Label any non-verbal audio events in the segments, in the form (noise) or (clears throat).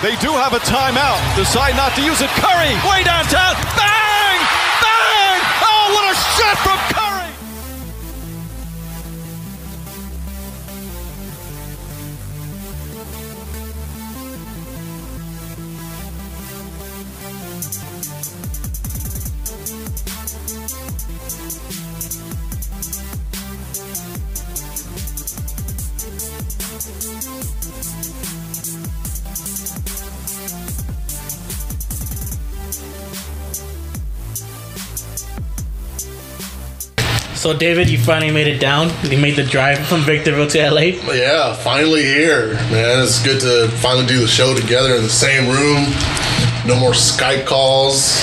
They do have a timeout. Decide not to use it. Curry, way downtown. Bang! Bang! Oh, what a shot from Curry! So David, you finally made it down. You made the drive from Victorville to LA. Yeah, finally here, man. It's good to finally do the show together in the same room. No more Skype calls.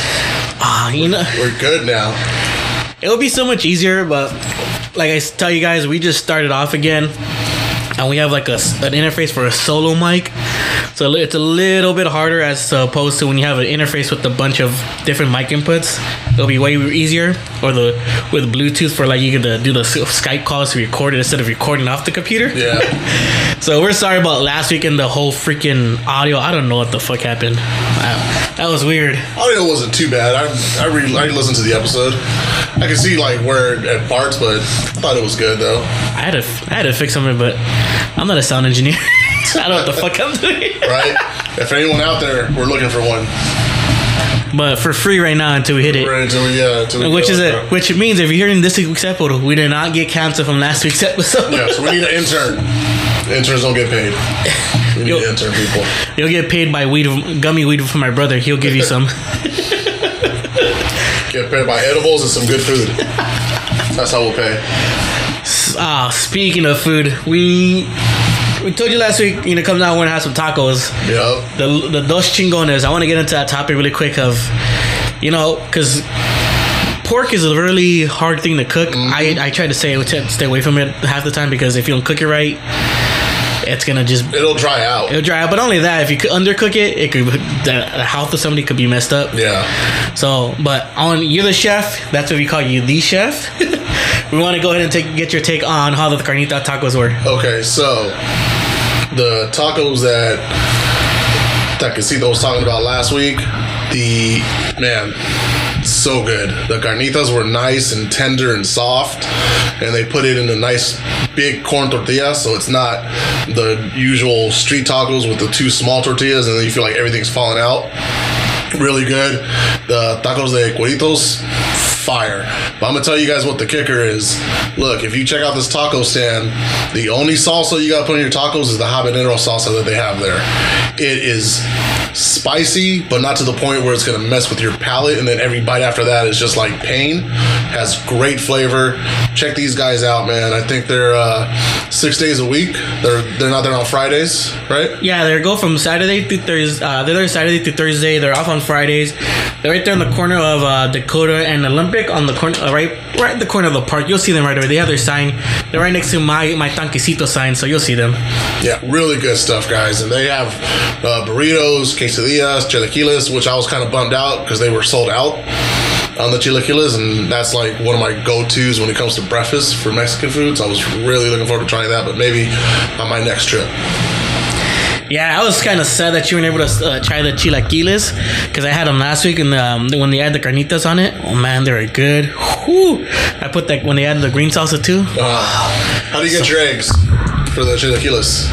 Ah, you know, We're good now. it would be so much easier, but like I tell you guys, we just started off again, and we have like a an interface for a solo mic. So it's a little bit harder as opposed to when you have an interface with a bunch of different mic inputs. It'll be way easier. Or the with Bluetooth for like you can uh, do the Skype calls to record it instead of recording off the computer. Yeah. (laughs) So we're sorry about last week and the whole freaking audio. I don't know what the fuck happened. Wow, that was weird. Audio wasn't too bad. I I, re- I listened to the episode. I could see like where at parts, but I thought it was good though. I had to I had to fix something, but I'm not a sound engineer. (laughs) (laughs) I don't know what the fuck I'm doing. (laughs) Right? if anyone out there, we're looking for one. But for free right now until we hit it. Right until we yeah, until we Which is it? Which means if you're hearing this week's episode, we did not get canceled from last week's episode. Yeah, so we need an (laughs) intern. Interns don't get paid. We need Yo. intern people. You'll get paid by weed, gummy weed from my brother. He'll give you some. Get paid by edibles and some good food. That's how we'll pay. Ah, speaking of food, we we told you last week. You know, come down. We're gonna have some tacos. Yep. the the dos chingones. I want to get into that topic really quick of, you know, because pork is a really hard thing to cook. I mm-hmm. I try to say stay away from it half the time because if you don't cook it right, it's gonna just It'll dry out. it'll dry out. But only that, if you undercook it, it could the, the health of somebody could be messed up. Yeah. So, but on you're the chef. That's what we call you, the chef. (laughs) we want to go ahead and take get your take on how the carnita tacos were. Okay, so the tacos that that Casito was talking about last week, the man, so good. The carnitas were nice and tender and soft, and they put it in a nice big corn tortilla, so it's not the usual street tacos with the two small tortillas, and then you feel like everything's falling out. Really good. The tacos de cueritos, fire. But I'm gonna tell you guys what the kicker is. Look, if you check out this taco stand, the only salsa you gotta put in your tacos is the habanero salsa that they have there. It is spicy, but not to the point where it's gonna mess with your palate, and then every bite after that is just like pain. Has great flavor. Check these guys out, man. I think they're uh, six days a week. They're they're not there on Fridays, right? Yeah, they go from Saturday to Thursday. Uh, they're there Saturday to Thursday. They're off on Fridays. They're right there in the corner of uh, Dakota and Olympic, on the corner, uh, right, right in the corner of the park. You'll see them right away. They have their sign. They're right next to my my tanquecito sign, so you'll see them. Yeah, really good stuff, guys. And they have uh, burritos, quesadillas, chilaquiles, which I was kind of bummed out because they were sold out on the chilaquiles, and that's like one of my go-tos when it comes to breakfast for Mexican food. So I was really looking forward to trying that, but maybe on my next trip. Yeah, I was kind of sad that you weren't able to uh, try the chilaquiles because I had them last week, and um, when they had the carnitas on it, oh man, they were good. Whew. I put that when they added the green salsa too. Uh, how do you get your eggs for the chilaquiles?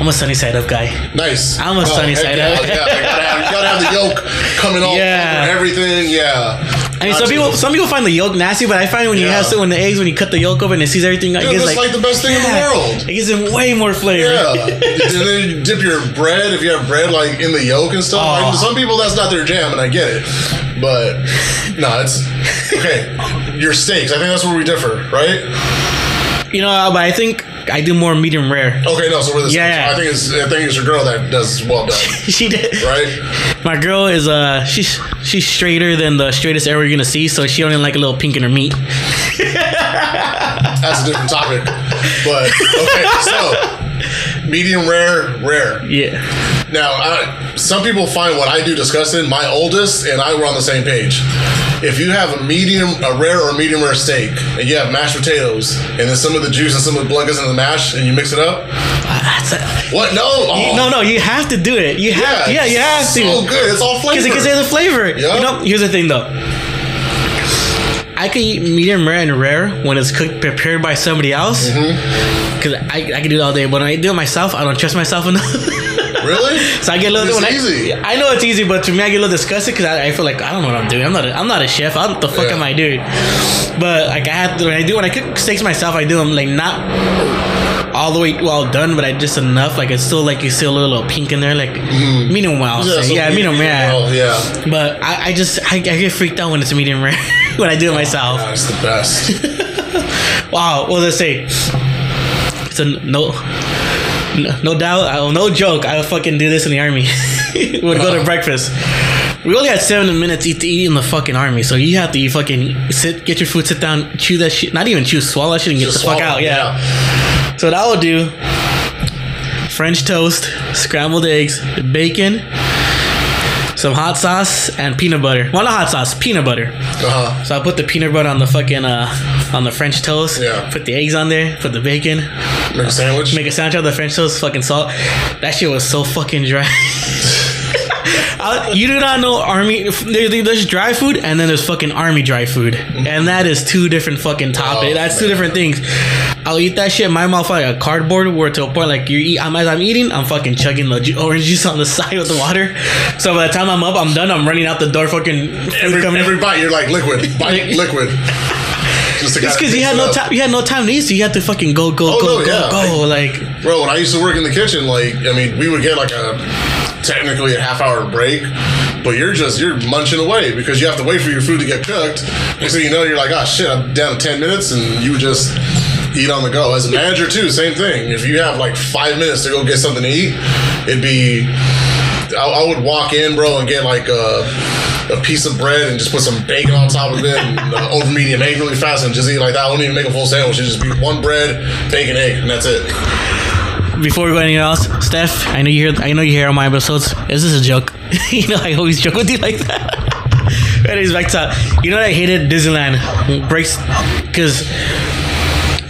I'm a sunny side up guy. Nice. I'm a sunny side yeah, up. Yeah, you gotta, have, you gotta have the yolk coming off Yeah. everything. Yeah. I mean, some people some people find the yolk nasty, but I find when you Yeah. have some when the eggs when you cut the yolk open and it sees everything, I Dude, guess like, like, the best thing in the world. it gives them way more flavor. Yeah, (laughs) and then you dip your bread if you have bread like in the yolk and stuff. Oh. Like, some people that's not their jam, and I get it. But no, it's okay. Your steaks, I think that's where we differ, right? You know, but I think I do more medium rare. Okay, no, so we're the same. Yeah. So I think it's I think it's your girl that does well done, (laughs) she did. right? My girl is uh she's she's straighter than the straightest ever you're gonna see, so she only like a little pink in her meat. That's a different topic. But okay, so (laughs) medium rare, rare. Yeah. Now, I, some people find what I do disgusting. My oldest and I were on the same page. If you have a medium, a rare or medium rare steak, and you have mashed potatoes, and then some of the juice and some of the blood goes in the mash, and you mix it up, That's a- what? No, oh, no, no, you have to do it. You have, yeah, you have it's to. So good, it's all flavor. Because it gives it a flavor. Yeah. You know, here's the thing though. I can eat medium rare and rare when it's cooked prepared by somebody else. Mm-hmm. Because I, I can do it all day. But when I do it myself, I don't trust myself enough. (laughs) Really? so I get a little. It's when I- easy. I, know it's easy, but to me, I get a little disgusted because I, I feel like I don't know what I'm doing. I'm not. A, I'm not a chef. I, what the fuck Yeah. am I doing? But like I have to, when I do when I cook steaks myself, I do them like not all the way well done, but I just enough. Like it's still like you see a little, little pink in there, like mm-hmm. medium well. I'll so Yeah, medium rare. well, yeah. But I, I just I, I get freaked out when it's medium rare (laughs) when I do it oh, myself. That's the best. (laughs) Wow, what does it say? It's a no, no, no doubt, I, no joke. I would fucking do this in the army. (laughs) We would go to breakfast. We only had seven minutes to eat, to eat in the fucking army, so you have to you fucking sit, get your food, sit down, chew that shit. Not even chew, swallow that shit and get Just the fuck swallow, out. Yeah. So what I would do: French toast, scrambled eggs, bacon, some hot sauce, and peanut butter. Well, not hot sauce, peanut butter. Uh-huh. So I put the peanut butter on the fucking uh on the French toast. Yeah. Put the eggs on there. Put the bacon. Make a sandwich. Make a sandwich out of the French toast. Fucking salt. That shit was so fucking dry. (laughs) I- you do not know army. there- There's dry food and then there's fucking army dry food, and that is two different fucking topics. Oh, That's two different things. I'll eat that shit my mouth like a cardboard, where to a point like you eat. I'm, as I'm eating, I'm fucking chugging the ju- orange juice on the (laughs) side with the water. So by the time I'm up, I'm done. I'm running out the door. Fucking Every, every bite, you're like liquid. Bite liquid. (laughs) Just to It's because you had no time. You had no time to eat, so you had to fucking go, go, Oh, go, no, go, yeah. go. Like, Bro, when I used to work in the kitchen, like, I mean, we would get like a technically a half hour break, but you're just, you're munching away because you have to wait for your food to get cooked. And so you know, you're like, oh shit, I'm down to 10 minutes, and you just eat on the go. As a manager, too, same thing. If you have like five minutes to go get something to eat, it'd be, I, I would walk in, bro, and get like a, a piece of bread and just put some bacon on top of it and uh, over medium egg really fast and just eat like that. I don't even make a full sandwich. It'd just be one bread, bacon, egg, and that's it. before we go anything else, Steph, I know you hear. I know you hear all my episodes. Is this a joke? (laughs) you know, I always joke with you like that. (laughs) Anyways, back to you know I hated Disneyland breaks because.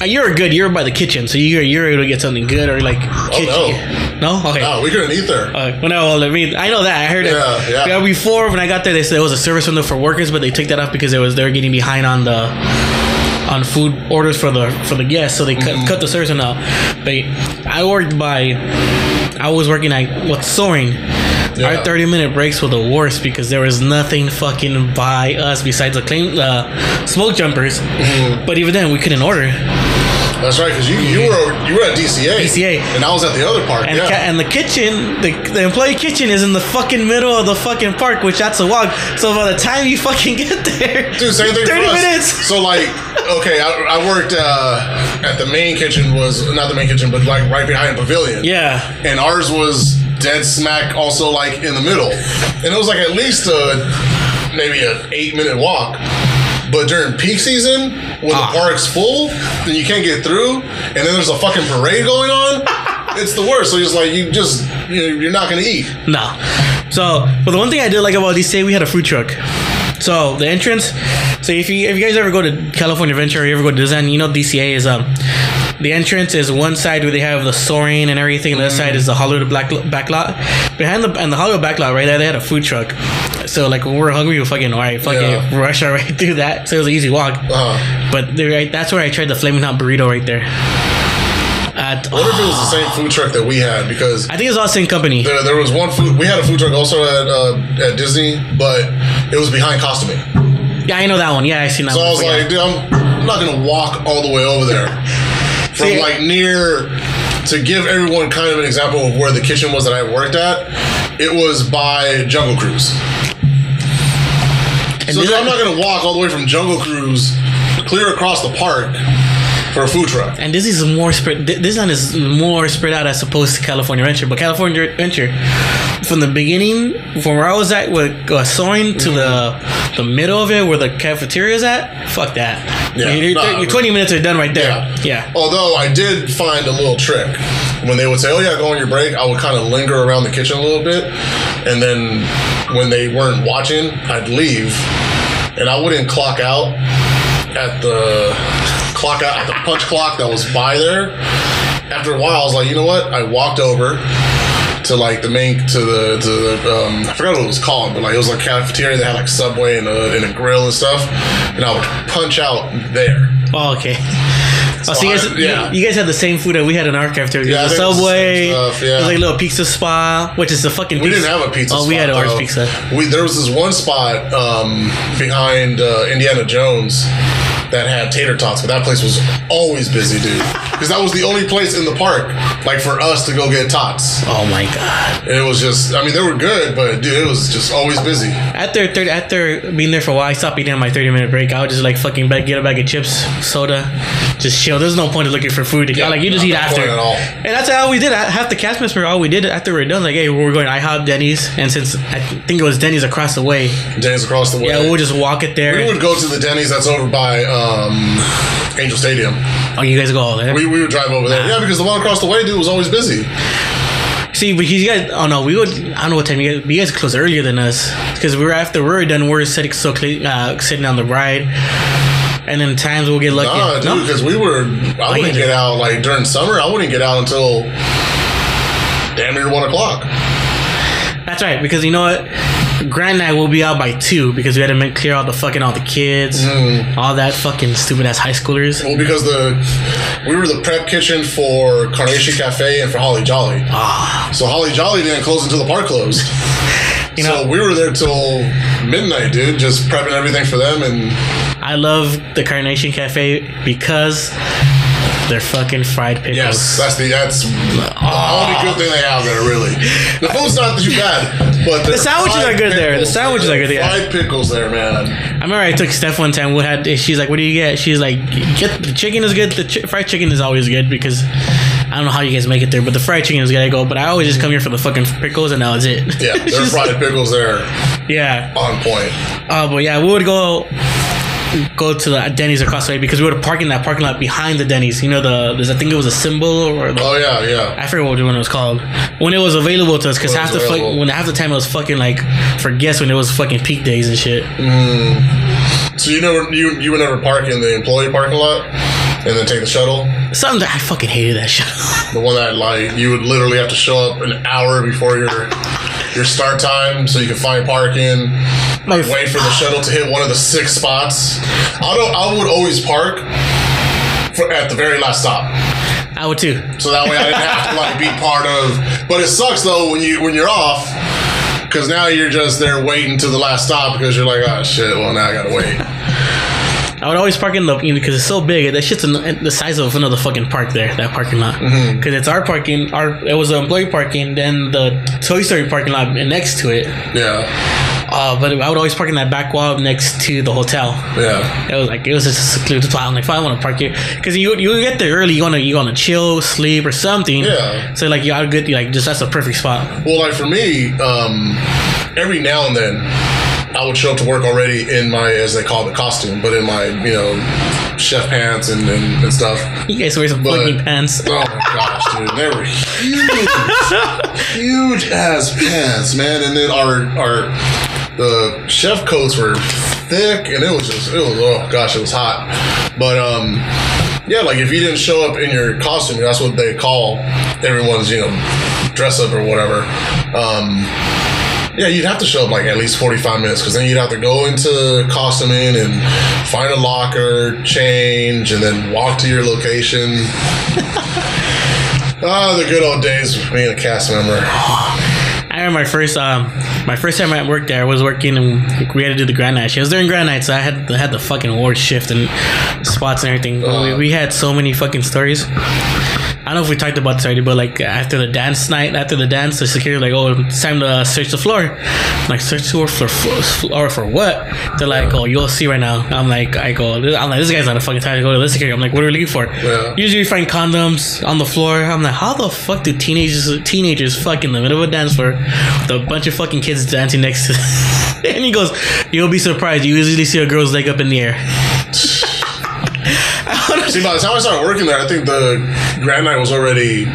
You're good. You're by the kitchen, so you're you're able to get something good or like. kitchen. no. (laughs) Okay. No, we couldn't eat there. Uh, well, no, well, I mean, I know that. I heard Yeah, it. yeah. Before, when I got there, they said it was a service window for workers, but they took that off because it was they were getting behind on the on food orders for the for the guests, so they cut, Mm-hmm. cut the service window. But I worked by, I was working at what's soaring. Yeah. Our thirty minute breaks were the worst because there was nothing fucking by us besides the claim uh, smoke jumpers. Mm-hmm. But even then, we couldn't order. That's right, because you, you were you were at DCA, DCA. and I was at the other park. And, yeah. ca- and the kitchen, the, the employee kitchen is in the fucking middle of the fucking park, which that's a walk. So by the time you fucking (laughs) get there, Dude, same thing 30 for us. minutes. So like, okay, I, I worked uh, at the main kitchen was not the main kitchen, but like right behind a Pavilion. Yeah. And ours was dead smack, also like in the middle, and it was like at least a maybe an eight minute walk. But during peak season, when Ah. the park's full, then you can't get through, and then there's a fucking parade going on. (laughs) it's the worst. So it's like you just you're not gonna eat. No. So, but the one thing I did like about DCA, we had a food truck. So the entrance. So if you if you guys ever go to California Adventure or you ever go to Disneyland, you know DCA is um the entrance is one side where they have the soaring and everything, and the other side is the Hollywood black back lot. Behind the and the Hollywood back lot right there, they had a food truck. So like when we're hungry, we fucking all right, fucking Yeah. rush our way (laughs) through that. So it was an easy walk. Uh-huh. But right, that's where I tried the flaming hot burrito right there. At, I wonder if it was the (sighs) same food truck that we had because I think it's all the same company. There, there was one food. We had a food truck also at uh, at Disney, but it was behind costuming. Yeah, I know that one. Yeah, I seen that So one. I was before, yeah. like, dude, I'm, I'm not gonna walk all the way over there (laughs) from See- like near. To give everyone kind of an example of where the kitchen was that I worked at, it was by Jungle Cruise. And So I'm not gonna walk all the way from Jungle Cruise clear across the park for a food truck. And this is more spread. This one is more spread out as opposed to California Adventure. But California Adventure, from the beginning, from where I was at, with uh, soaring to the the middle of it, where the cafeteria is at, fuck that. Yeah, Your- nah, your twenty minutes are done right there. Yeah. Although I did find a little trick. when they would say, "Oh yeah, go on your break," I would kind of linger around the kitchen a little bit, and then when they weren't watching, I'd leave, and I wouldn't clock out at the clock out at the punch clock that was by there. After a while, I was like, you know what? I walked over to like the main to the to the um, I forgot what it was called, but like it was like a cafeteria that had like Subway and a, and a grill and stuff, and I would punch out there. Oh, okay. (laughs) Oh, so you guys, I- yeah. you, guys had the same food that we had in our cafeteria. Yeah, the was the stuff, yeah. there's like a little pizza spot, which is the fucking. We pizza. didn't have a pizza. Oh, we had ours pizza. We there was this one spot um, behind uh, Indiana Jones that had tater tots, but that place was always busy, dude. Because that was the only place in the park, like for us to go get tots. Oh my god! It was just, I mean, they were good, but dude, it was just always busy. After thirty, after being there for a while, I stopped eating on my thirty minute break. I would just like fucking bag, get a bag of chips, soda, just chill. There's no point in looking for food. Yeah, like you just eat after. at all. And that's how we did. Half the cast members, all we did after we were done, like, hey, we're going IHOP, Denny's, and since I think it was Denny's across the way, Denny's across the way. yeah, we'll just walk it there. we would go to the Denny's that's over by uh, um, Angel Stadium. oh, you guys go all there. We, we would drive over there. Yeah, because the one across the way, dude, was always busy. See, because you guys, oh no, we would. I don't know what time you guys. You guys closed earlier than us because we were after we were done. We were sitting so uh, sitting on the ride, and then times we'll get lucky. Nah, dude, no, because we were. I you wouldn't get out like during summer. I wouldn't get out until damn near one o'clock. that's right. Because you know what, Grand Night will be out by two because we had to make clear all the fucking all the kids, Mm. all that fucking stupid ass high schoolers. Well, because the we were the prep kitchen for Carnation Cafe and for Holly Jolly. Ah, So Holly Jolly didn't close until the park closed. (laughs) you know, so we were there till midnight, dude, just prepping everything for them. And I love the Carnation Cafe because they're fucking fried pickles. yes, that's the that's the only good thing they have there. Really, the food's not too bad, but The sandwiches are good there. The pickles, sandwiches are good, yeah. Fried pickles there, man. I remember I took Steph one time. We had she's like, "What do you get?" She's like, "Get the chicken is good. The chi- fried chicken is always good because I don't know how you guys make it there, but the fried chicken is good." I go, but I always just come here for the fucking pickles, and that was it. Yeah, (laughs) their Just- fried pickles there yeah. on point. Uh, but yeah, we would go go to the Denny's across the way because we would park in that parking lot behind the Denny's. You know the there's I think it was a symbol or the, Oh yeah, yeah. I forget what one it was called when it was available to us because half the when half the time it was fucking like for guests when it was fucking peak days and shit. Mm. So you never you you would never park in the employee parking lot and then take the shuttle. Something that I fucking hated that shit. The one that like you would literally have to show up an hour before your your start time so you can find parking. My Wait for the shuttle to hit one of the six spots. I don't. I would always park for, at the very last stop, I would too. so that way I didn't have to like be part of. But it sucks though when you when you're off. Because now you're just there waiting to the last stop because you're like, oh shit, well now I gotta wait. I would always park in the you know because it's so big. That shit's in the size of another fucking park there. That parking lot because Mm-hmm. it's our parking. Our it was an employee parking. Then the Toy Story parking lot next to it. Yeah, Uh, but I would always park in that back wall next to the hotel. yeah. It was like it was just a secluded spot. I'm like, if I want to park here, because you you get there early, you wanna you wanna chill, sleep, or something. Yeah. So like you are good. Like just that's a perfect spot. Well, like for me, um, every now and then, I would show up to work already in my, as they call it, costume, but in my, you know, chef pants and, and, and stuff. You guys wear some But- fucking pants. Oh my gosh, dude, they were huge, huge ass pants, man. And then our our the chef coats were thick, and it was just it was oh gosh, it was hot. But um, yeah, like if you didn't show up in your costume, that's what they call everyone's you know dress up or whatever. Um, yeah, you'd have to show up like at least 45 minutes because then you'd have to go into costuming and find a locker, change, and then walk to your location. (laughs) Ah, the good old days of being a cast member. I remember my first um my first time I worked there I was working and we had to do the grand night. I was during grand night, so I had I had the fucking award shift and spots and everything. Uh. we, we had so many fucking stories. I don't know if we talked about this already, but like after the dance night, after the dance, the security like, oh, it's time to uh, search the floor. I'm like, search the floor for floor for what? They're like, oh, you'll see right now. I'm like, I go, I'm like, this guy's not a fucking time to go to the security. I'm like, what are we looking for? Yeah. Usually we find condoms on the floor. I'm like, how the fuck do teenagers teenagers fuck in the middle of a dance floor with a bunch of fucking kids dancing next to Them? (laughs) and he goes, You'll be surprised. You usually see a girl's leg up in the air. (laughs) See, by the time I started working there, I think the Grand Night was already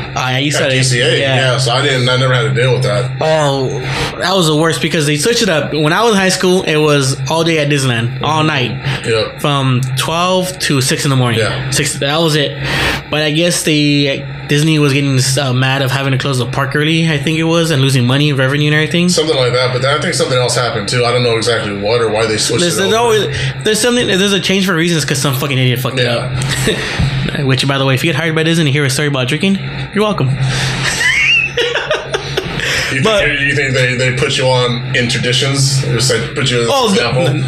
used at to DCA. Yeah. so I didn't. I never had to deal with that. Oh, that was the worst because they switched it up. When I was in high school, it was all day at Disneyland, all night, Yep. from twelve to six in the morning. Yeah. Six. That was it. But I guess the Disney was getting uh, mad of having to close the park early. I think it was, and losing money, revenue, and everything. Something like that. But then I think something else happened too. I don't know exactly what or why they switched There's, it there's always there's something there's a change for reasons because some fucking idiot fucked Yeah. it up. Which, by the way, if you get hired by Disney and you hear a story about drinking, you're welcome. You think, but- you think they, they put you on in traditions? Just like put you Oh,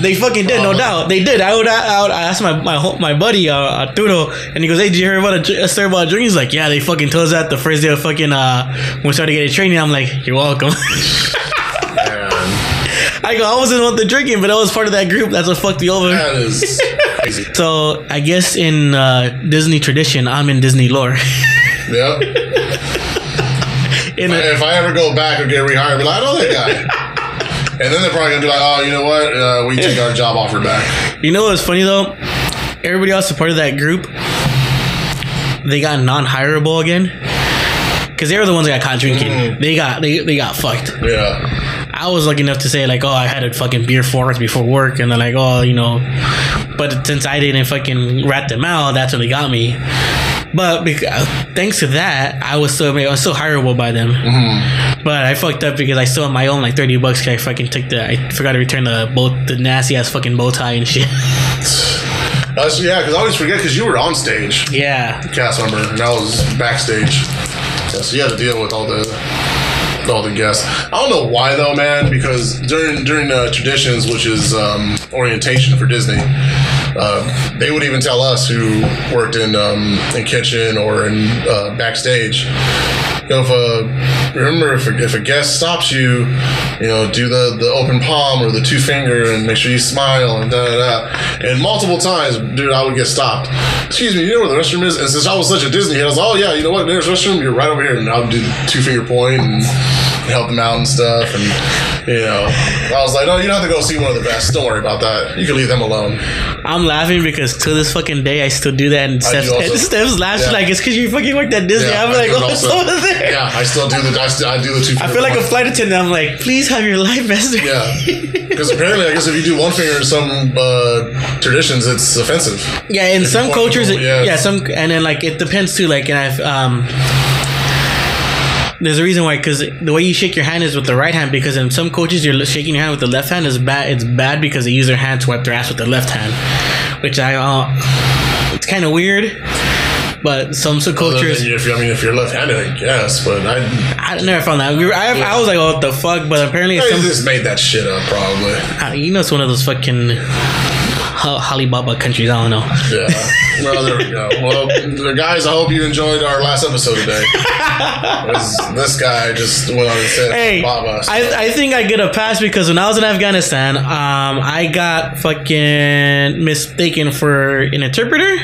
they fucking did, no Oh. doubt. They did. I would, I, would, I asked my my my buddy uh, Arturo, and he goes, "Hey, did you hear about a, a story about drinking?" He's like, "Yeah, they fucking told us that the first day of fucking uh when we started getting training." I'm like, "You're welcome." (laughs) I go, "I wasn't with the drinking, but I was part of that group. That's what fucked me over." that is (laughs) crazy. So I guess in uh, Disney tradition, I'm in Disney lore. (laughs) Yep. in a, If I ever go back or get rehired, I'll be like, I know that guy. And then they're probably gonna be like, oh, you know what? Uh, we take our job offer back. You know what's funny though? Everybody else a part of that group, they got non-hireable again. Cause they were the ones that got caught drinking. They got they, they got fucked. Yeah. I was lucky enough to say like, oh, I had a fucking beer four hours before work, and they're like, oh, you know. But since I didn't fucking rat them out, that's when they got me. But because, thanks to that, I was still I was still hireable by them. But I fucked up because I still had my own like thirty bucks. Cause I fucking took the I forgot to return the bow the nasty ass fucking bow tie and shit. (laughs) That's, yeah, because I always forget because you were on stage, yeah, cast member, and I was backstage. Yeah, so you had to deal with all the all the guests. I don't know why though, man. Because during during uh, traditions, which is um, orientation for Disney, uh, they would even tell us who worked in um, in kitchen or in uh, backstage. You know, if a remember if a, if a guest stops you, you know, do the the open palm or the two finger and make sure you smile and da da da. And multiple times, dude, I would get stopped. Excuse me, you know where the restroom is? And since I was such a Disney I was like, oh yeah, you know what? There's restroom. You're right over here, and I would do the two finger point and help them out and stuff. And you know, I was like, no, you don't have to go see one of the best. Don't worry about that. You can leave them alone. I'm laughing because to this fucking day I still do that. And Steph's, also. (laughs) and Steph's laughing Yeah. like it's because you fucking worked at Disney. Yeah, I'm like, oh, also. there. Yeah, I still do the I, still, I do the two. I feel like a flight attendant. I'm like, please have your life vest. Yeah, because apparently, I guess if you do one finger in some uh, traditions, it's offensive. Yeah, in If some cultures, it- yeah. yeah. some and then like it depends too. Like, and I've um, there's a reason why because the way you shake your hand is with the right hand. Because in some cultures, you're shaking your hand with the left hand is bad. It's bad because they use their hand to wipe their ass with the left hand, which I uh, it's kind of weird. But some cultures, if I mean, if you're left-handed, I guess, but I, I never found that. We were, I, I was like, oh, what the fuck? But apparently, I some, just made that shit up, probably. uh, you know, it's one of those fucking Alibaba countries. I don't know. Yeah. Well, there we go. Well, guys, I hope you enjoyed our last episode today. this guy just went on and said, Hey, Baba. I, I think I get a pass because when I was in Afghanistan, um, I got fucking mistaken for an interpreter.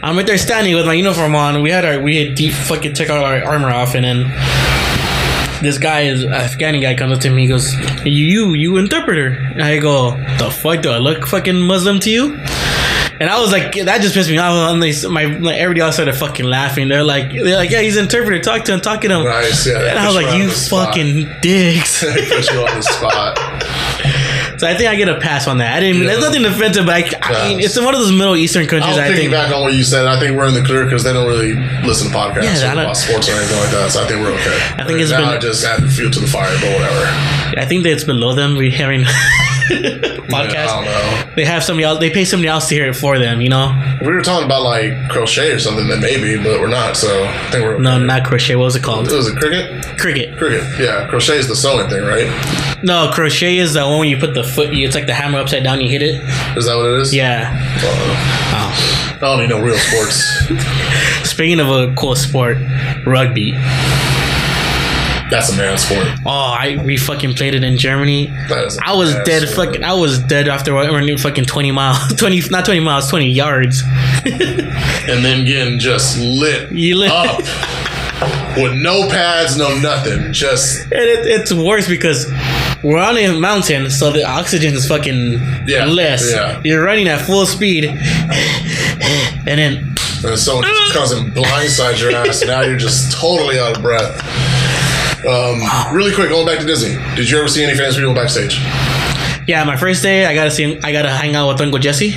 I'm right there standing with my uniform on. We had our we had deep fucking took all our armor off, and then this guy is Afghani guy comes up to me. He goes, "You you you interpreter?" And I go, "The fuck do I look fucking Muslim to you?" And I was like, that just pissed me off. And they, my like, everybody else started fucking laughing. They're like, they're like, yeah, he's an interpreter. Talk to him. Talk to him. Nice, yeah. And I was like, you the spot. fucking dicks. (laughs) Put you on the spot. (laughs) so I think I get a pass on that. I didn't. Yeah. There's nothing offensive, but I, I mean, it's one of those Middle Eastern countries. I'll I think. back on what you said. I think we're in the clear because they don't really listen to podcasts Yeah, or about sports or anything like that. So I think we're okay. I think it's now been- I just add fuel to the fire, but whatever. I think that it's below them. We're Yeah, (laughs) podcast. Know. They have somebody else. They pay somebody else to hear it for them. You know. If we were talking about like crochet or something, then maybe, but we're not. So I think we're okay. No, not crochet. What was it called? It was a cricket? Cricket. Cricket. Yeah, crochet is the sewing thing, right? No, crochet is the one when you put the foot. It's like the hammer upside down. You hit it. Is that what it is? Yeah. Uh, Oh. I don't even know real sports. (laughs) Speaking of a cool sport, rugby. That's a man sport. Oh, I we fucking played it in Germany. That is a I was dead. sport. Fucking, I was dead after running fucking twenty miles. (laughs) Twenty, not twenty miles, twenty yards. (laughs) And then getting just lit You lit- up with no pads, no nothing. Just And it, it's worse because we're on a mountain, so the oxygen is fucking Yeah, less. yeah. You're running at full speed. and then And someone just comes and blindsides your ass, now you're just totally out of breath. Um, really quick, going back to Disney. Did you ever see any famous people backstage? yeah, my first day, I gotta see, I gotta hang out with Uncle Jesse.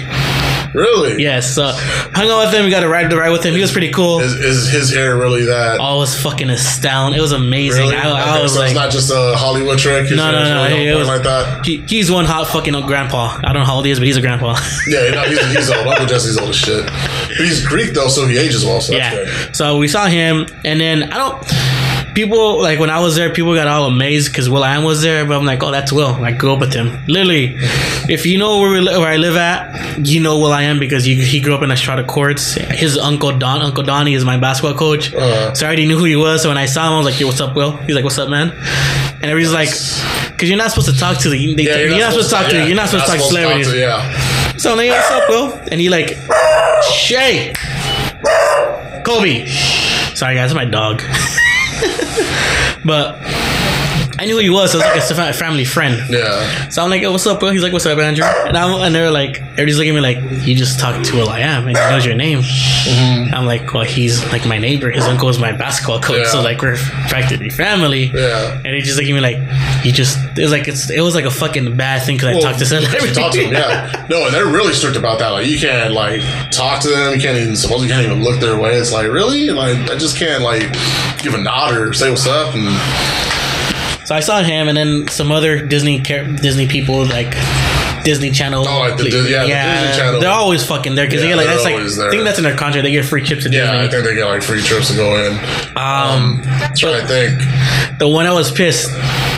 Really? Yes, so hung out with him. We got to ride the ride with him. He was pretty cool. Is, is his hair really that? I was fucking astounded. It was amazing. really? I, I Okay, was so like, it's not just a Hollywood trick. His No, no, no, really on was- like that. he, he's one hot fucking grandpa. I don't know how old he is, but he's a grandpa. Yeah, no, he's, he's old. Uncle Jesse's old as shit. But he's Greek though, so he ages well. So that's yeah. good. So we saw him, and then I don't. People like when I was there, people got all amazed because will.i.am was there, but I'm like, oh, that's Will. I grew up with him. Literally, (laughs) if you know where we, where I live at, you know will.i.am because you, he grew up in Estrada Courts. His uncle Don, Uncle Donnie, is my basketball coach. Uh-huh. So I already knew who he was. So when I saw him, I was like, yo, what's up, Will? He's like, what's up, man? And everybody's like, because you're not supposed to talk to the, they, Yeah, you're, not supposed to talk to, yeah, you're not supposed to talk to celebrities. to- yeah. So I'm like, what's up, Will? And he like, Shay, Kobe. Sorry, guys, that's my dog. (laughs) but I knew who he was. So it was like a family friend. Yeah. So I'm like, oh, what's up, bro? He's like, what's up, Andrew? And I'm and they're like, everybody's looking at me like, you just talked to I am, and he knows your name. Mm-hmm. I'm like, well, he's like my neighbor. His uncle is my basketball coach, so like we're practically family. Yeah. And he just looking at me like, you just it was like it's it was like a fucking bad thing because I talked to celebrities. talk to them, yeah. No, and they're really strict about that. Like, you can't like talk to them. You can't even suppose you can't even look their way. It's like really, like I just can't like give a nod or say what's up. And So I saw him, and then some other Disney Disney people like Disney Channel. Oh, like the Dis- yeah, the Disney Channel. They're always fucking there because Yeah, they get like they're that's like always I think that's in their contract. They get free trips to yeah, I think they get like free trips to go in. Um, that's what I think. the one I was pissed.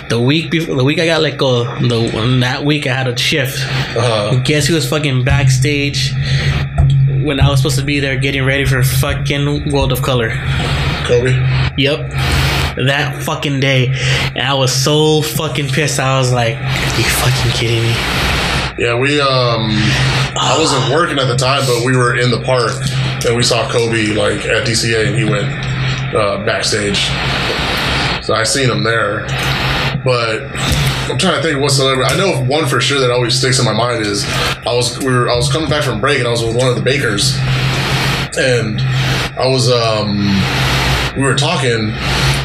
The week before, the week I got let go, the one that week I had a shift. Uh, Guess who was fucking backstage when I was supposed to be there getting ready for fucking World of Color? Kobe. Yep. That fucking day. And I was so fucking pissed. I was like, you fucking kidding me? Yeah, we um I wasn't working at the time, but we were in the park and we saw Kobe like at DCA and he went uh, backstage. So I seen him there. But I'm trying to think what celebrity I know one for sure that always sticks in my mind is I was we were I was coming back from break and I was with one of the bakers and I was um we were talking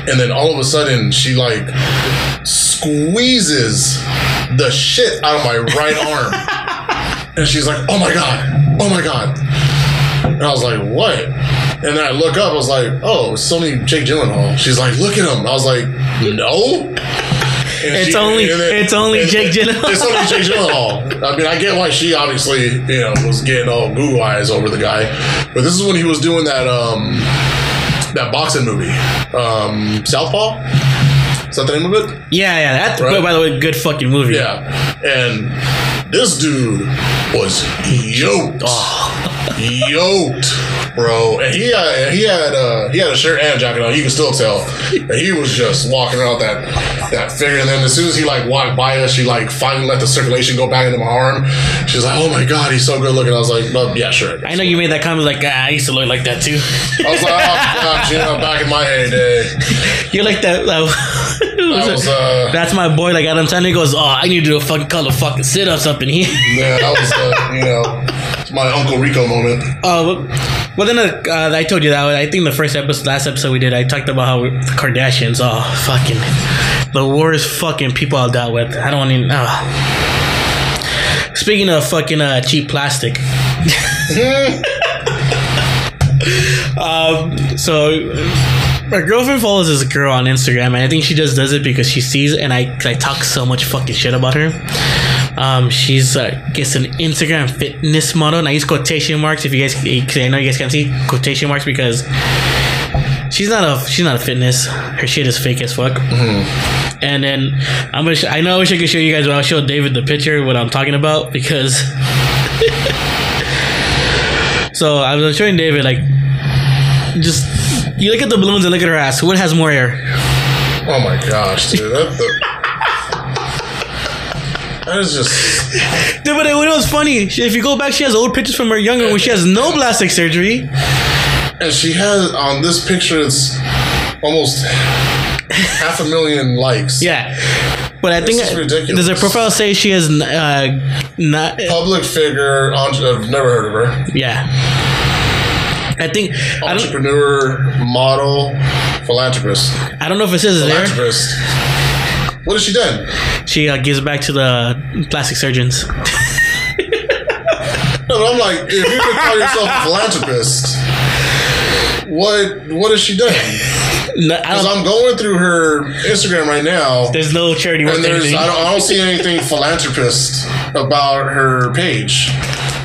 and then all of a sudden she like squeezes the shit out of my right (laughs) arm. And she's like, oh my God, oh my God. And I was like, what? And then I look up, I was like, oh, it's only Jake Gyllenhaal. She's like, look at him. I was like, no. And It's only- it's only Jake Gyllenhaal. It's only Jake Gyllenhaal. I mean, I get why she obviously, you know, was getting all Google eyes over the guy. But this is when he was doing that um that boxing movie. Um Southpaw? Is that the name of it? Yeah, yeah. That, Right. by the way, good fucking movie. Yeah. And this dude was yoked. (laughs) Yoked, bro. And he had he had uh, he had a shirt and a jacket on. You can still tell. And he was just walking around that that figure. And then as soon as he like walked by us, she like finally let the circulation go back into my arm. She's like, "Oh my god, he's so good looking." I was like, "No, yeah, sure." I know you made that comment like, ah, I used to look like that too. I was like, "Oh gosh, you know, back in my heyday, You're like that. I was uh, That's my boy. Like Adam Sandler goes, oh, I need to do a fucking couple of fucking sit ups up in here. yeah, that was uh, you know, my Uncle Rico moment." Uh, well, then uh, uh, I told you that. I think the first episode, last episode we did, I talked about how Kardashians, oh, fucking, the worst fucking people I've dealt with. I don't to. Uh. Speaking of fucking uh, cheap plastic. (laughs) um, so my girlfriend follows this girl on Instagram, and I think she just does it because she sees and I, I talk so much fucking shit about her. Um, she's uh, gets an Instagram fitness model, and I use quotation marks if you guys, because I know you guys can't see quotation marks because she's not a she's not a fitness. Her shit is fake as fuck. And then I'm gonna. Sh- I know I wish I could show you guys, but I'll show David the picture what I'm talking about because. (laughs) so I was showing David like, just you look at the balloons and look at her ass. What has more hair? Oh my gosh, dude. That, the, that is just. Dude, but it, it was funny. She- If you go back, she has old pictures from her younger when she has no plastic surgery. And she has, on this picture, it's almost half a million likes. Yeah, but I think is ridiculous. does her profile say she has uh, not? Public figure, I've never heard of her. Yeah, I think I Entrepreneur, model, philanthropist. I don't know if it says philanthropist. there. What has she done? She uh, gives back to the plastic surgeons. (laughs) No, but I'm like, if you could call yourself a philanthropist, what what has she done? No, Because don't, I'm going through her Instagram right now, there's no charity work. and there's. I don't, I don't see anything (laughs) philanthropist about her page.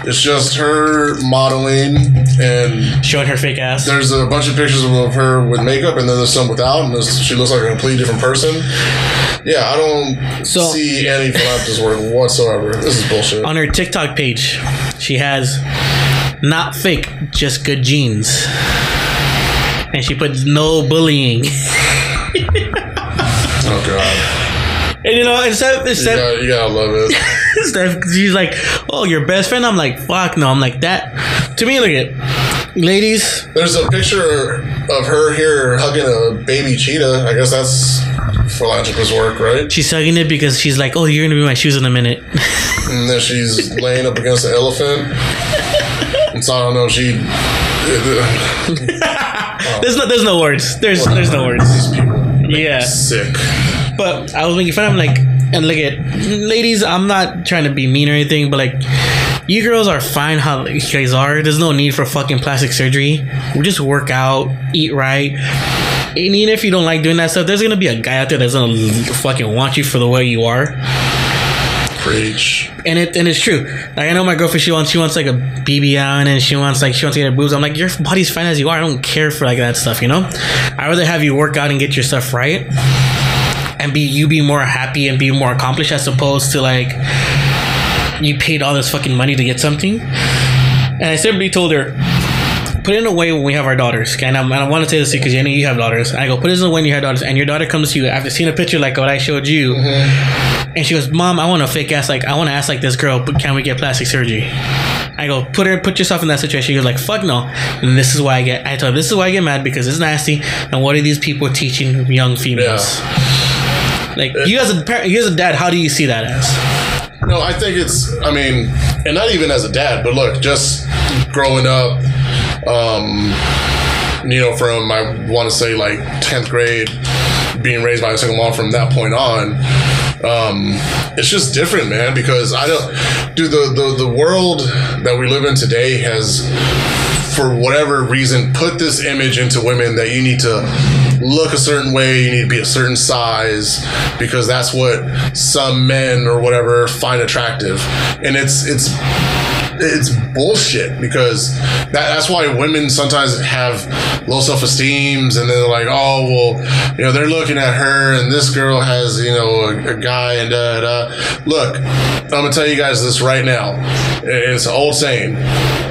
It's just her modeling, and showing her fake ass. there's a bunch of pictures of her with makeup, and then there's some without, and she looks like a completely different person. Yeah, I don't So- see any philanthropist work whatsoever. This is bullshit. on her TikTok page, she has not fake, just good genes. And she puts no bullying. (laughs) Oh god, And you know, instead, you instead, gotta, you gotta love it. (laughs) she's like, "Oh, your best friend." I'm like, "Fuck no!" I'm like that. To me, look at ladies. There's a picture of her here hugging a baby cheetah. I guess that's philanthropist work, right? She's hugging it because she's like, "Oh, you're gonna be my shoes in a minute." (laughs) And then she's laying up against an elephant. And so I don't know. She. (laughs) there's no, there's no words. There's, there's no words. These people Yeah. sick. But I was making fun of him, like, and look at ladies. I'm not trying to be mean or anything, but like, you girls are fine how you guys are. There's no need for fucking plastic surgery. We just work out, eat right. And even if you don't like doing that stuff, there's gonna be a guy out there that's gonna fucking want you for the way you are. Preach. And it and it's true. Like I know my girlfriend, she wants she wants like a BB on and she wants like she wants to get her boobs. I'm like, your body's fine as you are. I don't care for like that stuff, you know. I rather have you work out and get your stuff right, and be you be more happy and be more accomplished as opposed to like you paid all this fucking money to get something. And I simply told her, put it in a way when we have our daughters. Okay, and, and I want to say this because you know you have daughters. And I go, put it in a way when you have daughters, and your daughter comes to you after seeing a picture like what I showed you. Mm-hmm. And she goes, "Mom, I want a fake ass like I want to ask like this girl, but can we get plastic surgery?" I go, "Put her, put yourself in that situation." She goes, "Like fuck no." And this is why I get. I told her, "This is why I get mad because it's nasty." And what are these people teaching young females? Like you as a parent, you as a dad, how do you see that as? No, I think it's. I mean, and not even as a dad, but look, just growing up, um, you know, from I want to say like tenth grade, being raised by a single mom from that point on. Um, it's just different, man. Because I don't, dude. The, the the world that we live in today has, for whatever reason, put this image into women that you need to look a certain way, you need to be a certain size, because that's what some men or whatever find attractive, and it's it's it's bullshit because that, that's why women sometimes have low self-esteems and they're like oh well you know they're looking at her and this girl has you know a, a guy and da da look i'm gonna tell you guys this right now. It's an old saying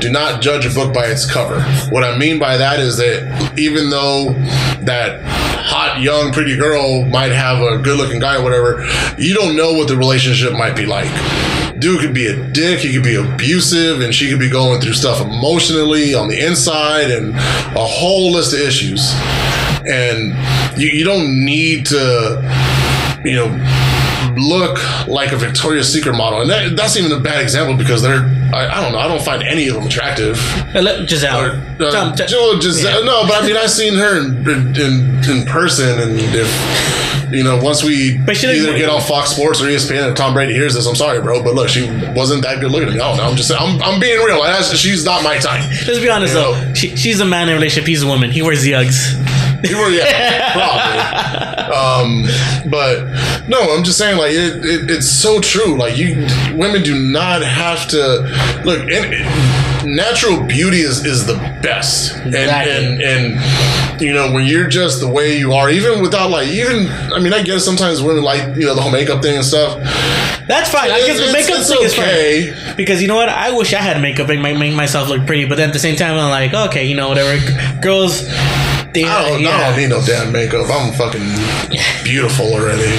do not judge a book by its cover. What i mean by that is that even though that hot young pretty girl might have a good looking guy or whatever you don't know what the relationship might be like dude could be a dick, he could be abusive, and she could be going through stuff emotionally on the inside and a whole list of issues. And you, you don't need to, you know, look like a Victoria's Secret model. And that, that's even a bad example because they're, I, I don't know, I don't find any of them attractive. Uh, Gisele, Uh, Tom, t- just yeah. no, but I mean I've seen her in in, in person, and if you know once we But she didn't- either get on Fox Sports or ESPN, and Tom Brady hears this, I'm sorry, bro, but look, she wasn't that good looking. I don't know. I'm just I'm, I'm being real. She's not my type. Let's be honest You though. She, she's a man in a relationship. He's a woman. He wears the Uggs. (laughs) You were, yeah, probably. Um, but no, I'm just saying, like it, it, it's so true. Like you, women do not have to look. And natural beauty is is the best, and Exactly. and and you know when you're just the way you are, even without like even. I mean, I guess sometimes women like you know the whole makeup thing and stuff. That's fine. I guess the makeup thing is okay. fine. Because you know what? I wish I had makeup and make, make myself look pretty, but then at the same time, I'm like, okay, you know, whatever. Girls, they, I don't, I don't need no damn makeup. I'm fucking beautiful already.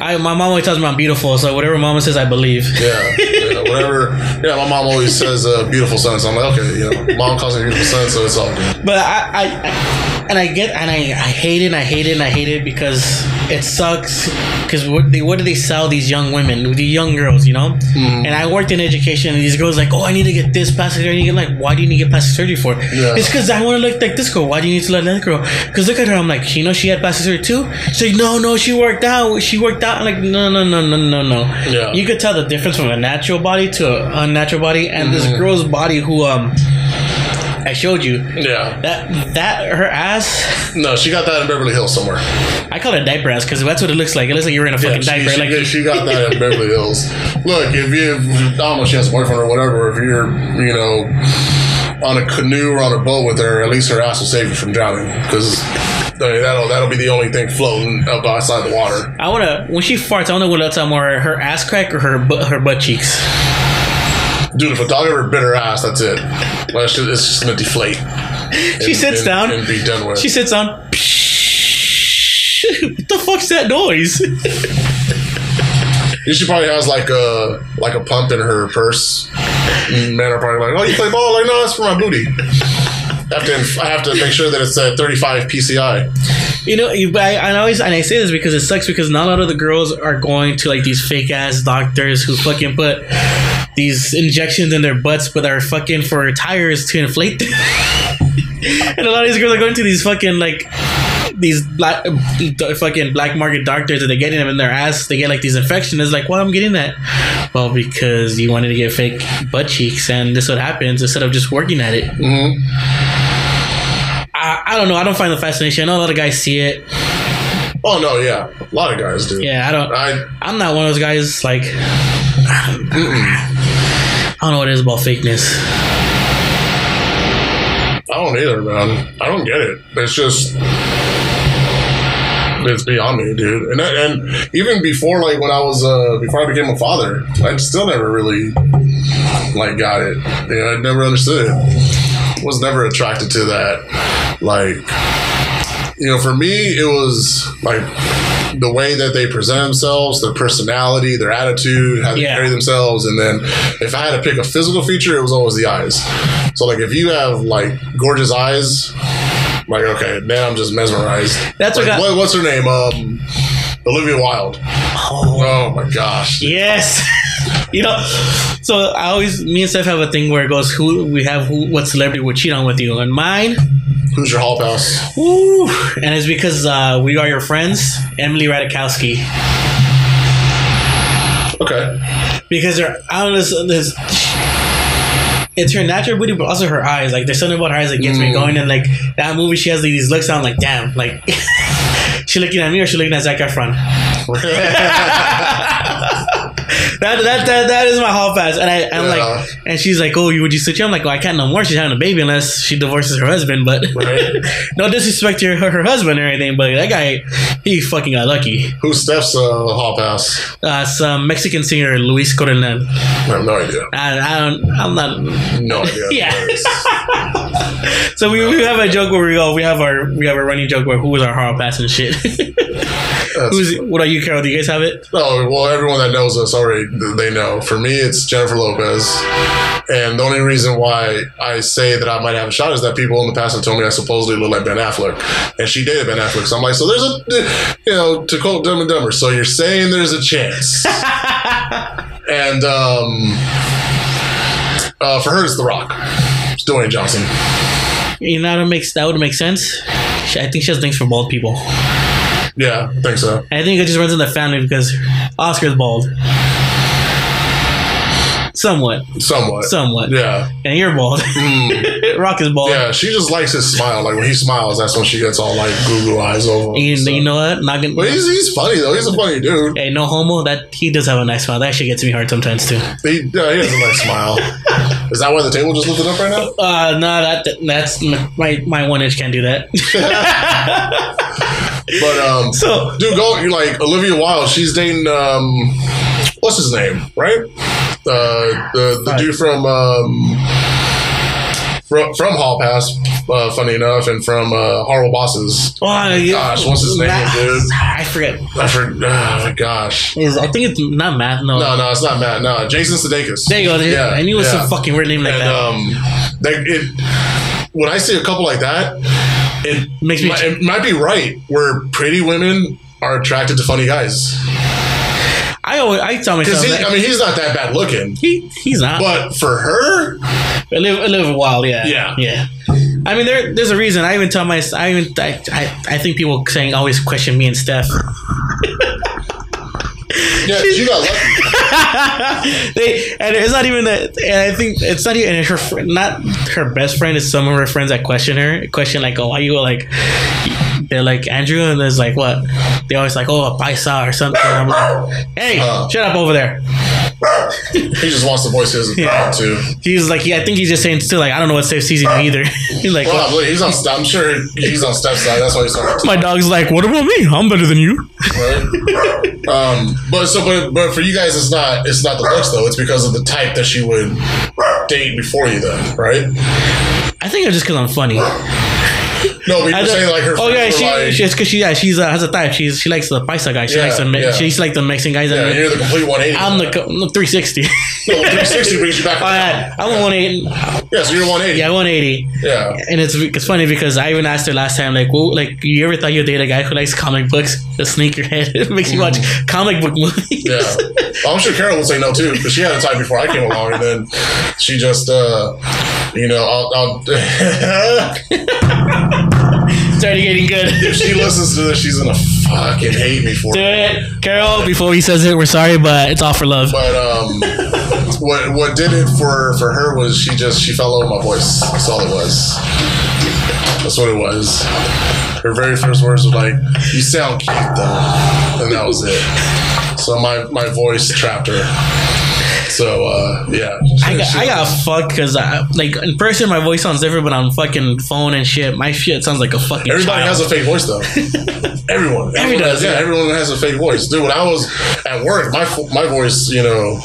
I, my mom always tells me I'm beautiful, so whatever mama says, I believe. Yeah, yeah, whatever. Yeah, my mom always says uh, "beautiful son," so I'm like, okay, you know, mom calls me beautiful son, so it's all good. But I, I, I and I get, and I, I hate it, and I hate it, and I hate it because it sucks because what, they, what do they sell these young women, the young girls, you know? And I worked in education, and these girls like, oh, I need to get this plastic surgery. And you get like, why do you need to get plastic surgery for? Yeah. It's because I want to look like this girl. Why do you need to look like that girl? Because look at her. I'm like, you know, she had plastic surgery too. She's like, no, no, she worked out. She worked out. I'm like, no, no, no, no, no, no. Yeah. You could tell the difference from a natural body to an unnatural body, and this Mm-hmm. girl's body who um. I showed you Yeah. that that her ass. No, she got that in Beverly Hills somewhere. I call it diaper ass because that's what it looks like. It looks like you're in a Yeah, fucking she, diaper. she, like she got that in Beverly (laughs) Hills. Look, if you, I don't know, if she has a boyfriend or whatever. If you're, you know, on a canoe or on a boat with her, at least her ass will save you from drowning. Because that'll that'll be the only thing floating up outside the water. I wanna when she farts, I wanna what else more her ass crack or her butt, her butt cheeks. Dude, if a dog ever bit her ass, that's it. Well, it's just, it's just gonna deflate. She and- sits and- down. and be done with. She sits down. (laughs) what the fuck's that noise? She probably has like a like a pump in her purse. Men are probably like, "Oh, you play ball?" Like, no, that's for my booty. I have to, I have to make sure that it's a 35 PCI. You know, you- I, I always and I say this because it sucks because not a lot of the girls are going to like these fake ass doctors who fucking put these injections in their butts, but are fucking for tires to inflate them. (laughs) and a lot of these girls are going to these fucking like these black fucking black market doctors and they're getting them in their ass. They get like these infections. It's like, well, I'm getting that. Well, because you wanted to get fake butt cheeks, and this is what happens instead of just working at it. hmm I, I don't know. I don't find the fascination. I know a lot of guys see it. Oh no, yeah, a lot of guys do. Yeah, I don't. I I'm not one of those guys. Like, I don't, know what it is about fakeness. I don't either, man. I don't get it. It's just it's beyond me, dude. And and even before, like when I was uh before I became a father, I still never really like got it. You know, I never understood it. Was never attracted to that. Like, you know, for me, it was like the way that they present themselves, their personality, their attitude, how they Yeah. carry themselves, and then if I had to pick a physical feature, it was always the eyes. So like if you have like gorgeous eyes, like okay, now I'm just mesmerized. That's what got- what, what's her name? Um, Olivia Wilde. Oh, Oh my gosh. yes. (laughs) you know, so I always, me and Steph have a thing where it goes, who we have, who, what celebrity would cheat on with you? And mine, Who's your hall pass? woo, and it's because uh, we are your friends, Emily Ratajkowski. Okay. because her I don't know this, it's her natural beauty but also her eyes like there's something about her eyes that gets me Mm. going and like that movie she has like, these looks I'm like damn like (laughs) she looking at me or she looking at Zac Efron (laughs) (laughs) that, that, that, that is my hall pass and I, I'm Yeah. like and she's like oh you would you switch I'm like well I can't no more she's having a baby unless she divorces her husband but Right. (laughs) no disrespect to her, her husband or anything but that guy he fucking got lucky Who's Steph's uh, hall pass? uh, some Mexican singer Luis Coronel I have no idea. I, I don't I'm not No idea. (laughs) Yeah. (laughs) So we, we have a joke where we go. We have our we have a running joke where who was our hall pass and shit. Who's what are you, Carol? Do you guys have it? Oh well, everyone that knows us already, they know. For me, it's Jennifer Lopez. And the only reason why I say that I might have a shot is that people in the past have told me I supposedly look like Ben Affleck. And she dated Ben Affleck. So I'm like, so there's a, you know, to quote Dumb and Dumber, so you're saying there's a chance. (laughs) and um, uh, for her, it's The Rock. It's Dwayne Johnson. You know that makes that would make sense. I think she has things for bald people. Yeah, I think so. I think it just runs in the family because Oscar's bald. Somewhat, Somewhat. somewhat. Yeah. And you're bald. (laughs) Rock is bald. Yeah, she just likes his smile. Like when he smiles, that's when she gets all like goo goo eyes over. him, You, so. you know what? Not gonna. But he's, he's funny though. He's a funny dude. Hey, no homo. That he does have a nice smile. That actually gets me hard sometimes too. He, yeah, he has a nice smile. (laughs) Is that why the table just lifted up right now? Uh, no, that that's my my one inch can't do that. (laughs) But um, so dude, go. You're like Olivia Wilde. She's dating um, what's his name? Right? Uh, the the dude from um, from from Hall Pass. Uh, funny enough, and from uh, Horrible Bosses. Oh, yeah. Gosh, what's his name, Matt- dude? I forget. I forgot. Oh my gosh. Is I think it's not Matt. No. No, no, it's not Matt. No, Jason Sudeikis. There you go. Yeah, I knew it was yeah. some fucking weird name like and that. um, it when I see a couple like that, it Makes me- might, it might be right where pretty women are attracted to funny guys. I always I tell myself he, that I mean, he's not that bad looking, he, he's not. but for her, a little, a little while, yeah, Yeah. yeah. I mean, there, there's a reason. I even tell my, I even, I, I, I think people saying always question me and Steph. (laughs) yeah, you got lucky. (laughs) they and it's not even that. And I think it's not even her, fr- not her best friend. is some of her friends that question her, question like, "Oh, why you like?" They're like Andrew, and there's like what? They always like, "Oh, a paisa or something." I'm like, "Hey, Uh. shut up over there." He just wants to voice his Yeah. too. He's like, yeah, I think he's just saying still like, I don't know what sees in either. (laughs) he's like, Well, I believe he's on. I'm sure he's on Steph's side. That's why he's talking. my dog's like, what about me? I'm better than you. right? um, but so, but but for you guys, it's not it's not the looks though. It's because of the type that she would date before you, then, right? I think it's just because I'm funny. No, we you're saying like her. oh yeah, she, like, she's because she yeah she's uh, has a type. She's she likes the paisa guy. She Yeah, likes the Me- yeah. she's like the Mexican guys. yeah, that you're the complete 180. I'm the co- no, 360. no, 360 brings you back. Oh, yeah, I'm a 180. Yeah, so you're 180. Yeah, 180. Yeah. And it's it's funny because I even asked her last time, like, well, like, you ever thought you'd date a guy who likes comic books? The sneakerhead. (laughs) It makes you watch comic book movies. Yeah, well, I'm sure Carol would say no too, because she had a type before I came along, and then she just, uh, you know, I'll, I'll (laughs) (laughs) Started getting good. if she listens to this, she's gonna fucking hate me for Do it. it, Carol. Before he says it, we're sorry, but it's all for love. But um, what what did it for for her was she just she fell over my voice. That's all it was. That's what it was. Her very first words were like, "You sound cute though," and that was it. So my my voice trapped her. So uh, yeah, I got, I got fucked because I like in person my voice sounds different, but on fucking phone and shit, my shit sounds like a fucking. Everybody child. has a fake voice though. (laughs) Everyone, everyone does. Yeah, yeah. everyone has a fake voice, dude. When I was at work, my my voice, you know,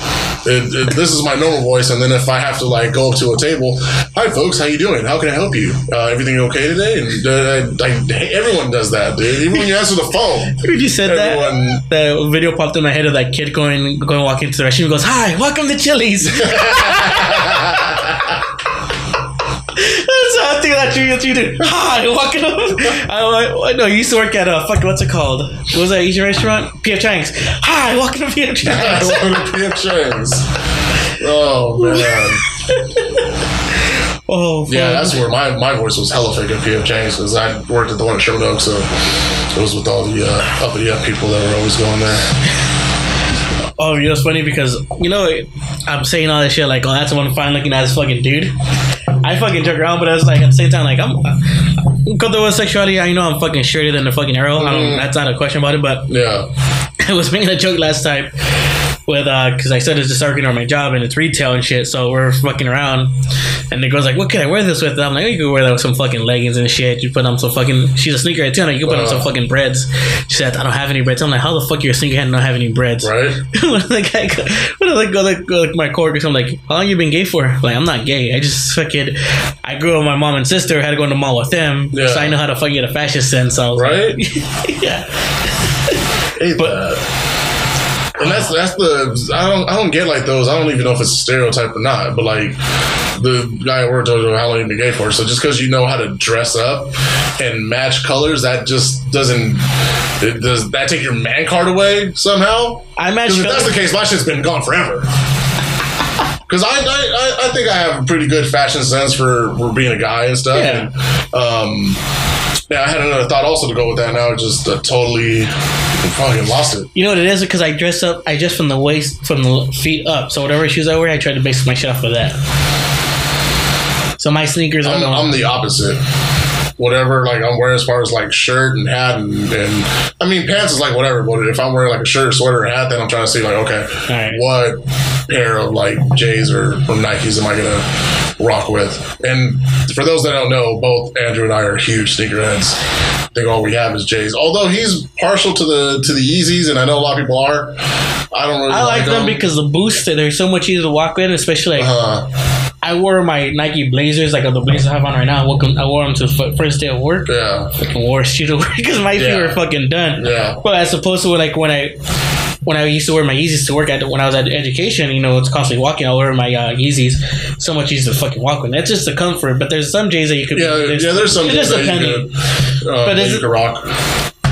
it, it, this is my normal voice, and then if I have to like go up to a table, hi folks, how you doing? How can I help you? Uh, everything okay today? And uh, I, I, everyone does that, dude. Even when you answer the phone, (laughs) Dude, you said Everyone- that. The video popped in my head of that kid going going walking into the restaurant. He goes, "Hi, welcome to Chili's." (laughs) That's how I think that you, that you do. Hi, welcome. I, I, no, you used to work at a fuck. What's it called? What was that Asian restaurant? PF Chang's. Hi, welcome to PF Chang's. (laughs) want to PF Chang's. Oh man, oh, fuck. yeah, that's where my, my voice was hella fake at PF Chang's because I worked at the one at Sherman Oaks, so it was with all the uh, uppity up people that were always going there. Oh, you know, it's funny because you know I'm saying all this shit like, oh, that's one fine looking ass fucking dude. I fucking joke around, but I was like at the same time, like I'm comfortable with sexuality. I know I'm fucking straighter than the fucking arrow. I don't. Mm. That's not a question about it, but Yeah. (laughs) I was making a joke last time with uh because I said it's just starting on my job and it's retail and shit. So we're fucking around, and the girl's like, "What can I wear this with?" And I'm like, "You can wear that with some fucking leggings and shit. You put on some fucking. She's a sneakerhead too. And you can put on some Uh. fucking Breds." She said, "I don't have any Breds." I'm like, "How the fuck you're a sneakerhead and not have any Breds?" Right? (laughs) when the guy, go- when I go like, like my coworkers, I'm like, "How long you been gay for?" Like, I'm not gay. I just fucking. I grew up with my mom and sister. Had to go in the mall with them, Yeah. so I know how to fucking get a fashion sense. So I was Right? like, (laughs) yeah. hate But- that. And that's that's the I don't I don't get like those. I don't even know if it's a stereotype or not. But like the guy at work told you how long you been gay for. So just because you know how to dress up and match colors, that just doesn't it does that take your man card away somehow? I match if that's the case, my shit's been gone forever. (laughs) Because I, I, I, I think I have a pretty good fashion sense for, for being a guy and stuff. Yeah. And, um, yeah, I had another thought also to go with that. Now just uh, totally fucking lost it. You know what it is? Because I dress up, I dress from the waist, from the feet up. So whatever shoes I wear, I try to base my shit off of that. So my sneakers I'm, I'm the opposite. Whatever, like I'm wearing as far as like shirt and hat and, and I mean pants is like whatever. But if I'm wearing like a shirt, sweater, and hat, then I'm trying to see like okay, Alright. what pair of like J's or, or Nikes am I gonna rock with? And for those that don't know, both Andrew and I are huge sneakerheads. I think all we have is J's. Although he's partial to the to the Yeezys, and I know a lot of people are. I don't really I like them because the boost, they're so much easier to walk with, especially like uh, I wore my Nike Blazers, like the Blazers I have on right now. I wore 'em- I wore them to f- first day of work. yeah, Fucking wore shit to work (laughs) because my feet Yeah. were fucking done. yeah, But as opposed to like when I when I used to wear my Yeezys to work at when I was at education, you know, it's constantly walking. I wear my uh, Yeezys, so much easier to fucking walk with. That's just the comfort. But there's some J's that you could yeah, yeah. There's some it just you depending. uh, But is you rock.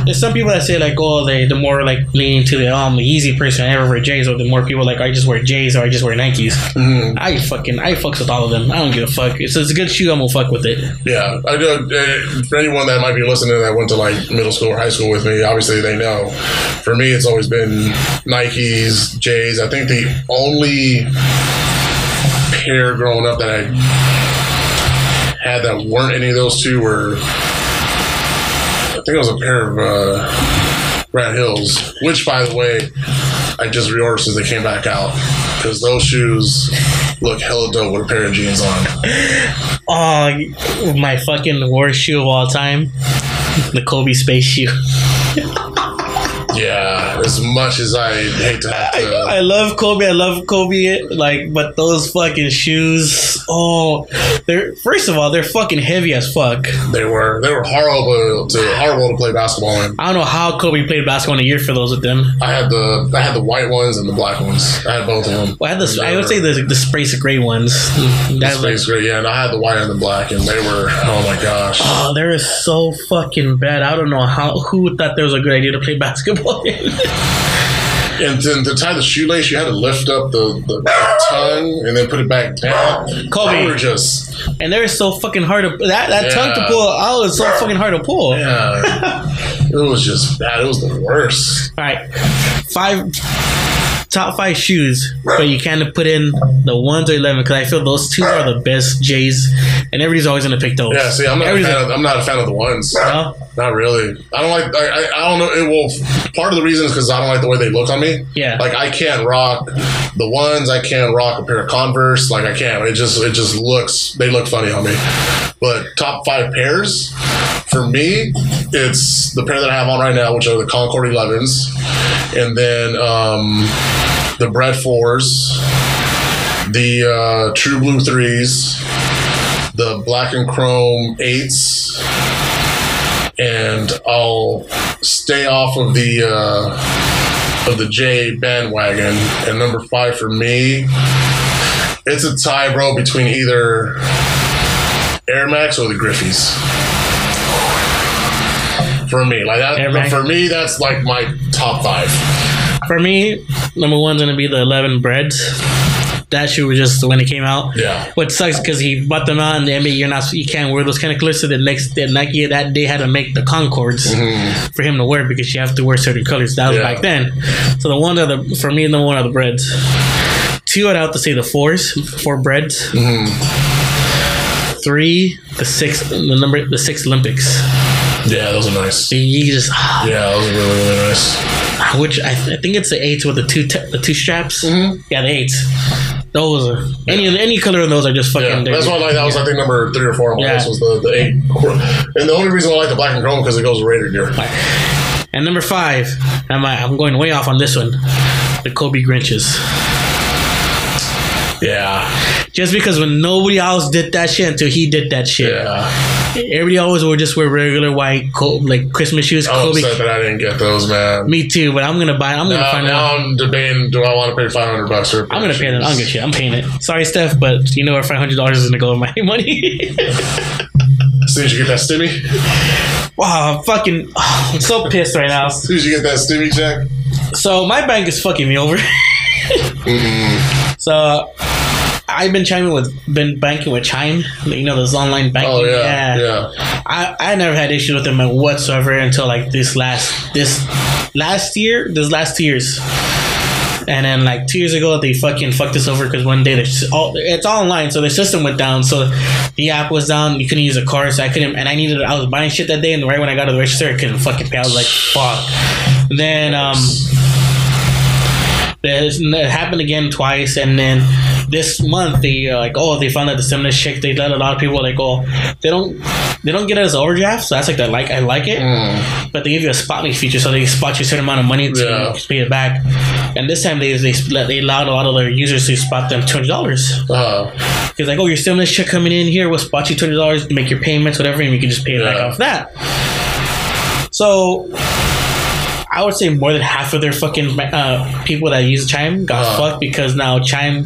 There's some people that say like, oh, they the more like leaning to the um the easy person, I never wear J's, or the more people like I just wear J's or I just wear Nikes. Mm-hmm. I fucking I fucks with all of them. I don't give a fuck. It's, it's a good shoe. I'm gonna fuck with it. Yeah, I do. Uh, for anyone that might be listening that went to like middle school or high school with me, obviously they know. For me, it's always been Nikes, J's. I think the only pair growing up that I had that weren't any of those two were, think it was a pair of uh, Rat Hills, which, by the way, I just reordered since they came back out because those shoes look hella dope with a pair of jeans on. Oh, my fucking worst shoe of all time, the Kobe space shoe. Yeah, as much as I hate to have I, to. I love Kobe. I love Kobe. Like, but those fucking shoes. Oh, they're first of all they're fucking heavy as fuck. They were they were horrible to horrible to play basketball in. I don't know how Kobe played basketball in a year for those with them. I had the I had the white ones and the black ones. I had both of them. Well, I had the I would say the the space gray ones. That Space gray, yeah, and I had the white and the black, and they were oh my gosh. oh, they were so fucking bad. I don't know how who thought there was a good idea to play (laughs) basketball. And then to tie the shoelace, you had to lift up the, the tongue and then put it back down. Kobe. They were just and they're so fucking hard to that that tongue to Yeah. pull out is so fucking hard to pull. yeah. (laughs) it was just bad. It was the worst. All right, five top five shoes, but you kind of put in the ones or eleven because I feel those two are the best J's, and everybody's always gonna pick those. Yeah, see, I'm not a fan of, I'm not a fan of the ones. No? Not really. I don't like. I, I, I don't know. It will. Part of the reason is because I don't like the way they look on me. Yeah. Like I can't rock the ones. I can't rock a pair of Converse. Like I can't. It just. It just looks. They look funny on me. But top five pairs for me, it's the pair that I have on right now, which are the Concord 11s, and then um, the Bred Fours, the uh, True Blue threes, the Black and Chrome eights and I'll stay off of the uh, of the J bandwagon. And number five for me, it's a tie, bro, between either Air Max or the Griffeys. For me, like that. For me, that's like my top five. For me, number one's gonna be the eleven Breds. That shoe was just when it came out. Yeah. What sucks because he bought them out in the NBA. You're not, you can't wear those kind of colors. So the next, the Nike that day had to make the Concords for him to wear because you have to wear certain colors. That was Mm-hmm. Yeah. back then. So the one of the for me, the one of the Breds. Two, I'd have to say the fours, four Breds. Mm-hmm. Three, the six, the number, the six Olympics. Yeah, those are nice. You just, Yeah, those are really really nice. which I, I think it's the eights with the two te- the two straps. Mm-hmm. Yeah, the eights. Those are any any color of those are just fucking. Yeah, that's why I like that was I think number three or four on my Yeah. list was the, the eight. And the only reason I like the black and chrome because it goes with Raider gear. And number five, I'm I'm going way off on this one. The Kobe Grinches. Yeah, Just because when nobody else did that shit until he did that shit. yeah. Everybody always would just wear regular white like Christmas shoes. I'm Kobe. upset that I didn't get those, man. Me too, but I'm gonna buy. I'm gonna Now, find now out. I'm debating: Do I want to pay five hundred bucks or? I'm gonna pay it. I don't give a shit. I'm paying it. Sorry, Steph, but you know where five hundred dollars is gonna go with my (laughs) money. As soon as you get that stimmy, wow, I'm fucking. (sighs) I'm so pissed right now. (laughs) as soon as you get that stimmy check, So my bank is fucking me over. (laughs) Mm-hmm. So I've been chiming with been banking with Chime. You know those online banking. oh yeah, yeah, I, I never had issues with them whatsoever until like this last this last year, this last two years. And then like two years ago, they fucking fucked us over because one day there's all it's all online, so the system went down. So the app was down. You couldn't use a card, so I couldn't. And I needed. I was buying shit that day, and right when I got to the register, I couldn't fucking pay. I was like, fuck. Then um, it happened again twice, and then this month they uh, like oh they found out the stimulus check. They let a lot of people like oh they don't they don't get it as overdraft, so that's like that like I like it, but they give you a spot me feature, so they spot you a certain amount of money to Yeah. pay it back. And this time they they they allowed a lot of their users to spot them two hundred dollars. uh, Because like oh your stimulus check coming in here, we'll spot you two hundred dollars, to make your payments, whatever, and you can just pay it back off that. So I would say more than half of their fucking uh, people that use Chime got Uh. fucked because now Chime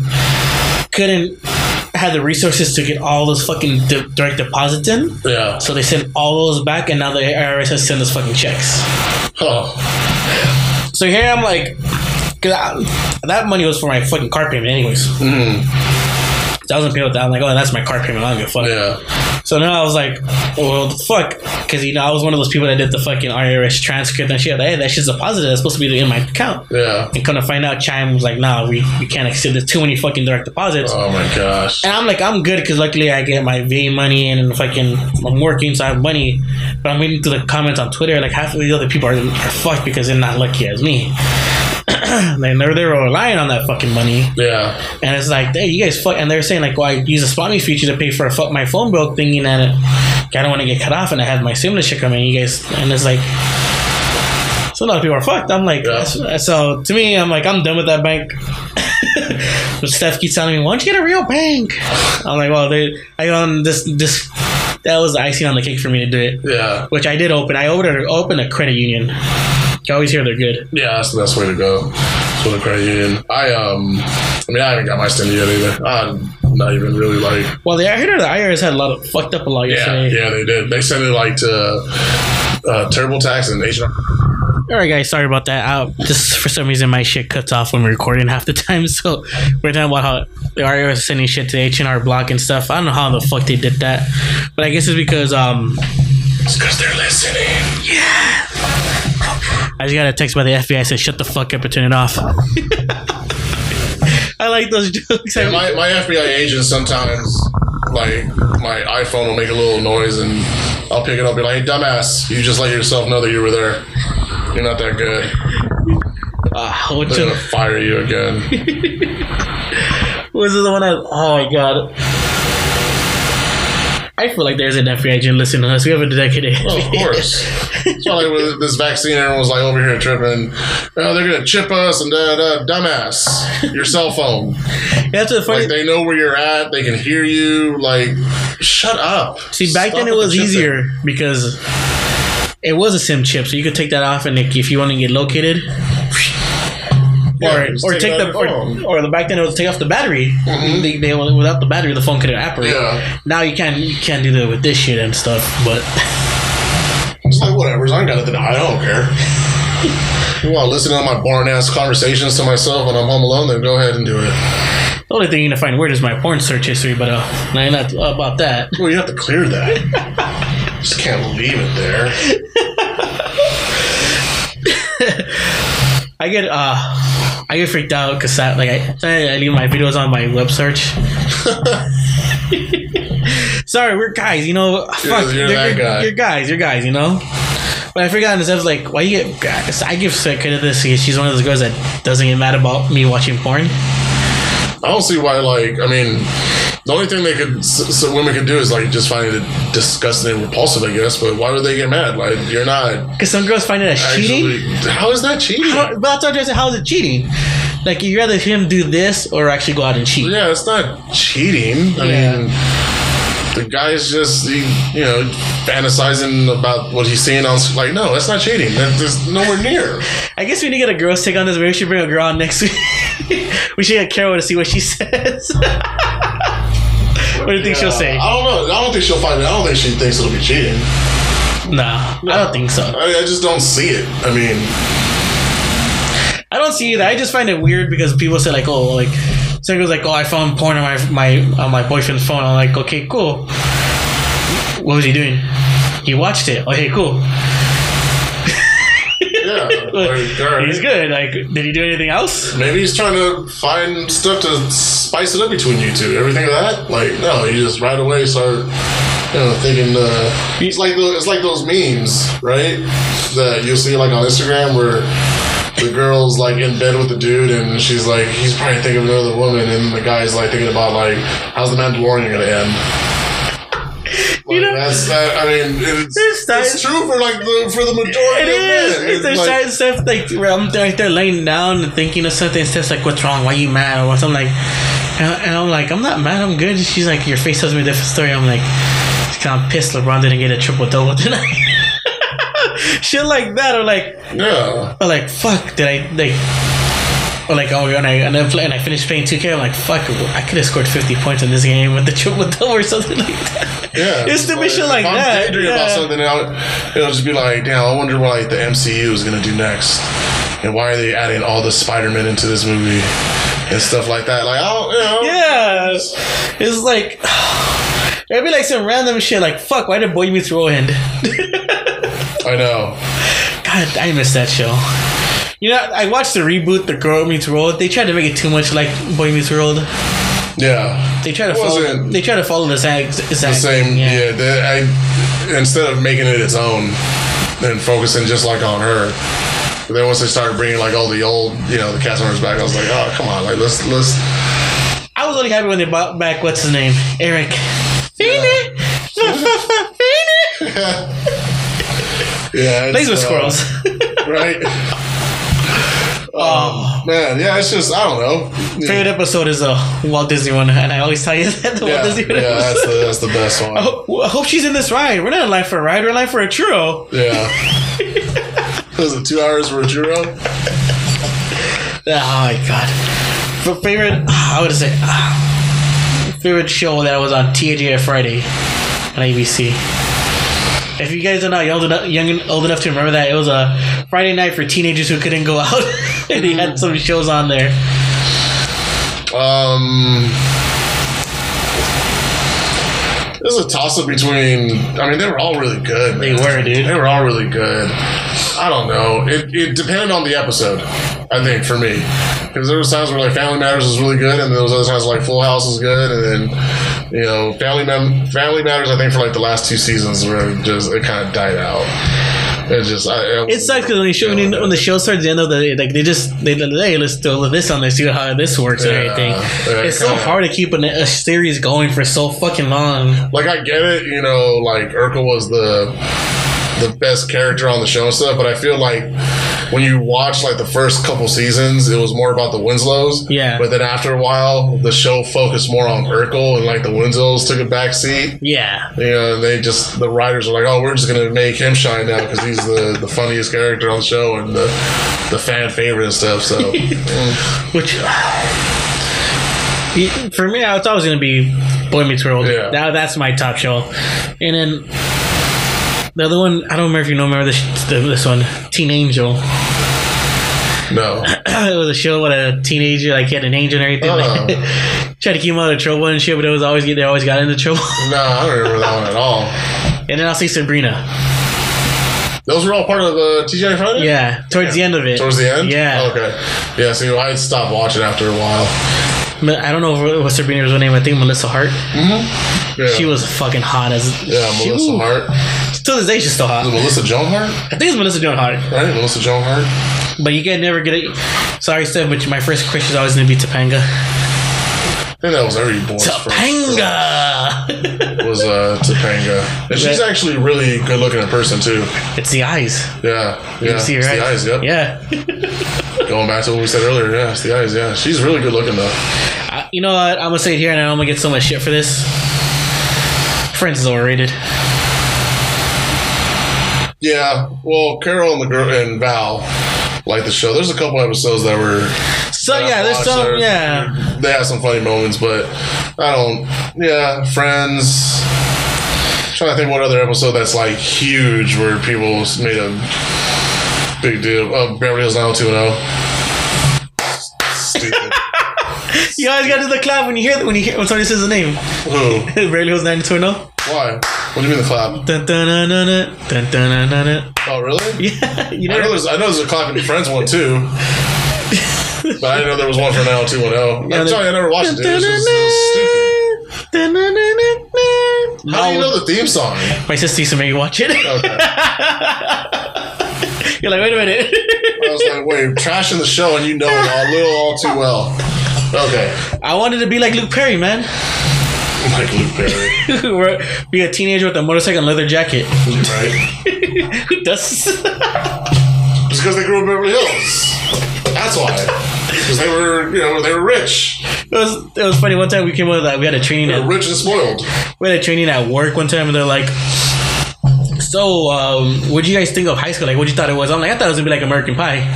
couldn't had the resources to get all those fucking di- direct deposits in. Yeah. So they sent all those back, and now the IRS has sent us fucking checks. Oh. So here I'm like, cause I, that money was for my fucking car payment, anyways. Mm. So I wasn't paying with that. I'm like, oh, that's my car payment. I don't give a fuck. Yeah. So now I was like, well, the fuck, because you know I was one of those people that did the fucking IRS transcript and shit. Like, hey, that shit's a positive. That's supposed to be in my account. Yeah. And come to find out, Chime was like, nah, we, we can't accept. There's too many fucking direct deposits. Oh my gosh. And I'm like, I'm good because luckily I get my VA money and fucking I'm working, so I have money. But I'm reading through the comments on Twitter, like half of the other people are, are fucked because they're not lucky as me. (clears throat) and they're they're relying on that fucking money, Yeah. and it's like, hey, you guys fuck. And they're saying like, well, I use a spot me feature to pay for a fuck my phone bill, thinking that it, I don't want to get cut off, and I have my stimulus check coming. You guys, and it's like. So a lot of people are fucked. I'm like, Yeah. so to me, I'm like, I'm done with that bank. (laughs) but Steph keeps telling me, why don't you get a real bank? I'm like, well, they, I on this, this, that was the icing on the cake for me to do it, Yeah. which I did open. I opened, opened a credit union. You always hear they're good. Yeah, that's the best way to go. For the credit union. I um I mean I haven't got my stimmy yet either. I'm not even really like Well, the, I heard the IRS had a lot of fucked up a lot Yeah, yesterday. yeah, they did. They sent it like to uh, TurboTax and H. All right, guys, sorry about that. Uh, just for some reason, my shit cuts off when we're recording half the time. (laughs) So we're talking about how the IRS is sending shit to H and R Block and stuff. I don't know how the fuck they did that, but I guess it's because um, It's because they're listening. I just got a text by the FBI said shut the fuck up and turn it off. (laughs) I like those jokes. Yeah, my, my FBI agent sometimes like my iPhone will make a little noise and I'll pick it up and be like, hey, dumbass, you just let yourself know that you were there. You're not that good. uh, They're gonna fire you again. (laughs) was it the one? I, oh my god. I feel like there's an FBI agent listening to us. We have a dedicated. Well, of (laughs) course. It's not like with this vaccine, everyone's like over here tripping. Oh, they're gonna chip us and da da. Dumbass, your cell phone. That's the funny. Like they know where you're at. They can hear you. Like, shut up. See, back Stop then it with the was easier because it was a SIM chip, so you could take that off, and if you want to get located, Yeah, or just or take take it the out of your or. Mm-hmm. or the back then it was take off the battery. They, they without the battery, the phone couldn't operate. Yeah. Now you can't you can't do that with this shit and stuff. But (laughs) It's like whatever. I ain't got nothing. I don't care. (laughs) You want to listen to my boring ass conversations to myself when I'm home alone? Then go ahead and do it. the only thing you're gonna find weird is my porn search history. But uh, now you're not about that. Well, you have to clear that. (laughs) Just can't leave it there. I get uh, I get freaked out because I, like I, I leave my videos on my web search. (laughs) Sorry, we're guys, you know. Fuck, you're you're, you're- guy. you're guys, you're guys, you know. But I forgot this. I was like, why you get? guys, I give credit to this because she's one of those girls that doesn't get mad about me watching porn. I don't see why. Like, I mean, the only thing they could, so women could do is like just find it disgusting and repulsive, I guess. But why would they get mad? Like, you're not Because some girls find it as cheating. How is that cheating? How, but that's what I said. How is it cheating? Like you rather him do this or actually go out and cheat. Yeah, it's not cheating. I Yeah. mean, the guy's just he, you know fantasizing about what he's seeing on. Like, no, that's not cheating. That's just nowhere near. (laughs) I guess we need to get a girl's take on this. Maybe we should bring a girl on next (laughs) week. we should get Carol to see what she (laughs) says. What do you think she'll say? I don't know. I don't think she'll find it. I don't think she thinks it'll be cheating. Nah, I don't think so. I, I just don't see it. I mean, I don't see it. I just find it weird because people say like, oh, like some goes like, oh, I found porn on my my on my boyfriend's phone. I'm like, okay, cool. What was he doing? He watched it. Okay, cool. Yeah, (laughs) like, all right. He's good. Like, did he do anything else? Maybe he's trying to find stuff to spice it up between you two. Everything of that, like no, you just right away start, you know, thinking. Uh, it's like the, it's like those memes, right? That you'll see like on Instagram where the girl's like in bed with the dude and she's like, he's probably thinking of another woman, and the guy's like thinking about like, how's the Mandalorian gonna end? Like, You know- that's that. I mean, it's, It's it's true for like the for the majority It of is. men. It's there's like- certain stuff like I'm like they're laying down and thinking of something. It's just like, what's wrong? Why you mad? Or something like, and, and I'm like, I'm not mad. I'm good. She's like, your face tells me a different story. I'm like, I'm pissed. LeBron didn't get a triple double tonight. (laughs) Shit like that, or like, yeah. or like, fuck, did I like? Or like oh, and I and, then play, and I finished playing 2K. I'm like, fuck, I could have scored 50 points in this game with the (laughs) triple double or something like that. Yeah, it's stupid shit like if I'm that. daydreaming about something, I'll, it'll just be like, damn, I wonder what like the MCU is gonna do next, and why are they adding all the Spider-Man into this movie and stuff like that. Like, I don't, you know, Yeah, it's like (sighs) it'd be like some random shit. Like fuck, why did Boy Meets World end? (laughs) I know. God, I miss that show. You know, I watched the reboot, The Girl Meets World. They tried to make it too much like Boy Meets World. Yeah, They try to follow. They try to follow the exact, the same. Yeah, the, I instead of making it its own and focusing just like on her. But then once they started bringing like all the old, you know, the cast members back, I was like, oh come on, like let's let's I was only happy when they brought back what's his name, Eric. Feeny. yeah, it's, Plays with uh, squirrels. right? (laughs) Um, oh man, yeah, it's just I don't know. Favorite episode is a Walt Disney one, and I always tell you (laughs) that the Yeah, Walt Disney yeah, one. that's the that's the best one. I hope, I hope she's in this ride. We're not in line for a ride. We're in line for a churro. Yeah. (laughs) Was it two hours for a churro? Oh my god. For favorite, I would say (sighs) favorite show that was on TGI Friday on ABC. If you guys are not young enough, young and old enough to remember that, it was a Friday night for teenagers who couldn't go out, (laughs) and they had some shows on there. Um, this is a toss up between. I mean, they were all really good. They were, dude. They were all really good. I don't know. It, it depended on the episode. I think for me, because there was times where like Family Matters was really good, and there was other times where, like Full House was good, and then you know Family Mem- Family Matters. I think for like the last two seasons where it just it kind of died out. It just I, It sucks because when, they show, when, the show starts, the end of the day, like they just they hey let's throw this on there, see how this works and everything. yeah, it's so kinda. hard to keep a, a series going for so fucking long. like I get it, you know, like Urkel was the the best character on the show and stuff, but I feel like when you watch like the first couple seasons, it was more about the Winslows. Yeah. But then after a while, the show focused more on Urkel and like the Winslows took a back seat. Yeah, You know, and they just the writers are like, oh, we're just gonna make him shine now because he's the the funniest character on the show and the the fan favorite and stuff. So mm, (laughs) which (sighs) for me, I was always gonna be Boy Meets World. Yeah. That, that's my top show, and then the other one I don't remember if you know remember this this one Teen Angel. No, (laughs) it was a show with a teenager like he had an angel and everything. Oh. Like, (laughs) tried to keep him out of trouble and shit, but it was always they always got into trouble. (laughs) no, I don't remember that one at all. and then I'll say Sabrina. Those were all part of uh, TGI Friday. Yeah, towards the end of it. Towards the end? Yeah. Okay. Yeah, see, I stopped watching after a while. I don't know if- what Sabrina's name. I think Melissa Hart. Yeah. She was fucking hot as Yeah, she- Melissa. Hart. To this day, she's still hot. It Melissa Joan Hart? I think it's Melissa Joan Hart. Right? Melissa Joan Hart? But you can never get it. Sorry, Steph, but my first crush is always gonna be Topanga. I think that was every boy's Topanga. Was uh, Topanga. And she's actually really good looking in person, too. it's the eyes. Yeah. Yeah. You see her it's eyes. the eyes, yep. Yeah. (laughs) Going back to what we said earlier, yeah, it's the eyes, yeah. She's really good looking, though. I- you know what? I'm gonna say it here, and I'm gonna get so much shit for this. Friends is overrated. Yeah. Well, Carol and the girl and Val like the show. There's a couple episodes that were So that yeah, there's some that are- yeah. they have some funny moments, but I don't. Yeah, Friends. trying to think what other episode that's like huge where people made a big deal. Oh, Beverly Hills 90210. Stupid. (laughs) You always gotta do the clap when you hear when you hear when somebody says the name. Who? (laughs) Barely Hills 90210. Why? What do you mean the clap? Dun, dun, dun, dun, dun, dun, dun. Oh, really? (laughs) Yeah. You know, I know there's I know there's a clap in Friends one too. (laughs) but I didn't know there was one for now two one zero. I'm sorry, I never watched it. Dude. It's just, it's stupid. Dun, dun, dun, dun, dun. How do you know the theme song? My sister used to make me watch it. Okay. (laughs) You're like, wait a minute. I was like, wait, trashing the show, and you know it all, little all too well. Okay. I wanted to be like Luke Perry, man. Like Luke Perry, (laughs) be a teenager with a motorcycle and leather jacket. right? (laughs) Who does? Just because they grew up in Beverly Hills. That's why. Because they were, you know, they were rich. It was it was funny. One time we came with that we had a training They at rich and spoiled. we had a training at work one time, and they're like, "So, um, what do you guys think of high school? Like, what you thought it was?" I'm like, "I thought it was gonna be like American Pie."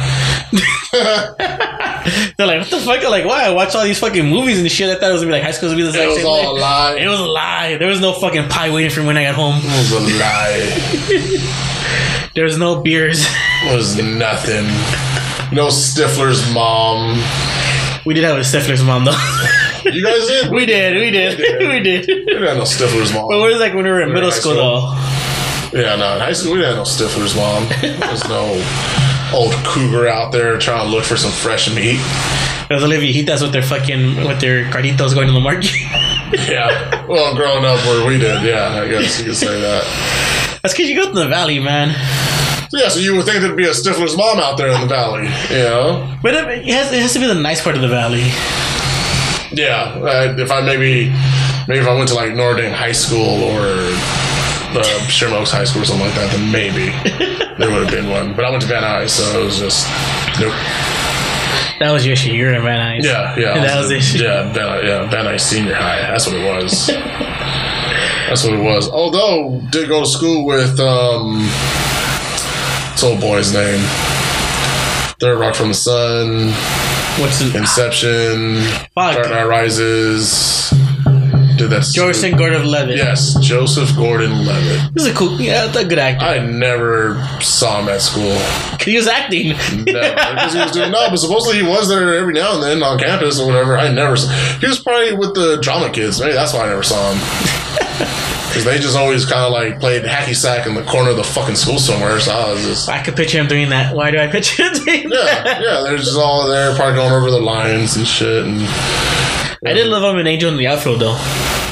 (laughs) (laughs) They're like, what the fuck? I'm like, why? I watch all these fucking movies and shit. I thought it was gonna be like high school was gonna be the It exact was same all a lie. It was a lie. There was no fucking pie waiting for me when I got home. It was a lie. (laughs) There was no beers. It was nothing. No Stifler's mom. we did have a Stifler's mom though. (laughs) You guys did? we did, we did, we did. We didn't have no Stifler's mom. But it was like when we were in We middle school, school. though. Yeah, no, in high school we didn't have no Stifler's mom. There was no old cougar out there trying to look for some fresh meat. Was Olivia Hitas with their fucking with their carditos going to the market. (laughs) Yeah. Well, growing up where we did, yeah, I guess you could say that. That's because you go to the valley, man. So, yeah, so you would think there'd be a Stifler's mom out there in the valley, you know? But it, has it has to be the nice part of the valley. Yeah. Uh, if I maybe, maybe if I went to like Dame High School or uh, Sherman Oaks High School or something like that, then maybe (laughs) there would have been one. But I went to Van Nuys, so it was just, nope. That was your issue. You were in Van Nuys. Yeah, yeah. (laughs) That was the issue. Yeah, Van, yeah, Van Nuys Senior High. That's what it was. (laughs) That's what it was. Although, did go to school with, um, what's old boy's name? Third Rock from the Sun, What's the Inception, Fuck. Dark Knight Rises. Did that. Joseph Gordon-Levitt? Yes, Joseph Gordon-Levitt. This is a cool. Yeah, that's a good actor. I never saw him at school. he was acting. Never, because (laughs) he was doing no, but supposedly he was there every now and then on campus or whatever. I never. Saw, he was probably with the drama kids. Maybe that's why I never saw him. (laughs) Because they just always kind of like played hacky sack in the corner of the fucking school somewhere. So I was just. I could picture him doing that. Why do I picture him doing that? Yeah, yeah, they're just all there, probably going over the lines and shit. And I did love him in Angel in the Outfield though.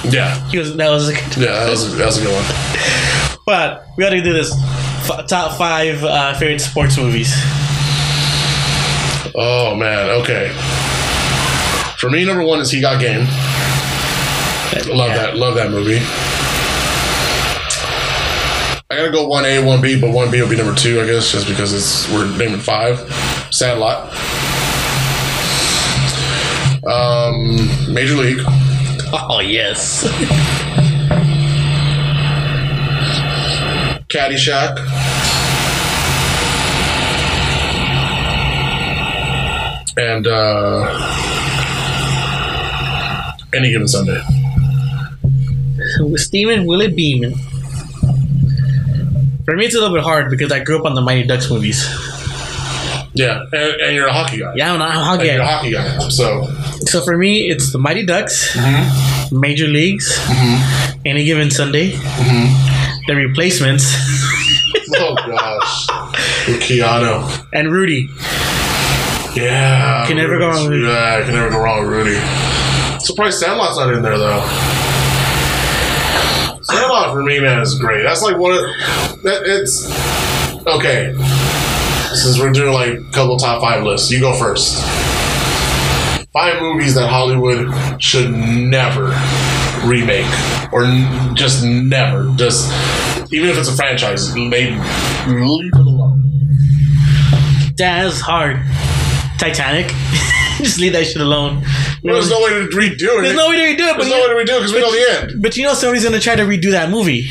yeah, He was that was a good. yeah, that was a, that was a good one. But we got to do this. F- top five uh, favorite sports movies. Oh man, okay. For me, number one is He Got Game. Love Yeah. that. Love that movie. I gotta go one A, one B, but one B will be number two, I guess, just because it's we're naming five. Sandlot. Um, Major League. (laughs) Oh yes. Caddyshack. And uh, any given Sunday. Steaming, will it beaming? For me, it's a little bit hard because I grew up on the Mighty Ducks movies. Yeah, and, and you're a hockey guy. Yeah, I'm not how And guy. you're a hockey guy. So So for me, it's the Mighty Ducks, Mm-hmm. Major Leagues, any given Sunday, Mm-hmm. the Replacements, (laughs) Oh gosh. With Keanu. and Rudy. Yeah. Can never go wrong with Rudy. Yeah, can never go wrong with Rudy. Surprised Sandlot's not in there though. Sandlot for me, man, is great. That's like one of that. It's okay. Since we're doing like a couple top five lists, you go first. Five movies that Hollywood should never remake, or n- just never, just even if it's a franchise, they leave it alone. That's hard. Titanic. (laughs) Just leave that shit alone. There's no way to redo it. There's no way to redo it, but There's you, no way to redo it because we know the end. but you know somebody's gonna try to redo that movie.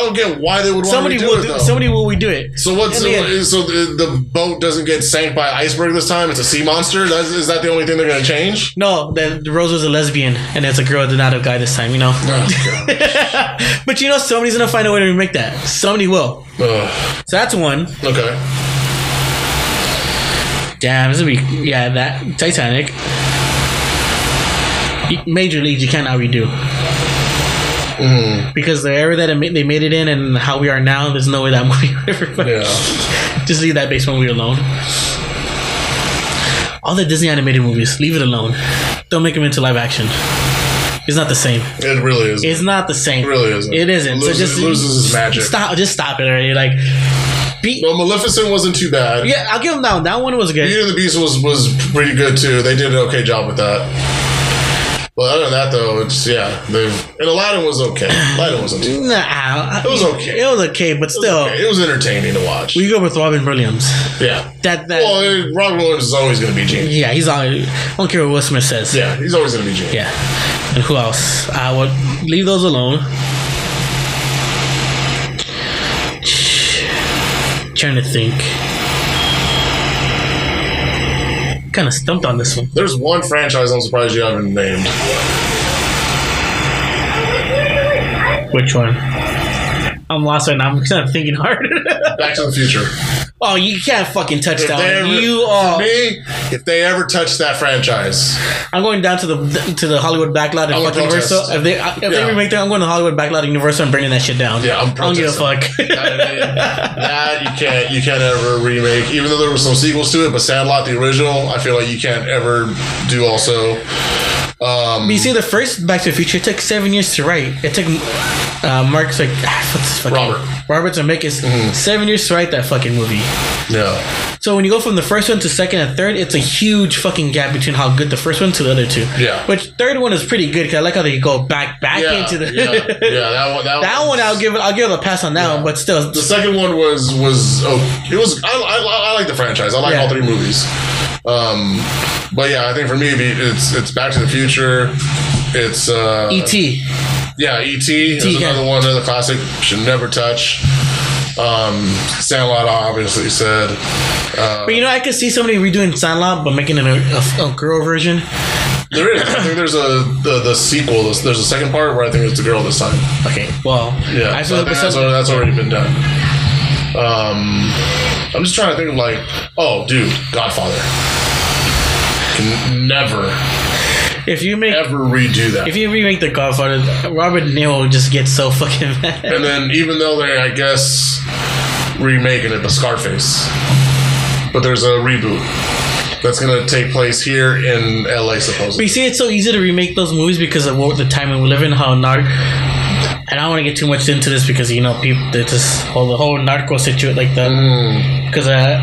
I don't get why they would want Somebody to will. it Do, though. somebody will redo it. so what's In the so the, the boat doesn't get sank by iceberg this time? It's a sea monster. That's, is that the only thing they're going to change? No, the, the Rose was a lesbian, and it's a girl, not a guy this time. You know. Oh, (laughs) but you know somebody's gonna find a way to remake that. Somebody will. Ugh. So that's one. okay. Damn, this would be yeah that Titanic. Major Leagues, you cannot redo. Mm, Because the era that it ma- they made it in and how we are now, there's no way that (laughs) movie would ever. yeah. Just leave that base movie alone. All the Disney animated movies, leave it alone. Don't make them into live action. It's not the same. It really is. It's not the same. It really isn't. It isn't. It so just it loses its magic. Stop. Just stop it already. Like, be, no, Maleficent wasn't too bad. yeah, I'll give them that. one. That one was good. Beauty and the Beast was was pretty good too. They did an okay job with that. But other than that, though, it's yeah. They've and Aladdin was okay. Aladdin wasn't too. Nah, It was okay. It was okay, but still, Okay, It was entertaining to watch. we go with Robin Williams. yeah. That that. Well, eh, Robin Williams is always going to be genius. yeah, he's always. I don't care what Will Smith says. Yeah, he's always going to be genius. Yeah. And who else? I would leave those alone. Trying to think. Kind of stumped on this one. There's one franchise I'm surprised you haven't named. Which one? I'm lost right now. I'm kind of thinking hard. Back to the Future. (laughs) oh, you can't fucking touch If that ever- You are. me, if they ever touch that franchise, I'm going down to the to the Hollywood backlot and fucking Universal. If they if they remake that, I'm going to Hollywood backlot and Universal and bringing that shit down. Yeah, I'm I don't give a fuck. (laughs) that, that you can't you can't ever remake. Even though there were some sequels to it, but Sandlot the original, I feel like you can't ever do also. Um, But you see, the first Back to the Future took seven years to write. It took uh, Mark's like ah, (sighs) what's his fucking Robert. Mm-hmm. Robert Zemeckis seven years to write that fucking movie. yeah, So when you go from the first one to second and third, it's a huge fucking gap between how good the first one to the other two. Yeah. Which third one is pretty good because I like how they go back back yeah, into the yeah, yeah. (laughs) That one, that, that one I'll give I'll give it a pass on that one, but still The second one was was oh, it was I, I, I like the franchise. I like Yeah. all three movies. Um, but yeah, I think for me it's it's Back to the Future. It's uh, E.T. Yeah, E.T. is E yeah. another one, another classic. Should never touch. Um, Sandlot, obviously said. Uh, But you know I could see somebody redoing Sandlot but making it a, a, a girl version. there is. I think there's a the, the sequel. There's, there's a second part where I think it's the girl this time. Okay, well Yeah, I so I think that's, that's already been done. Um, I'm just trying to think of like, oh, dude, Godfather. Can never if you make ever redo that. if you remake the Godfather, Robert De Niro just gets so fucking mad. And then even though they're, I guess, remaking it, the Scarface, but there's a reboot that's gonna take place here in LA, But supposedly. you see, it's so easy to remake those movies because of what the time we live in. How and I don't want to get too much into this because you know people this whole the whole narco situation like that because uh,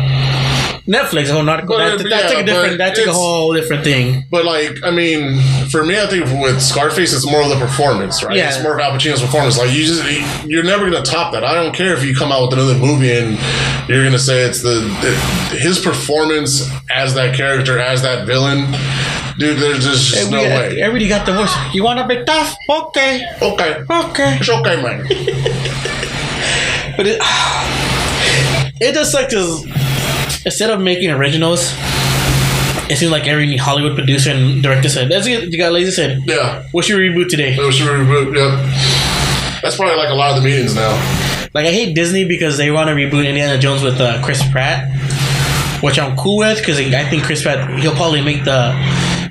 Netflix the whole narco But, that, that yeah, took a different that took a whole different thing. But like, I mean, for me, I think with Scarface, it's more of the performance, right? Yeah. It's more of Al Pacino's performance. Like you just, you're never gonna top that. I don't care if you come out with another movie and you're gonna say it's the, the his performance as that character, as that villain. Dude, there's just, just no way. Everybody got the voice. You want to be tough? Okay, Okay, okay. it's okay, man. (laughs) But it, (sighs) it just like because instead of making originals, it seems like every Hollywood producer and director said, "That's it." You got lazy said, Yeah. "What's your reboot today?" What's your reboot. Yep. That's probably like a lot of the meetings now. Like I hate Disney because they want to reboot Indiana Jones with uh, Chris Pratt, which I'm cool with because I think Chris Pratt he'll probably make the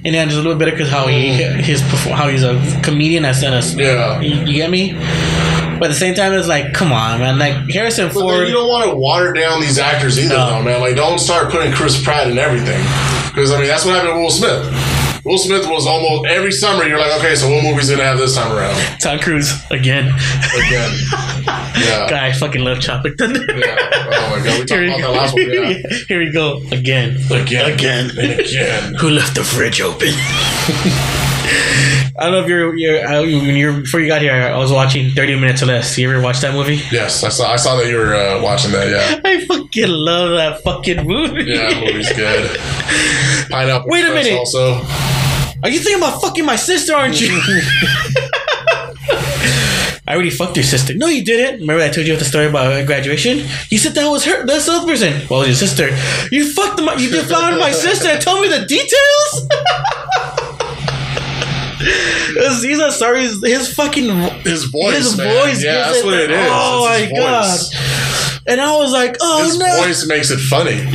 Indiana just a little bit because how he mm. his how he's a comedian as in a Yeah. you, you get me. But at the same time, it's like, come on, man. Like Harrison But Ford. you don't want to water down these actors either, No. though, man. Like, don't start putting Chris Pratt in everything. Because, I mean, that's what happened with Will Smith. Will Smith was almost every summer, you're like, okay, so what movie's going to have this time around? Tom Cruise again. Again. Yeah. (laughs) God, I fucking love Tropic Thunder. Yeah. Oh, my God. We talked Here we about go. that last one. Yeah. (laughs) Here we go again. Again. Again. And again. (laughs) Who left the fridge open? I don't know if you're, you're uh, when you're before you got here. I was watching Thirty Minutes or Less. You ever watch that movie? Yes, I saw, I saw that you were uh, watching that, yeah. I fucking love that fucking movie. Yeah, that movie's good. Pineapple Wait a minute. Also. Are you thinking about fucking my sister, aren't you? (laughs) I already fucked your sister. No, you didn't. Remember I told you the story about graduation? You said that was her. That's the other person. Well, your sister. You fucked my. You deflowered my sister and told me the details. (laughs) His- These are sorry. His, his fucking His voice, his man. voice. Yeah, that's what it is. Oh my It's his god! And I was like, oh His no. voice makes it funny.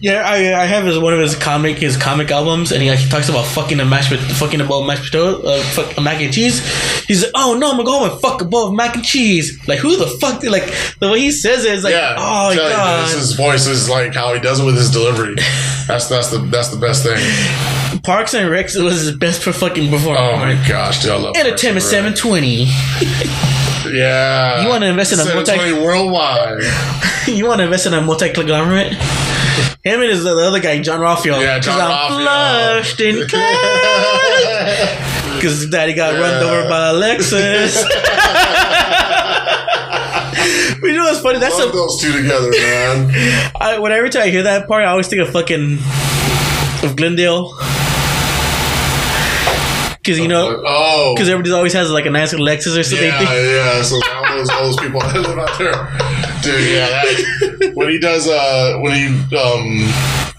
Yeah, I, I have his one of his comic his comic albums, and he, like, he talks about fucking a mashed pot- fucking a bowl of mashed potato, uh, fuck, mac and cheese. He's like, oh no, I'm gonna go home and fuck a bowl of mac and cheese. Like who the fuck? Did, like the way he says it is like, yeah, oh my you, god. this- his voice is like how he does it with his delivery. That's that's the that's the best thing. Parks and Recs was his best for fucking before. Oh my gosh, dude, I love Entertainment Parks and Rec. seven twenty. (laughs) Yeah, You wanna invest in a multi- 720 worldwide? (laughs) you want to invest in a multi conglomerate? Him and his the other guy, Jean-Ralphio. Yeah, John 'Cause I'm Raphael. flushed (laughs) cash. Because daddy got run over by a Lexus. (laughs) but you know what's funny? That's Love a, those two together, man. I, when every time I hear that part, I always think of fucking of Glendale. Because you know, oh, because everybody always has like a nice Lexus or something. yeah, (laughs) yeah. So all those all those people (laughs) that live out there, Dude, yeah, that, when he does, uh, when he, um,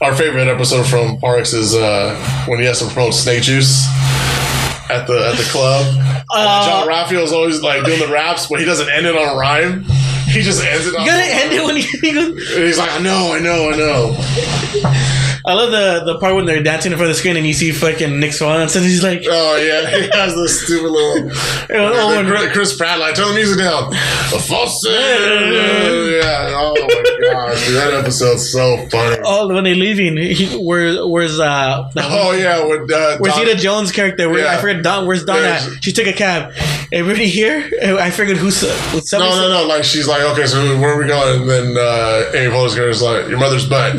our favorite episode from Parks is uh, when he has to promote snake juice at the at the club. Uh, Jean-Ralphio's always like doing the raps, but he doesn't end it on a rhyme. He just ends it on. You gotta end it when he, he goes. (laughs) And he's like, I know, I know, I know. I love the the part when they're dancing in front of the screen and you see fucking Nick Swan and he's like, Oh yeah, (laughs) he has this stupid little. (laughs) oh, and Chris- Chris Pratt, like, turn the music down. A false. (laughs) Yeah. Oh my gosh, dude, that episode's so funny. oh, when they're leaving, he, where where's uh, Oh yeah, with uh, where's Don- Jones' character? Where, Yeah. I forget Don. Where's Don at? she- took a cab. Everybody here? I figured who's. Uh, No, no, no. Like she's like, okay, so where are we going? And then uh, Amy Poehler's is like, your mother's butt.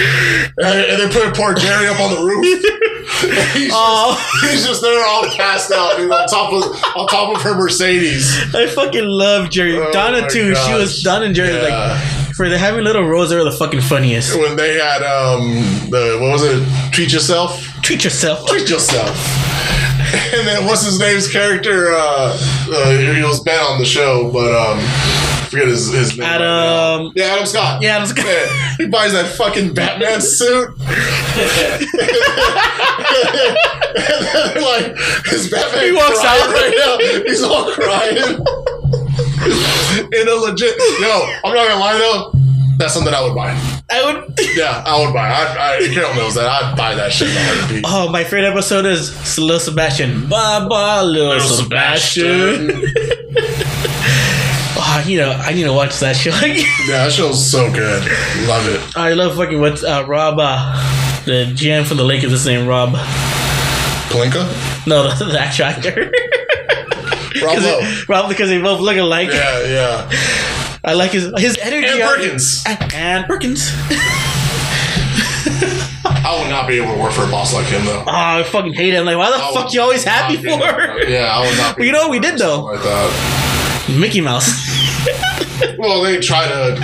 And, they, and they put poor Jerry up on the roof. (laughs) he's, Oh, just, he's just there, all passed out, dude, on top of on top of her Mercedes. I fucking love Jerry. Oh Donna my too. She was. Donna and Jerry Yeah. like for the having little roles. They were the fucking funniest. When they had um the what was it? Treat yourself. Treat yourself. Treat yourself. (laughs) And then what's his name's character? Uh, uh, he was bad on the show, but um, I forget his his name. right. Adam. Yeah, Adam Scott. Yeah, Adam Scott. Yeah, he buys that fucking (laughs) Batman suit. and (laughs) then, (laughs) like his Batman He walks out. right now. He's all crying. In a legit, yo, I'm not gonna lie though. That's something I would buy. I would. Yeah, I would buy. I, I Carol knows that. I'd buy that shit in a heartbeat. Oh, my favorite episode is Lil Sebastian. Bye bye, Lil Sebastian. You know, I need to watch that show. (laughs) Yeah, that show's so good. Love it. I love fucking what uh, Rob, uh, the GM for the Lakers. His name Rob. Pelinka? No, (laughs) actual actor. (laughs) Rob Lowe. Rob, because they both look alike. Yeah, yeah. I like his his energy. And Perkins. And, and Perkins. I would not be able to work for a boss like him though. Oh, I fucking hate him. Like, why the I fuck you always happy for? Yeah, I would not. Be You know what we did though? like that. Mickey Mouse. Well, they try to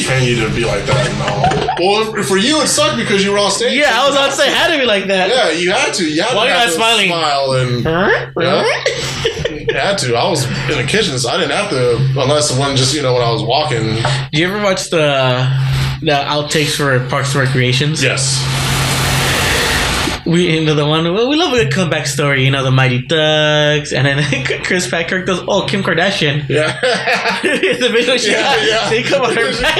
train you to be like that and all. Well, for you it sucked because you were on stage. yeah, I was about to say, had to be like that. Yeah, you had to. You had Why to you not smiling? Smile and you had to. I was in the kitchen, so I didn't have to unless when just you know when I was walking. Do you ever watch the the outtakes for Parks and Recreations? Yes. We into the one well, we love a good comeback story, you know, the Mighty Thugs, and then (laughs) Chris Patrick does oh Kim Kardashian. Yeah. (laughs) the video she Yeah, got, yeah. they come on her back.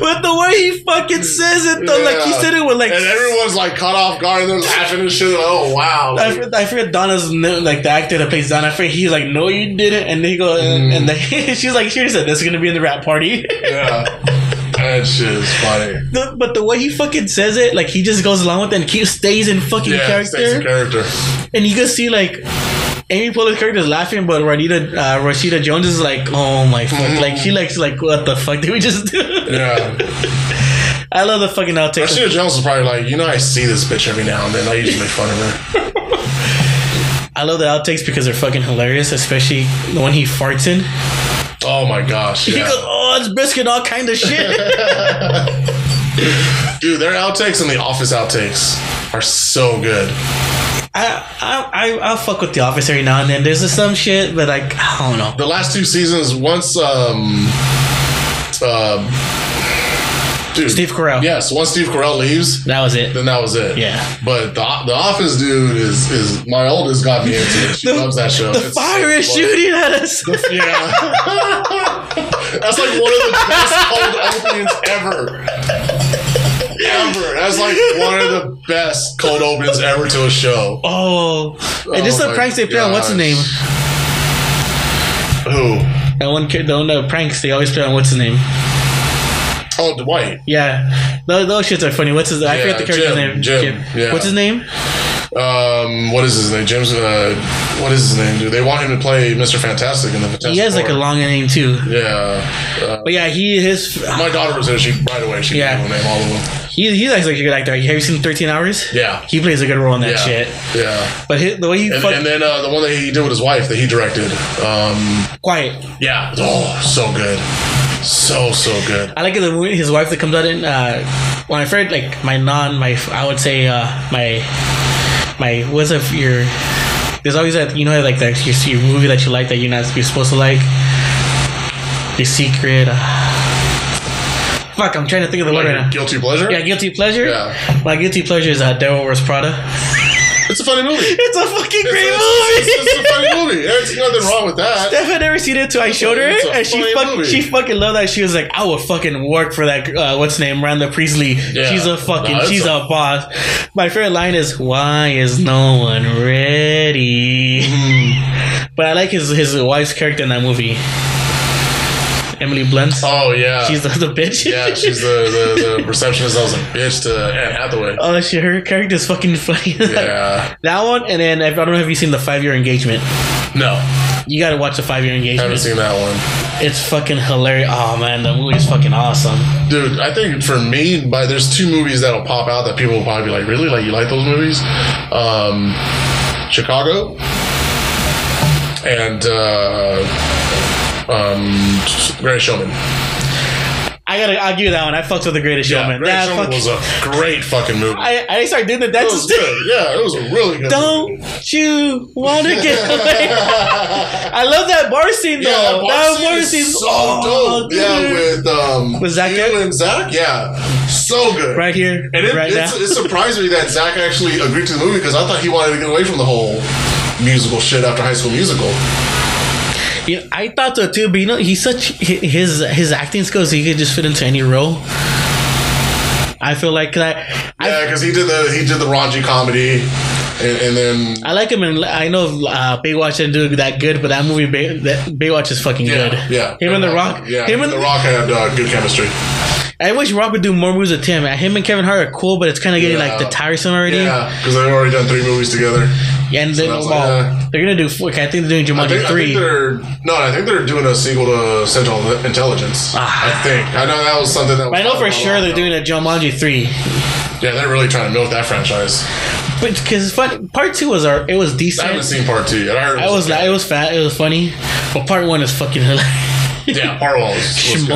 But (laughs) the way he fucking says it though, like he said it with like and everyone's like caught off guard and they're laughing and shit. Oh wow. I forget, I forget Donna's like the actor that plays Donna. I forget he's like, no, you didn't, and they go, and, Mm. and they, she's like, she said this is gonna be in the rap party. yeah. That shit is funny. The- but the way he fucking says it, like he just goes along with it and keeps stays in fucking Yeah, character. stays in character. and you can see like Amy Poehler's character is laughing, but Rashida uh, Rashida Jones is like, oh my fuck, like she likes like, what the fuck did we just do? Yeah. (laughs) I love the fucking outtakes. Rashida Jones is probably like, you know, I see this bitch every now and then. I usually make fun of her. (laughs) I love the outtakes because they're fucking hilarious, especially the one he farts in. Oh my gosh. (laughs) He goes, oh, it's brisket, all kind of shit. (laughs) Dude, their outtakes and the office outtakes are so good. I, I I I'll fuck with the office every now and then. There's some shit, but like I don't know. The last two seasons, once um um dude, Steve Carell. Yes, once Steve Carell leaves, That was it. then that was it. Yeah. But the the Office dude is is my oldest got me into it. She The- loves that show. The It's fire so is shooting at us. Yeah. (laughs) That's like one of the best cold openings ever. Ever. That's like one of the best cold openings ever to a show. Oh, and just Oh the pranks they play on what's gosh. name? Who? That one kid, the one the pranks they always play on what's his name? Oh, Dwight. Yeah, those, those shits are funny. What's his? I Yeah, forget the character's Jim, name. Jim, yeah. What's his name? Um, what is his name? James. Uh, what is his name, dude? They want him to play Mr. Fantastic in the Fantastic He has like a long name too. Yeah. Uh, But yeah, he his my daughter was there. She right away. She Yeah. knew the name all of them. he he's actually a good actor. Have you seen Thirteen Hours? Yeah. He plays a good role in that Yeah. shit. Yeah. But his, the way he And, fuck, and then uh, the one that he did with his wife that he directed. Um, quiet. yeah. Oh, so good. So so good. I like the movie his wife that comes out in uh when I first like my non my I would say uh my my what's up your There's always that you know like that your, your movie that you like that you're not you're supposed to like. Your secret. Uh, fuck, I'm trying to think of the word right now. Guilty pleasure. Yeah, guilty pleasure. Yeah. My guilty pleasure is uh, Devil Wears Prada. It's a funny movie. It's a fucking It's, great it's, movie. it's, it's a funny movie. There's nothing wrong with that. (laughs) Steph had never seen it until I showed her, It's a and she fuck, she fucking loved that. She was like, "I would fucking work for that." Uh, what's name? Randa Priestly. Yeah. She's a fucking. It's she's a- a, boss. My favorite line is, "Why is no one ready?" Mm. (laughs) but I like his his wife's character in that movie. Emily Blunt. Oh yeah. She's the, the bitch. yeah, she's the, the, the (laughs) receptionist that was a bitch to Anne Hathaway. Oh she her character's fucking funny. (laughs) Yeah. that one, and then I don't know if you've seen the five year engagement. No, You gotta watch the five year haven't engagement. seen that one. It's fucking hilarious. Oh man, the movie is fucking awesome. Dude, I think for me, by there's two movies that'll pop out that people will probably be like, really? Like, you like those movies? Um, Chicago and uh, um, Great Showman. I gotta, I'll give you that one. I fucked with the Greatest Yeah, Showman. Great That Showman fuck- was a great fucking movie. I, I started doing the it dance. was good. Yeah, it was a really good. Don't you want to get away? (laughs) I love that bar scene though. Yeah, that bar that scene bar is so oh, dope. Yeah, with um, With Zach and Zach. Yeah, so good. right here, And it, right it's, it surprised me that Zach actually agreed to the movie because I thought he wanted to get away from the whole musical shit after High School Musical. Yeah, I thought so too, but you know, he's such his his acting skills. He could just fit into any role. I feel like I, I Yeah, because he did the he did the raunchy comedy, and, and then I like him, and I know uh, Baywatch didn't do that good, but that movie, Bay, that Baywatch is fucking yeah, good. yeah, him and The Rock. Yeah, him and the Rock had uh, good chemistry. I wish Rock would do more movies with Tim. Him and Kevin Hart are cool, but it's kind of getting like the tiresome already. Yeah, because they've already done three movies together. Yeah, And then, that's well, like, uh, they're gonna do. four- okay, I think they're doing I Jumanji think, I three. think they're no, I think they're doing a sequel to Central Intelligence. Ah. I think I know that was something that. Was I know for sure they're doing a Jumanji three. Yeah, they're really trying to milk that franchise. But because fun. Part two was our. It was decent. I haven't seen part two yet. I I was like, it was fat. It was funny. But part one is fucking hilarious. Yeah, one was.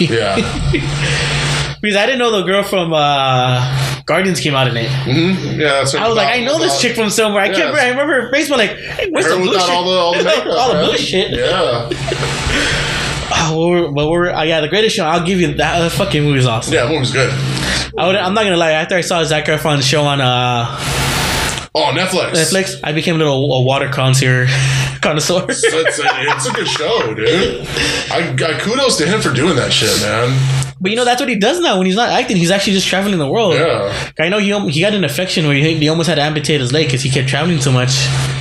Yeah, (laughs) because I didn't know the girl from uh, Guardians came out in it. hmm yeah. That's I was like, I know this chick from somewhere. I can't remember. I remember her face, but like, hey, where's the blue shit? all the all the makeup, (laughs) all the blue shit. Yeah, (laughs) Oh, we're, but we're uh, yeah, the greatest show. I'll give you that. That fucking movie is awesome. yeah, movie's good. I would, I'm not gonna lie. After I saw Zac Efron's show on uh, Oh, Netflix. Netflix, I became a little a water connoisseur. (laughs) connoisseur. It's a, it's a good show, dude. I, I kudos to him for doing that shit, man. but you know that's what he does now when he's not acting. He's actually just traveling the world. Yeah. I know he he got an infection where he, he almost had to amputate his leg because he kept traveling too much.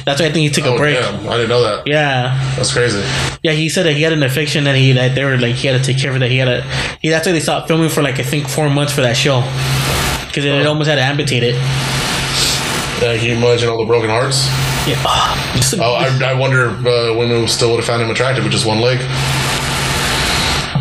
That's why I think he took Oh a break. damn, I didn't know that. Yeah, That's crazy. yeah. He said that he had an infection that he that they were like he had to take care of. That he had to. He, that's why they stopped filming for like I think four months for that show because it almost had to amputate it. Yeah, can you imagine all the broken hearts? Yeah. (sighs) Oh, I, I wonder if uh, women still would have found him attractive with just one leg.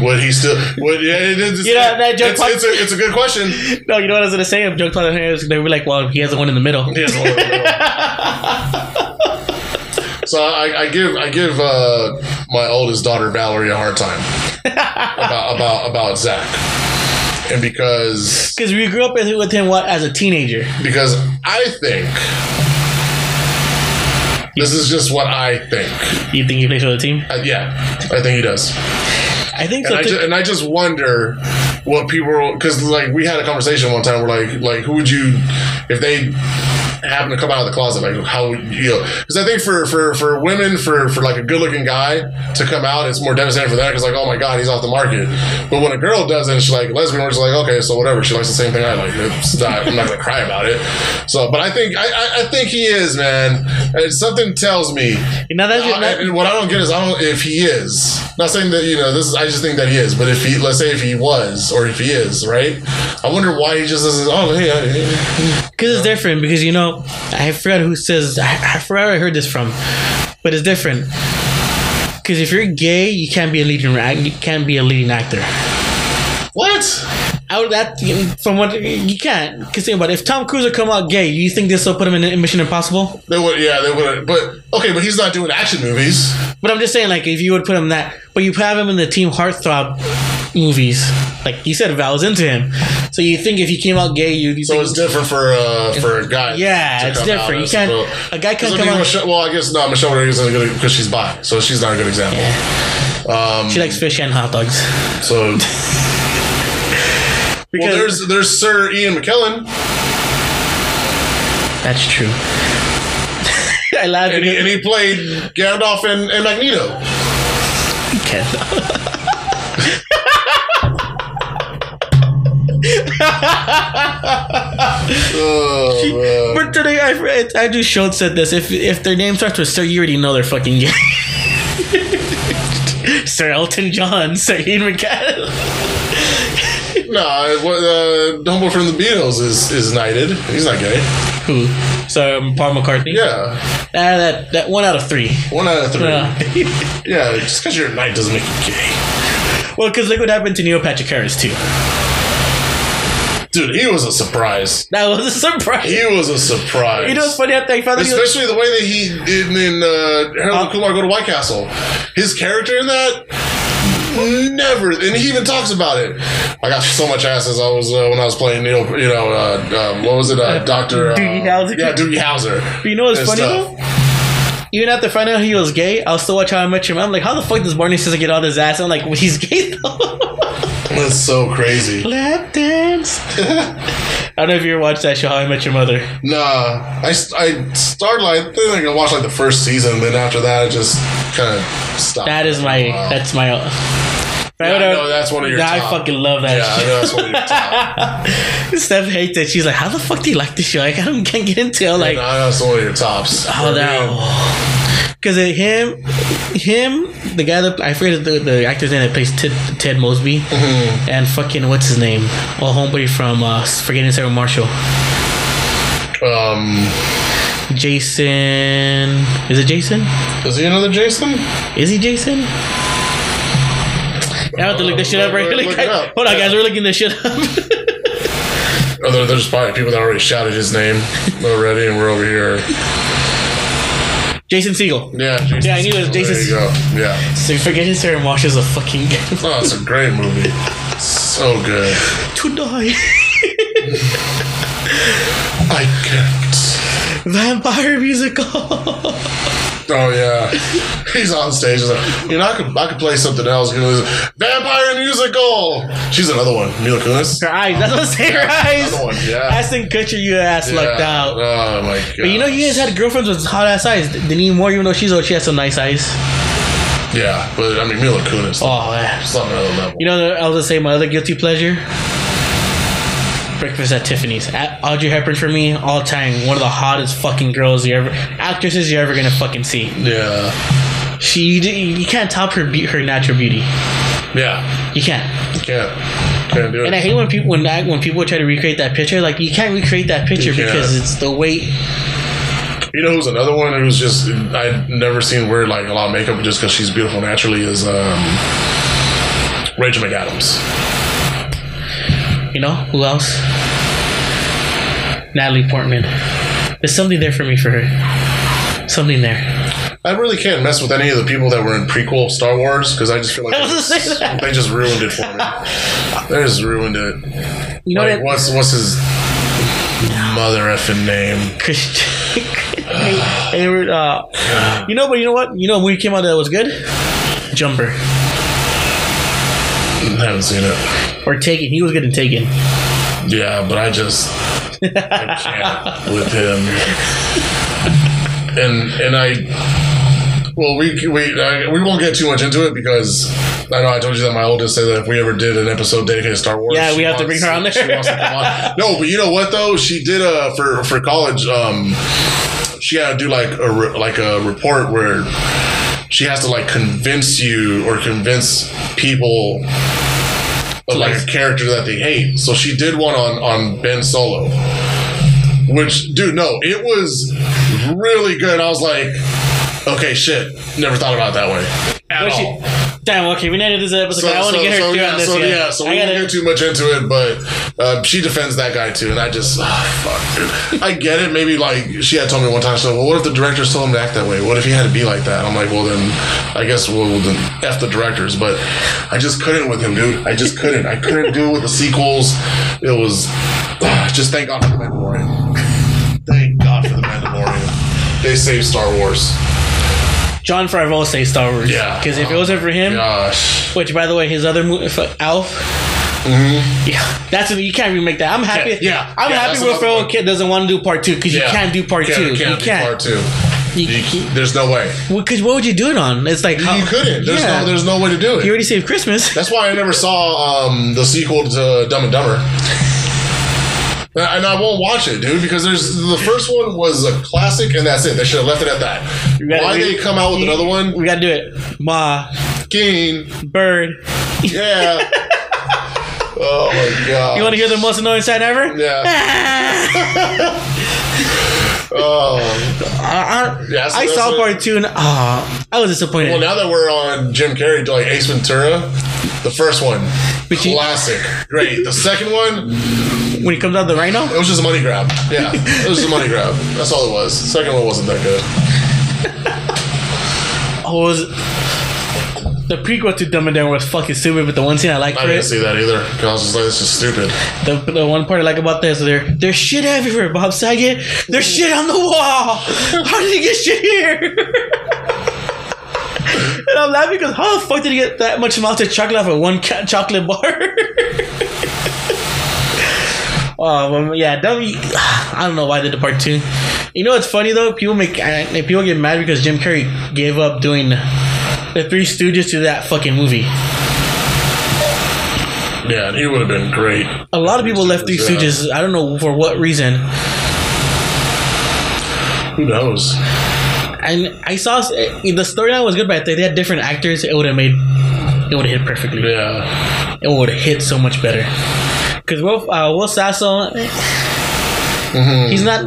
Would he still? Would yeah? It, it's, You know, that joke it's, it's, a, it's a good question. (laughs) no, you know what I was gonna say? If Joe Claude they were like, well, he has the one in the middle. He has one in the middle. (laughs) so I, I give I give uh, my oldest daughter Valerie a hard time (laughs) about about about Zach, and because Because we grew up with, him what as a teenager. because I think this is just what I think. You think he plays for the team? Uh, yeah, I think he does. I think And so. I, too. just, and I just wonder what people because like we had a conversation one time where like like who would you if they happen to come out of the closet like how would you know because I think for for for women for for like a good looking guy to come out it's more devastating for that because like oh my god he's off the market but when a girl does it she's like lesbian we're just like okay so whatever she likes the same thing I like not, I'm not gonna cry about it so but I think I I, I think he is man and something tells me you know that's I- what I don't get is I don't if he is not saying that you know this. Is, I just think that he is. But if he, let's say, if he was or if he is, right? I wonder why he just doesn't. Oh, hey, because it's different. Because you know, I forgot who says. I, I forgot where I heard this from, but it's different. Because if you're gay, you can't be a leading. You can't be a leading actor. what? Out that from what you can't. Because think about it. If Tom Cruise would come out gay, you think this will put him in, in Mission Impossible? They would, yeah, they would. But okay, but he's not doing action movies. But I'm just saying, like, if you would put him that, but you have him in the Team Heartthrob movies. Like you said, Val's into him, so you think if he came out gay, you'd you So think, it's different for uh, for a guy. Yeah, it's different. You can't- well. a guy can't come out- Michelle, well, I guess not. Michelle Rodriguez is good because she's bi, so she's not a good example. Um, she likes fish and hot dogs. So, (laughs) Because well, there's there's Sir Ian McKellen, that's true. (laughs) I laughed. and he, and he played Gandalf and, and Magneto. Ken. Oh. (laughs) But today, I, I just showed said this. If if their name starts with Sir, you already know they're fucking gay. (laughs) Sir Elton John, (laughs) Sir Ian McKellen. No, what, uh, Humble from the Beatles is is knighted. He's not gay. Who? So um, Paul McCartney. Yeah, Ah, that that one out of three. one out of three. Yeah. Yeah, just because you're a knight doesn't make you gay. well, because look what happened to Neil Patrick Harris too. Dude, he was a surprise. That was a surprise. He was a surprise. You know what's funny? After I found out, he was- Especially the way that he in, in uh, Harold Uh, Kumar go to White Castle. His character in that never, and he even talks about it. I got so much ass as I was uh, when I was playing Neil. You know, uh, um, what was it? Uh, Doctor uh, Doogie Howser. Yeah, Doogie Howser. But you know what's funny stuff. though? Even after finding out he was gay, I'll still watch How I Met Your Mother. I'm like, how the fuck does Barney Stinson get all this ass? I'm like, well, he's gay though. (laughs) That's so crazy. Lap dance. (laughs) I don't know if you ever watched that show, How I Met Your Mother. Nah, I, I started like I think I watched like the first season, then after that, I just kind of stopped. That is my. Wow. That's my. Yeah, I know that's one of your I fucking love that Yeah, I know that's one of your top. (laughs) Steph hates it. She's like, "How the fuck do you like this show? Like, I don't can't get into it." I'm like, I know that's one of your tops. oh no, because him, him, the guy that I forget the, the actor's name that plays Ted, Ted Mosby, Mm-hmm. and fucking what's his name? Well, homeboy from uh, Forgetting Sarah Marshall, Um, Jason. Is it Jason? is he another Jason? Is he Jason? I have to look this shit up right Look- really look up. Hold on, guys. We're looking this shit up. (laughs) Oh, there, there's probably people that already shouted his name already, and we're over here. Jason Segel. Yeah, Jason Yeah, I knew it was Jason There you go. Yeah. So Forgetting Sarah Marshall's a fucking Oh, it's a great movie. So good. to die. (laughs) I can't. Vampire musical. (laughs) Oh yeah, he's on stage. He's like, you know, I could I could play something else. Know, Vampire musical. She's another one. Mila Kunis. her eyes. That's what I'm saying. Her eyes. One. Yeah. Ashton Kutcher, you ass lucked out. Oh my god. But you know, you guys had girlfriends with hot ass eyes. Denise Moore, even though she's old, she has some nice eyes. Yeah, but I mean Mila Kunis. Oh, yeah. It's on another level. You know, I was gonna say my other guilty pleasure. Breakfast at Tiffany's. At Audrey Hepburn for me, all time, one of the hottest fucking girls you ever, actresses you're ever gonna fucking see. yeah. She, you, you can't top her be- her natural beauty. Yeah. You can't. Can't. Can't do it. And I hate when people when I, when people try to recreate that picture. Like you can't recreate that picture because it's the weight. You know who's another one who's just I've never seen wear like a lot of makeup just because she's beautiful naturally is um, Rachel McAdams. You know who else? Natalie Portman. There's something there for me for her. Something there. I really can't mess with any of the people that were in prequel Star Wars because I just feel like (laughs) they was gonna say just, they just ruined it for me. They just ruined it. You know Like that what's what's his mother effing name? Christian. (sighs) Uh, you know, but you know what? You know, a movie came out that was good. Jumper I haven't seen it. or Taken. He was good in Taken. Yeah, but I just I (laughs) can't with him. And and I well we we I, we won't get too much into it because I know I told you that my oldest said that if we ever did an episode dedicated to Star Wars, Yeah, we have to bring her on there. She wants to come on. No, but you know what though? She did uh for for college. Um, she had to do like a like a report where she has to like convince you or convince people of like a character that they hate. So she did one on on Ben Solo, which dude, no, it was really good. I was like, okay, shit, never thought about it that way at Was she- all. Damn. Okay, we need to do this episode. 'cause I want to get her so, through yeah, on this. so, yeah. yeah, so we gotta. get too much into it, but uh, she defends that guy too, and I just, ah, fuck, dude. I get it. Maybe like she had told me one time, so well, what if the directors told him to act that way? What if he had to be like that? I'm like, well, then I guess we'll, well, then f the directors. But I just couldn't with him, dude. I just couldn't. I couldn't do it with the sequels. It was ah, just thank God for the Mandalorian. Thank God for the Mandalorian. They saved Star Wars. Jon Favreau say Star Wars. Yeah. Because if it wasn't for him, Gosh. which by the way, his other movie, Elf. Yeah, that's you can't remake that. I'm happy. Mm-hmm. Yeah, yeah. I'm Yeah, happy Will Ferrell kid doesn't want to do part two because you can't do part Can't- two. can't you can't. Part two. You- You- there's no way. Because what would you do it on? It's like how- You couldn't. There's yeah. no. There's no way to do it. You already saved Christmas. That's why I never saw um, the sequel to Dumb and Dumber. And I won't watch it, dude, because there's the first one was a classic, and that's it. They should have left it at that. Why do- they come out with another one? We gotta do it. Ma, King, bird. yeah. (laughs) oh my god. You want to hear the most annoying sound ever? Yeah. (laughs) Oh. I, I, Yeah, so I saw part two and ah, I was disappointed. Well, now that we're on Jim Carrey, like Ace Ventura, the first one, But you- classic, great. The second one, when he comes out of the rhino, It was just a money grab. Yeah, it was just a money grab. That's all it was. The second one wasn't that good. (laughs) oh, was the prequel to Dumb and Dumber was fucking stupid. But the one scene I liked I didn't it, see that either. 'cause I was just like, this is stupid. the, the one part I like about this, is there there's shit everywhere. Bob Saget, there's shit on the wall. How did he get shit here? (laughs) and I'm laughing because how the fuck did he get that much melted chocolate off of one ca- chocolate bar? (laughs) Oh yeah, dumb. (sighs) I don't know why they did part two. You know what's funny though? People make uh, people get mad because Jim Carrey gave up doing the Three Stooges to that fucking movie. Yeah, he would have been great. A lot of people left Three Yeah. Stooges. I don't know for what reason. Who knows? And I saw the storyline was good, but if they had different actors, it would have made it would have hit perfectly. Yeah. It would have hit so much better. Because Will uh, Will Sasso, Mm-hmm. he's not.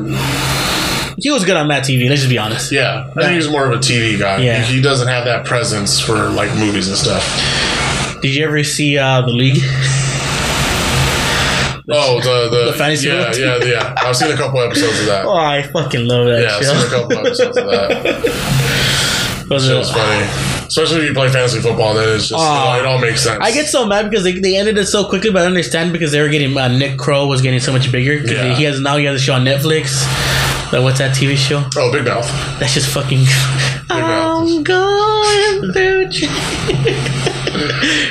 He was good on Mad TV. Let's just be honest. Yeah, I think he's more of a TV guy. Yeah. He doesn't have that presence for like movies and stuff. Did you ever see uh, the League? Oh, the the, The fantasy yeah, yeah, yeah. I've seen a couple episodes of that. (laughs) Oh, I fucking love that Yeah, I've seen a couple episodes of that. (laughs) It- was funny, especially if you play fantasy football. Then it's just Aw. it all makes sense. I get so mad because they, they ended it so quickly, but I understand because they were getting uh, Nick Kroll was getting so much bigger. Yeah. He has now he has a show on Netflix. But what's that TV show? oh, Big Mouth. That's just fucking. (laughs) I'm going through. (laughs)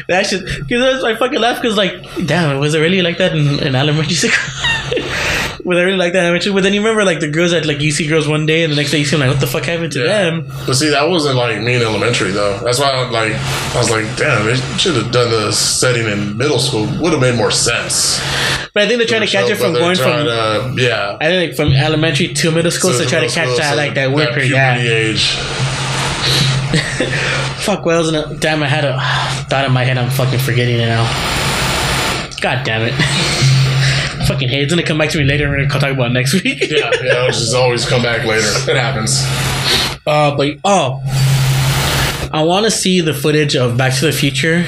that shit. Because I fucking laugh because like, damn, was it really like that in, in elementary (laughs) school? I really like that elementary? But then you remember like the girls that like you see girls one day and the next day you see them like, what the fuck happened to Yeah. them? But see, that wasn't like me in elementary though. That's why I like I was like, damn, they should have done the setting in middle school. Would have made more sense. But I think they're trying to catch it from going from. to, yeah. I think like from elementary to middle school to try to catch school, that so like that weird period. Yeah. age. (laughs) Fuck a, damn, I had a (sighs) thought in my head. I'm fucking forgetting it now. God damn it. (laughs) fucking hate. It's gonna come back to me later. We're gonna talk about next week. (laughs) Yeah, yeah. Just always come back later. It happens. Uh, but oh, I want to see the footage of Back to the Future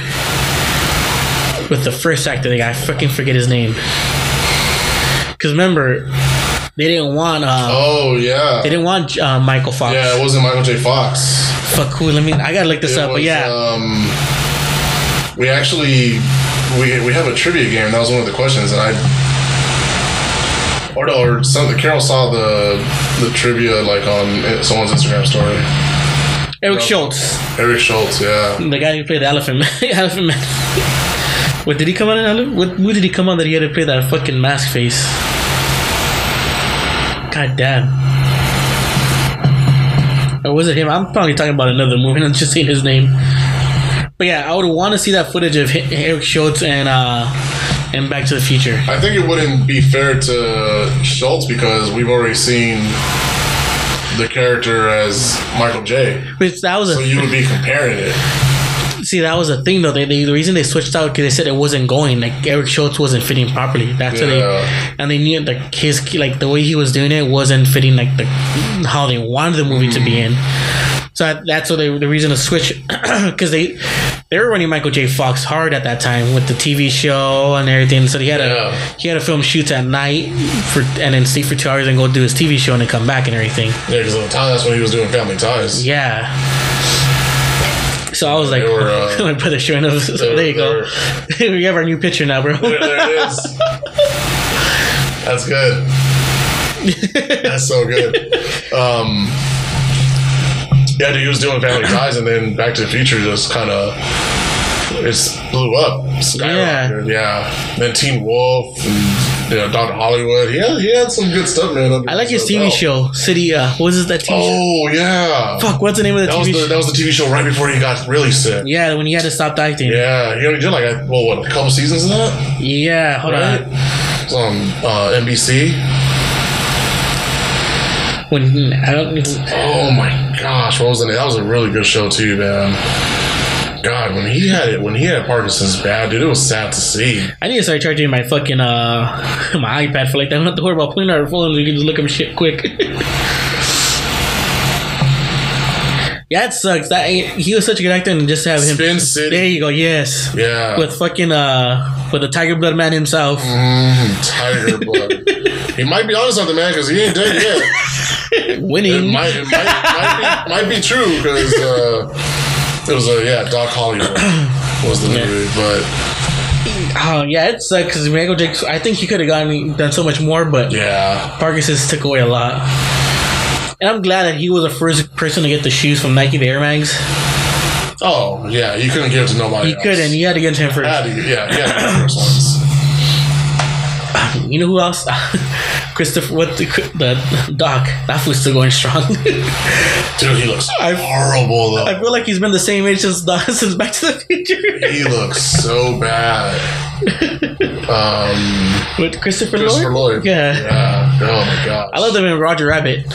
with the first actor. The guy, I fucking forget his name. Because remember, they didn't want. Uh, Oh yeah. They didn't want uh, Michael Fox. Yeah, it wasn't Michael J. Fox. Fuck who? Let me. I gotta look this It up. But yeah, Um, we actually we we have a trivia game. That was one of the questions, and I or no, or some Carol saw the the trivia like on someone's Instagram story. Eric Stoltz, Eric Stoltz, yeah. the guy who played the Elephant Man. (laughs) Elephant Man. What did he come on in? What movie did he come on that he had to play that fucking mask face? God damn. Or was it him? I'm probably talking about another movie. (laughs) I'm just saying his name. But yeah, I would want to see that footage of Eric Stoltz and uh and Back to the Future. I think it wouldn't be fair to Stoltz because we've already seen the character as Michael J. But that was a So you would be comparing it. See, that was the thing though. They, they the reason they switched out because they said it wasn't going. Like Eric Stoltz wasn't fitting properly. That's what Yeah. they and they knew like his like the way he was doing it wasn't fitting like the how they wanted the movie to be mm. in. So that's what they the reason to switch (clears throat) because they they were running Michael J. Fox hard at that time with the TV show and everything. So he had Yeah. a he had to film shoots at night for and then sleep for two hours and go do his TV show and then come back and everything. Yeah, because at the time that's when he was doing Family Ties. Yeah. So I was like, were, (laughs) uh, my brother showing up. So (laughs) there you go. (laughs) we have our new picture now, bro. There, there it is. That's good. That's so good. Um, (laughs) yeah, dude, he was doing Family (clears throat) Ties, and then Back to the Future just kind of it blew up, skyrocketed. Yeah. Then Teen Wolf and you know Doctor Hollywood. He had, he had some good stuff, man. I like his. TV show, City. Uh, what was it that TV? show? Oh yeah, Fuck, what's the name of the that TV the show? that was the TV show right before he got really sick. Yeah, when he had to stop acting. Yeah, Yeah, he only did like a, well, what a couple seasons of that, Yeah, hold right? on. It's on uh, NBC. When I don't. Oh my gosh, what was the name? That was a really good show too, man. God, when he had it, when he had Parkinson's bad, dude, it was sad to see. I need to start charging my fucking uh (laughs) my iPad for like that. I don't have to worry about pulling out a phone. You can just look up shit quick. (laughs) yeah, it sucks. That he was such a good actor, and just have him. Spin City. There you go. Yes. Yeah. With fucking uh with the Tiger Blood man himself. Mm, Tiger blood. (laughs) he might be on something, man, because he ain't dead yet. It Winning. might, it might, might, be, might be true because uh, it was a yeah, Doc Hollywood was the movie, but Oh yeah, it sucks because Michael I think he could have gotten done so much more, but yeah, Parkinson's took away a lot. And I'm glad that he was the first person to get the shoes from Nike, the Air Mags. oh yeah, you couldn't give it to nobody. He else. couldn't. He had to get to him first. Had to, yeah, he had to get the first ones. You know who else? (laughs) Christopher, what the, the Doc? That was still going strong. (laughs) Dude, he looks I- horrible though. I feel like he's been the same age since Doc, (laughs) since Back to the Future. He looks so bad. Um, With Christopher, Christopher Lloyd. Lloyd. Yeah. Yeah. Oh my god. I love them in Roger Rabbit.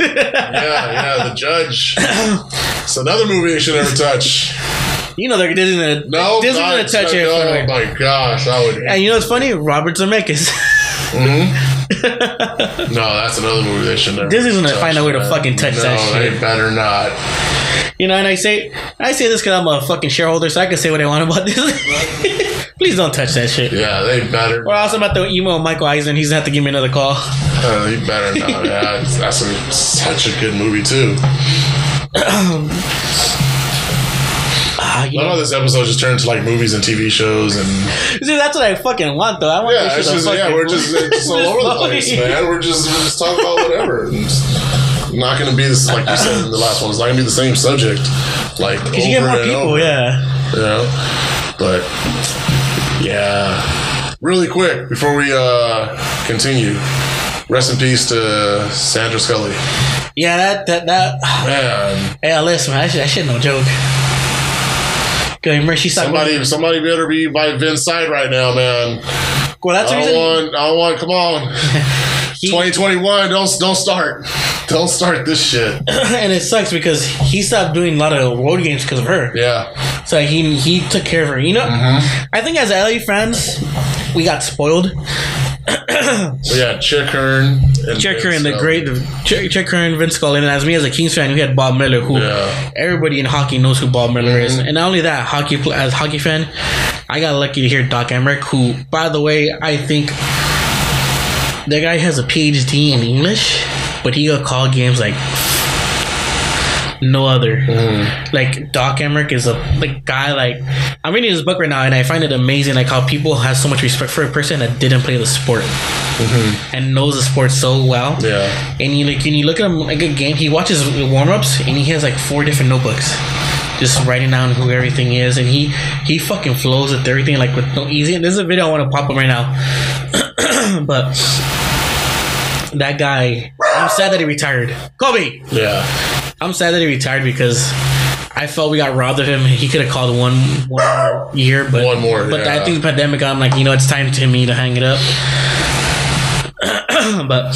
Yeah, yeah. The Judge. It's another movie they should never touch. you know they're Disney gonna No, Disney's not- gonna touch it. Oh my gosh, I would. And you know what's funny? Robert Zemeckis. (laughs) No, that's another movie they should never. Disney's gonna find a way to fucking touch no, that shit. they better not. You know, and I say I say this because I'm a fucking shareholder, so I can say what I want about Disney. (laughs) Please don't touch that shit. Yeah, they better. Or else I'm about to email Michael Eisner. He's gonna have to give me another call. Uh, better not. (laughs) Yeah, that's a, such a good movie too. (clears throat) Ah, you None know, of this episode just turned to like movies and TV shows and See, that's what I fucking want, though. I want yeah, this shit to just fucking yeah, we're just, just (laughs) all over the place, man. We're just we're just talking about whatever. It's not gonna be this like you said in the last one. It's not gonna be the same subject. Like Because you get more and people, over, yeah. You know, but yeah, really quick before we uh continue. Rest in peace to Sandra Scully. Yeah, that that that. Man, Hey, listen, man, that shit, that shit no joke. Go ahead, Mercy. Somebody somebody better be by Vince's side right now, man. Well, that's the I reason. want. I want. Come on. (laughs) he- 2021. Don't don't start. Don't start this shit. (clears throat) and it sucks because he stopped doing a lot of road games because of her. Yeah. So he he took care of her. You know, Mm-hmm. I think as LA fans, we got spoiled. But yeah, Chick Hearn. And her in the great, her and Vin Scully. And as me as a Kings fan, we had Bob Miller, who Yeah. everybody in hockey knows who Bob Miller is. Mhm. And not only that, hockey as a hockey fan, I got lucky to hear Doc Emrick, who, by the way, I think that guy has a PhD in English, but he got call games like no other. Like Doc Emrick is a like guy like I'm reading this book right now, and I find it amazing like how people have so much respect for a person that didn't play the sport mm-hmm. and knows the sport so well. Yeah. And you like, and you look at him like a game. He watches warm ups, and he has like four different notebooks, just writing down who everything is. And he he fucking flows with everything like with no easy. And there's a video I want to pop up right now, (clears throat) but that guy, I'm sad that he retired. Kobe, Yeah. I'm sad that he retired because. I felt we got robbed of him. He could have called one one more year, but One more, But I think the pandemic. I'm like, you know, it's time to me to hang it up. (clears throat) but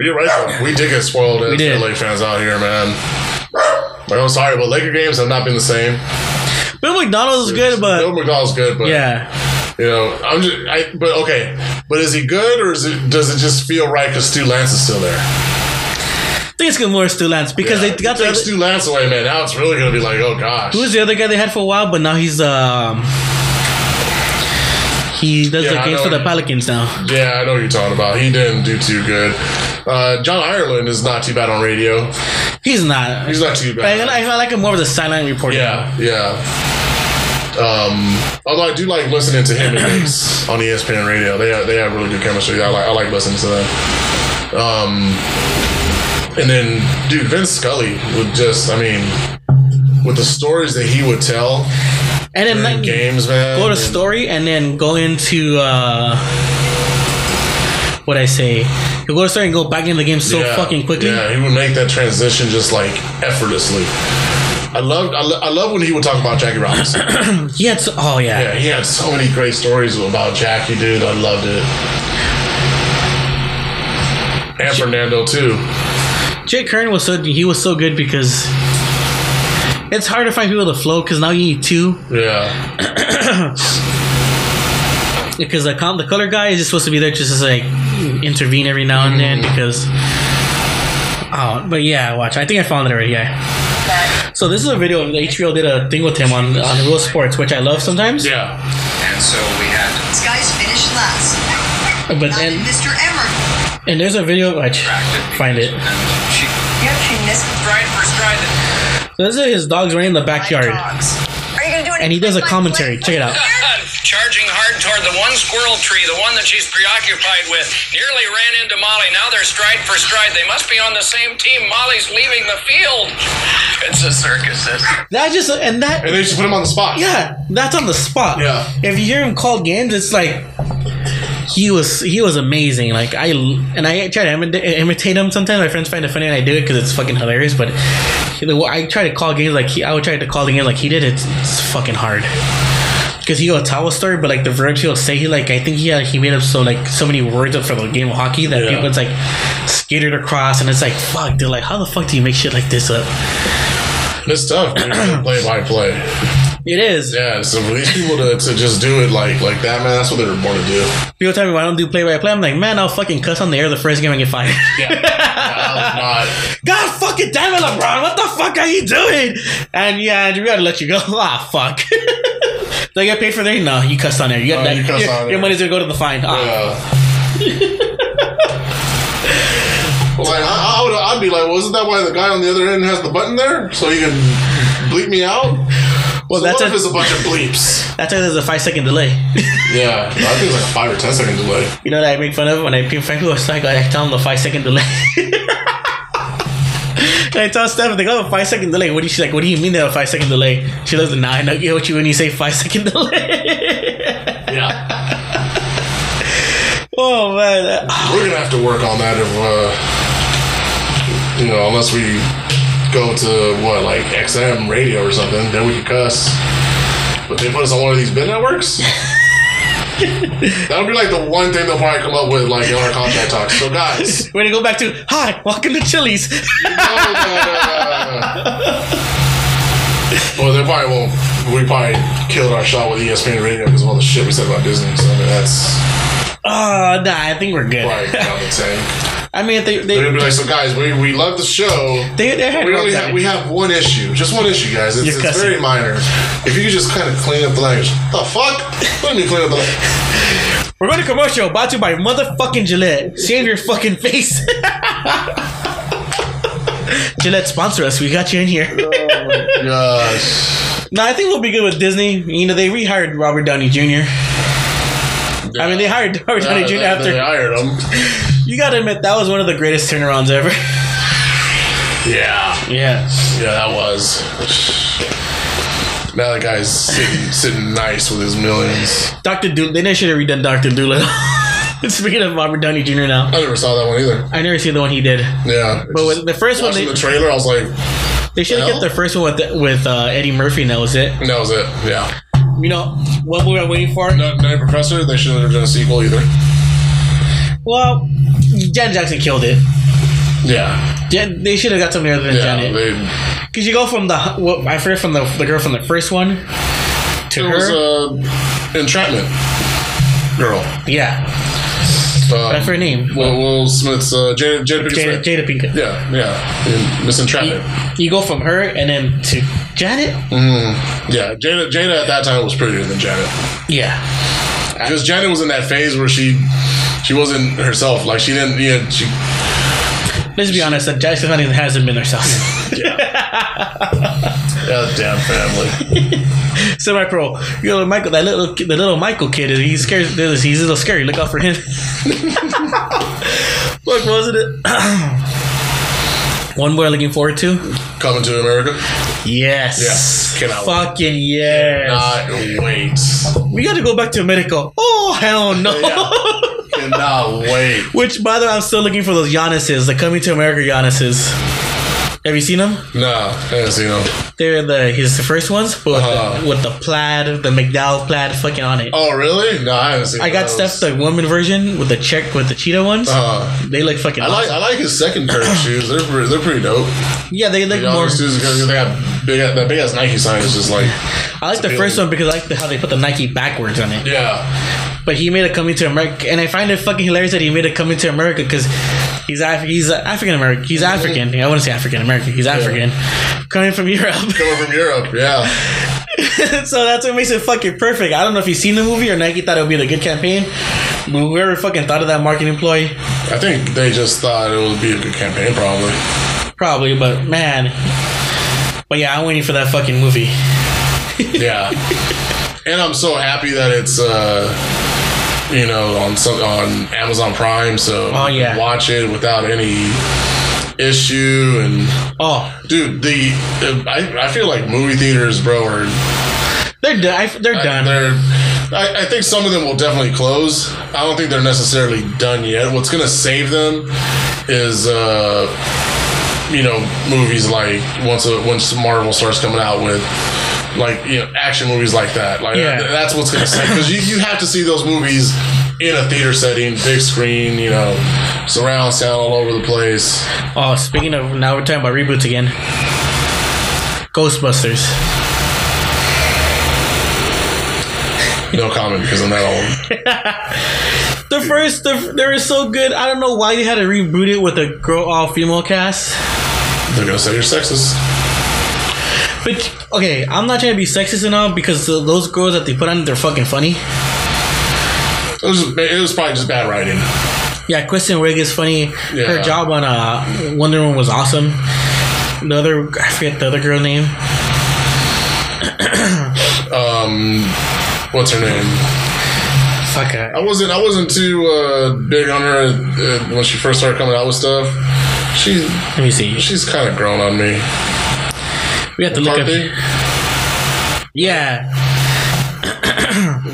you're right. Though. We did get spoiled as. LA fans out here, man. Like, I'm sorry, but Laker games have not been the same. Bill Macdonald is good, but Bill Macdonald's good, but yeah, you know, I'm just. I, but okay, but is he good or is it? Does it just feel right because Stu Lantz is still there? Think it's gonna be more Stu Lantz because Yeah, they got the take other, Stu Lantz away, man. Now it's really gonna be like, oh gosh. who was the other guy they had for a while, but now he's um he does Yeah, the games for the. Pelicans now. Yeah, I know what you're talking about. He didn't do too good. Uh, John Ireland is not too bad on radio. He's not. He's not too bad. I, I like him more of the sideline reporter. Yeah, yeah. Um, although I do like listening to him and Mace (clears throat) on ESPN Radio. They have, they have really good chemistry. I like I like listening to them. Um, and then, dude, Vin Scully would just, I mean, with the stories that he would tell and then like, games, man. go to and- story and then go into uh what I say. He'll go to story and go back into the game so Yeah, fucking quickly. Yeah, he would make that transition just like effortlessly. I love I, lo- I love when he would talk about Jackie Robinson. (clears throat) He had so, oh yeah. yeah, he had so many great stories about Jackie, dude. I loved it. And Fernando too. Chick Hearn was so he was so good because it's hard to find people to flow because now you need two Yeah, (clears throat) because the com- the color guy is just supposed to be there just to like intervene every now and then mm-hmm. because oh but yeah watch I think I found it already yeah so this is a video the HBO did a thing with him on on Real Sports which I love sometimes yeah. And so we had These guys finished last. but then. Mr. Emmer. and there's a video watch find it so this is his dogs running in the backyard. Are you gonna do any and he does a commentary check it out Charging hard toward the one squirrel tree, the one that she's preoccupied with. Nearly ran into Molly. Now they're stride for stride. They must be on the same team. Molly's leaving the field. It's a circus. that just and that And they just put him on the spot. Yeah, that's on the spot. Yeah. If you hear him call games, it's like he was he was amazing. Like I and I try to imitate him. Sometimes my friends find it funny, and I do it because it's fucking hilarious. But he- the- I try to call games like he. I would try to call the game like he did. It's, it's fucking hard. Because he'll tell a story, but like the verbs he'll say, he like I think he had, he made up so like so many words up for the game of hockey that Yeah. people it's like skated across, and it's like fuck, dude. Like how the fuck do you make shit like this up? It's tough. play by play. It is. Yeah, so for these people to, to just do it like like that, man, that's what they were born to do. People tell me why I don't do play by play. I'm like, man, I'll fucking cuss on the air the first game I get fired. Yeah, (laughs) not. God fucking damn it, LeBron! What the fuck are you doing? And yeah, we gotta let you go. (laughs) Ah, fuck. (laughs) Do I get paid for that? No, you cussed on there. You got Oh, that. you your, your money's gonna go to the fine. Ah. Uh, (laughs) like I, I would, I'd be like, wasn't that why the guy on the other end has the button there so he can bleep me out? Well, So that's what if it's a bunch of bleeps? That's why there's a five second delay. (laughs) Yeah, I think it's like a five or ten second delay. you know that I make fun of when I when people are like, I tell him the five second delay. And (laughs) I tell Steph, they go, five second delay. What do you, she's like, what do you mean they have a five second delay? She looks, nah, I know get what you when you say five second delay. Yeah, (laughs) oh, man. we're gonna have to work on that if, uh, you know, unless we go to what like XM radio or something, then we can cuss. But they put us on one of these bid networks. (laughs) That'll be like the one thing they'll probably come up with, like in our contract talks. So, guys, (laughs) We're gonna go back to hi, welcome to Chili's. well, they probably won't. We probably killed our shot with ESPN Radio because of all the shit we said about Disney. So I mean, that's Oh, nah, I think we're good. probably down the tank. I mean, they They're gonna be like, so guys, we, we love the show. they they had We only have, we have one issue, just one issue, guys. It's, it's very minor. If you could just kind of clean up the language, the fuck? Let me clean up the language. (laughs) We're going to commercial brought to you by motherfucking Gillette. Save your fucking face. (laughs) Gillette sponsor us. We got you in here. Oh gosh. no, I think we'll be good with Disney. You know, they rehired Robert Downey Jr. I mean, they hired Robert Downey Yeah, Jr. they- after. they hired him. (laughs) You gotta admit, that was one of the greatest turnarounds ever. Yeah, yeah. yeah, that was. Now that guy's sitting, sitting nice with his millions. Dr. Dolittle. They should have redone Dr. Dolittle. (laughs) Speaking of Robert Downey Jr. now, I never saw that one either. I never see the one he did. Yeah, But with the first one, they, the trailer, I was like, they should have kept the first one with with uh, Eddie Murphy, and that was it. that was it. Yeah, You know what we were waiting for? Nut- Nutty Professor. They shouldn't have done a sequel either. Well, Jan Jackson killed it. Yeah, they should have got somebody other than yeah. Janet. Because you go from the what I forget from the the girl from the first one to it her. was uh, entrapment girl. yeah. What's her name? Will, Will Smith's uh, Jada, Jada Pinkett Jada. Jada Pinkett. Yeah, yeah. Miss Entrapment. You go from her and then to Janet. Yeah, Jada, Jada at that time was prettier than Janet. Yeah. Because Janet was in that phase where she she wasn't herself. Like she didn't. Yeah, she. Let's be honest. That Jackson Huntington hasn't been herself. God (laughs) damn family. (laughs) Semi pro. You know, Michael. That little the little Michael kid. He's scared. He's a little scary. Look out for him. (laughs) What wasn't it? (clears throat) One we're looking forward to. Coming to America. Yes. Yes. Cannot wait. Fucking yes. Not wait. we got to go back to America. Oh hell no. Yeah. Cannot (laughs) wait. Which, by the way, I'm still looking for those Giannis's, the coming to America Giannis's. Have you seen them? No, I haven't seen them. They're the his the first ones but with, Uh-huh. the, with the plaid, the McDowell plaid, fucking on it. Oh really? No, I haven't seen. I got. Steph the woman version with the check with the cheetah ones. Uh, they look fucking. I like I like his second pair of (clears throat) shoes. They're pre- they're pretty dope. yeah, they look The more. shoes because they got big that big ass Nike sign is just like I like the appealing. first one because I like the, how they put the Nike backwards on it. yeah. But he made a coming to America, and I find it fucking hilarious that he made a coming to America because he's Af- he's African American. He's African. I want to say African American. He's African, coming from Europe. Coming from Europe, yeah. (laughs) so that's what makes it fucking perfect. I don't know if you've seen the movie or Nike thought it would be a good campaign. But whoever fucking thought of that marketing ploy, I think they just thought it would be a good campaign, probably. probably. But man, but yeah, I'm waiting for that fucking movie. (laughs) Yeah. and I'm so happy that it's uh you know on some on Amazon Prime, so Oh, yeah. watch it without any issue and Oh, dude the I, I feel like movie theaters bro are they're done. They're done. they're I, I think some of them will definitely close I don't think they're necessarily done yet what's gonna save them is uh you know movies like once a, once Marvel starts coming out with like you know action movies like that like Yeah. th- that's what's gonna save because you, you have to see those movies in a theater setting big screen you know surround sound all over the place oh, speaking of now, we're talking about reboots again. Ghostbusters. no comment because I'm not old (laughs) The first, the, they were so good. I don't know why they had to reboot it with a girl, all female cast. they're gonna say you're sexist But okay, I'm not trying to be sexist and all because those girls that they put on, they're fucking funny. it was it was probably just bad writing Yeah, Kristen Wiig is funny. Her job on uh, Wonder Woman was awesome. The other, I forget the other girl name. (coughs) um what's her name Fuck uh, I wasn't I wasn't too uh, big on her uh, when she first started coming out with stuff. She Let me see. she's kind of grown on me. We have to look McCarthy, up. Yeah,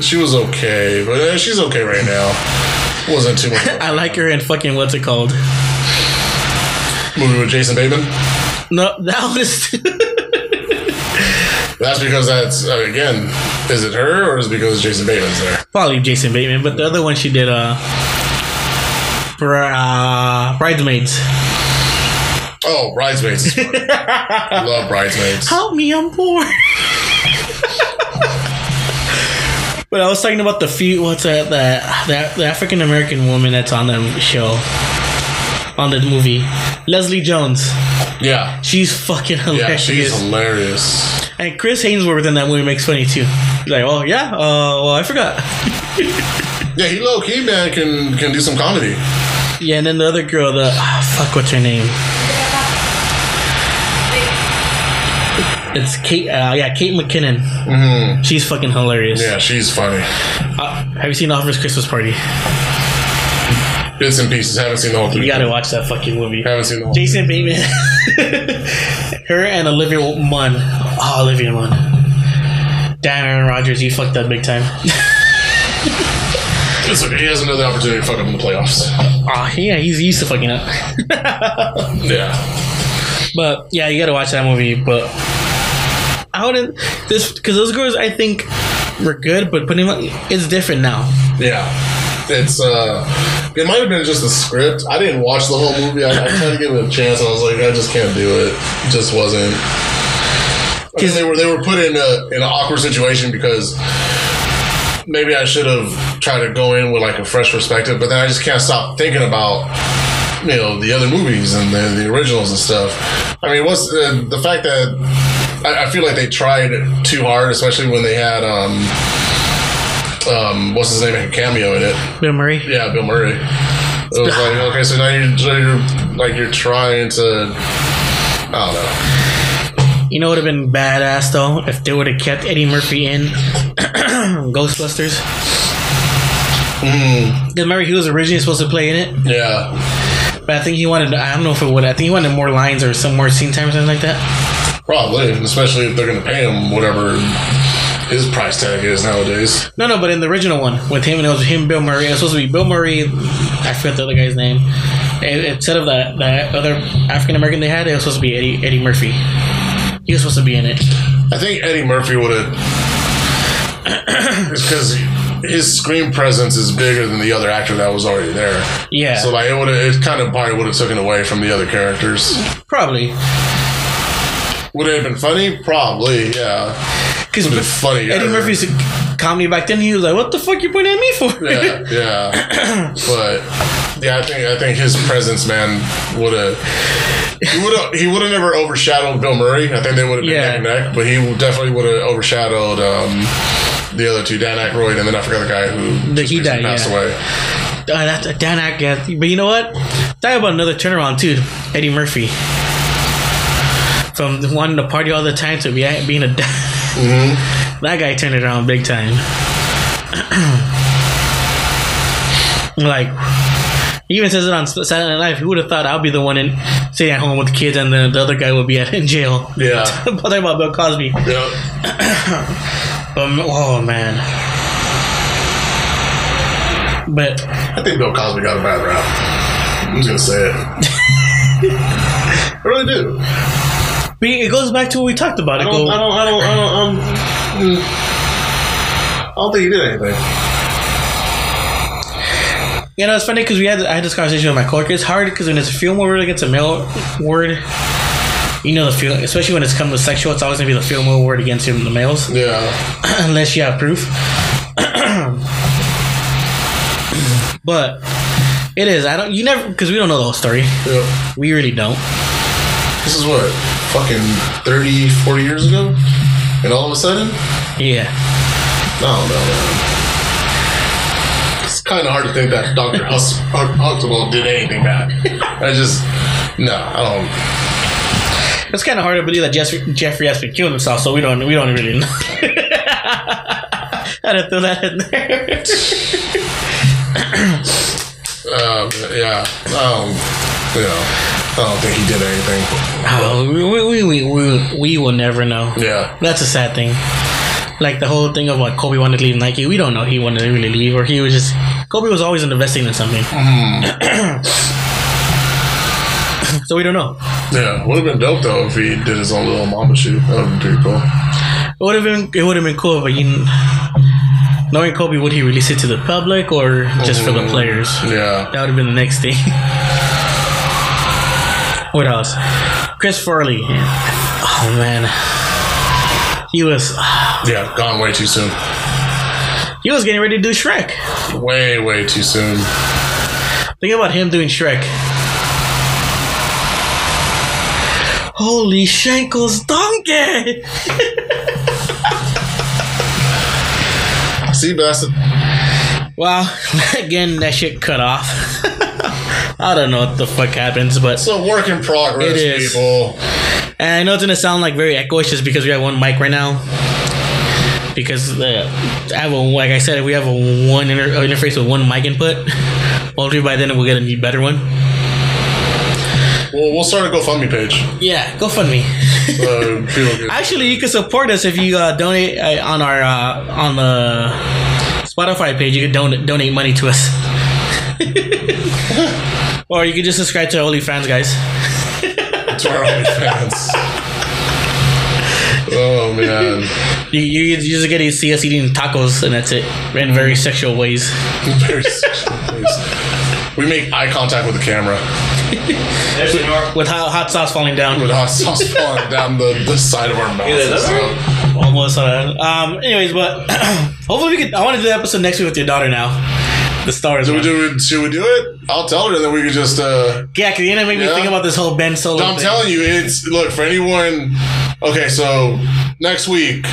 she was okay, but uh, she's okay right now. Wasn't too much. (laughs) I like her in fucking what's it called? movie with Jason Bateman. No, that was. (laughs) That's because that's uh, again. Is it her or is it because Jason Bateman's there? Probably Jason Bateman, but the other one she did, uh, for uh, Bridesmaids. Oh, Bridesmaids. is funny. (laughs) Love Bridesmaids. Help me, I'm poor. but I was talking about the few. What's that? The the, the African American woman that's on the show, on the movie, Leslie Jones. Yeah, She's fucking yeah, hilarious. she's hilarious. and Chris Hemsworth in that movie makes funny too. Like, oh yeah, uh, well I forgot. (laughs) Yeah, he low key man can can do some comedy. Yeah, and then the other girl, the ah, fuck, what's her name? It's Kate. Uh, yeah, Kate McKinnon. hmm She's fucking hilarious. Yeah, she's funny. Uh, have you seen Officer's Christmas Party? Bits and pieces. Haven't seen the whole thing. You gotta watch that fucking movie. Haven't seen the whole. Jason Bateman, (laughs) her and Olivia Munn. Oh, Olivia Munn. Damn, Aaron Rodgers, you fucked up big time. (laughs) It's okay. He has another opportunity to fuck up in the playoffs. Oh, yeah, he's used to fucking up. (laughs) Yeah. But yeah, you gotta watch that movie. But I wouldn't this because those girls I think were good, but putting it's different now. Yeah. It's uh it might have been just a script. I didn't watch the whole movie. I, I tried to give it a chance and I was like, I just can't do it. It just wasn't because they were they were put in a in an awkward situation because maybe I should have tried to go in with like a fresh perspective, but then I just can't stop thinking about you know the other movies and the, the originals and stuff. I mean, what's uh, the fact that I, I feel like they tried too hard, especially when they had um um what's his name a cameo in it. Bill Murray. Yeah, Bill Murray. It was like (laughs) okay, so now you're, you're like you're trying to I don't know. You know, it would have been badass though if they would have kept Eddie Murphy in (clears throat) Ghostbusters. Because remember, he was originally supposed to play in it, Yeah, but I think he wanted. I don't know if it would. I think he wanted more lines or some more scene time or something like that. Probably, especially if they're gonna pay him whatever his price tag is nowadays. No, no, but in the original one with him, and it was him, Bill Murray. It was supposed to be Bill Murray. I forgot the other guy's name. It, instead of that that other African American they had, it was supposed to be Eddie Eddie Murphy. He was supposed to be in it. I think Eddie Murphy would have. (coughs) It's because his screen presence is bigger than the other actor that was already there. Yeah, So like it would have, it kind of probably would have taken away from the other characters. probably Would it have been funny? Probably, yeah. because Would have been funny. Eddie. Murphy's comedy back then. He was like, "What the fuck you pointing at me for?" Yeah, yeah. (clears throat) but yeah, I think I think his presence, man, would have. He would have. He would have never overshadowed Bill Murray. I think they would have been Yeah. neck and neck. But he definitely would have overshadowed um, the other two, Dan Aykroyd, and then I forgot the guy who The- he died, passed yeah. away. Uh, Dan Aykroyd. But you know what? Talk about another turnaround too. Eddie Murphy. From wanting to party all the time to be, being a dad. Mm-hmm. That guy turned it around big time. (clears throat) like, he even says it on Saturday Night Live. Who would have thought I'd be the one in sitting at home with the kids, and then the other guy would be at, in jail? Yeah. (laughs) Talking about Bill Cosby. Yeah. (clears throat) But oh man. But I think Bill Cosby got a bad rap. I'm just gonna say it. (laughs) I really do. But it goes back to what we talked about. I It don't. go, I don't. I don't. I don't. Um, I don't think he did anything. you know, it's funny because we had I had this conversation with my coworker. It's hard because when it's a female word against a male word, you know the feel, especially when it's come to sexual, it's always gonna be the female word against him, the males, Yeah. (clears throat) unless you have proof. (clears throat) but it is. I don't. You never because we don't know the whole story. Yeah. We really don't. This is what fucking 30, 40 years ago, and all of a sudden, Yeah. I don't know, man. It's kind of hard to think that Doctor Huxtable did anything bad. I just no, I don't. It's kind of hard to believe that Jeffrey, Jeffrey Epstein killed himself, so we don't we don't really know. I had to throw that in there. (laughs) Um, yeah, um, you know, I don't think he did anything. Oh, we, we, we, we, will never know. Yeah, That's a sad thing. Like the whole thing of what Kobe wanted to leave Nike, we don't know he wanted to really leave, or he was just Kobe was always investing in something. Mm-hmm. (coughs) so we don't know. yeah. Would have been dope though if he did his own little Mamba shoot. That would have been pretty cool. It would have been it would have been cool, but you, knowing Kobe, would he release it to the public or just for the mm-hmm. players? Yeah, That would have been the next thing. (laughs) what else? Chris Farley. Oh man, he was yeah. Gone way too soon. he was getting ready to do Shrek. Way, way too soon. Think about him doing Shrek. Holy shankles donkey! See, the, Wow, (laughs) again that shit cut off. I don't know what the fuck happens, but it's a work in progress, It is. people. And I know it's gonna sound like very echoish just because we have one mic right now. Because uh, I have a, like I said, we have a one inter- interface with one mic input. Hopefully by then we'll get a new better one. Well, we'll start a GoFundMe page. Yeah, GoFundMe. Uh, (laughs) people Actually, you can support us if you uh, donate uh, on our uh, on the Spotify page. You can donate donate money to us, (laughs) or you can just subscribe to OnlyFans, guys. to our OnlyFans. oh man, (laughs) You, you, you just get to see us eating tacos, and that's it, in very sexual ways. very sexual ways. We make eye contact with the camera with hot, hot sauce falling down. with hot sauce falling down the, the side of our mouth. Yeah, that's So, Almost. Uh, um. Anyways, but (clears throat) hopefully we could. I want to do the episode next week with your daughter now. The stars. do we do it? Should we do it? I'll tell her, and then we could just. uh Yeah, because you didn't make me Yeah. think about this whole Ben Solo. I'm thing. telling you, it's look for anyone. Okay, so next week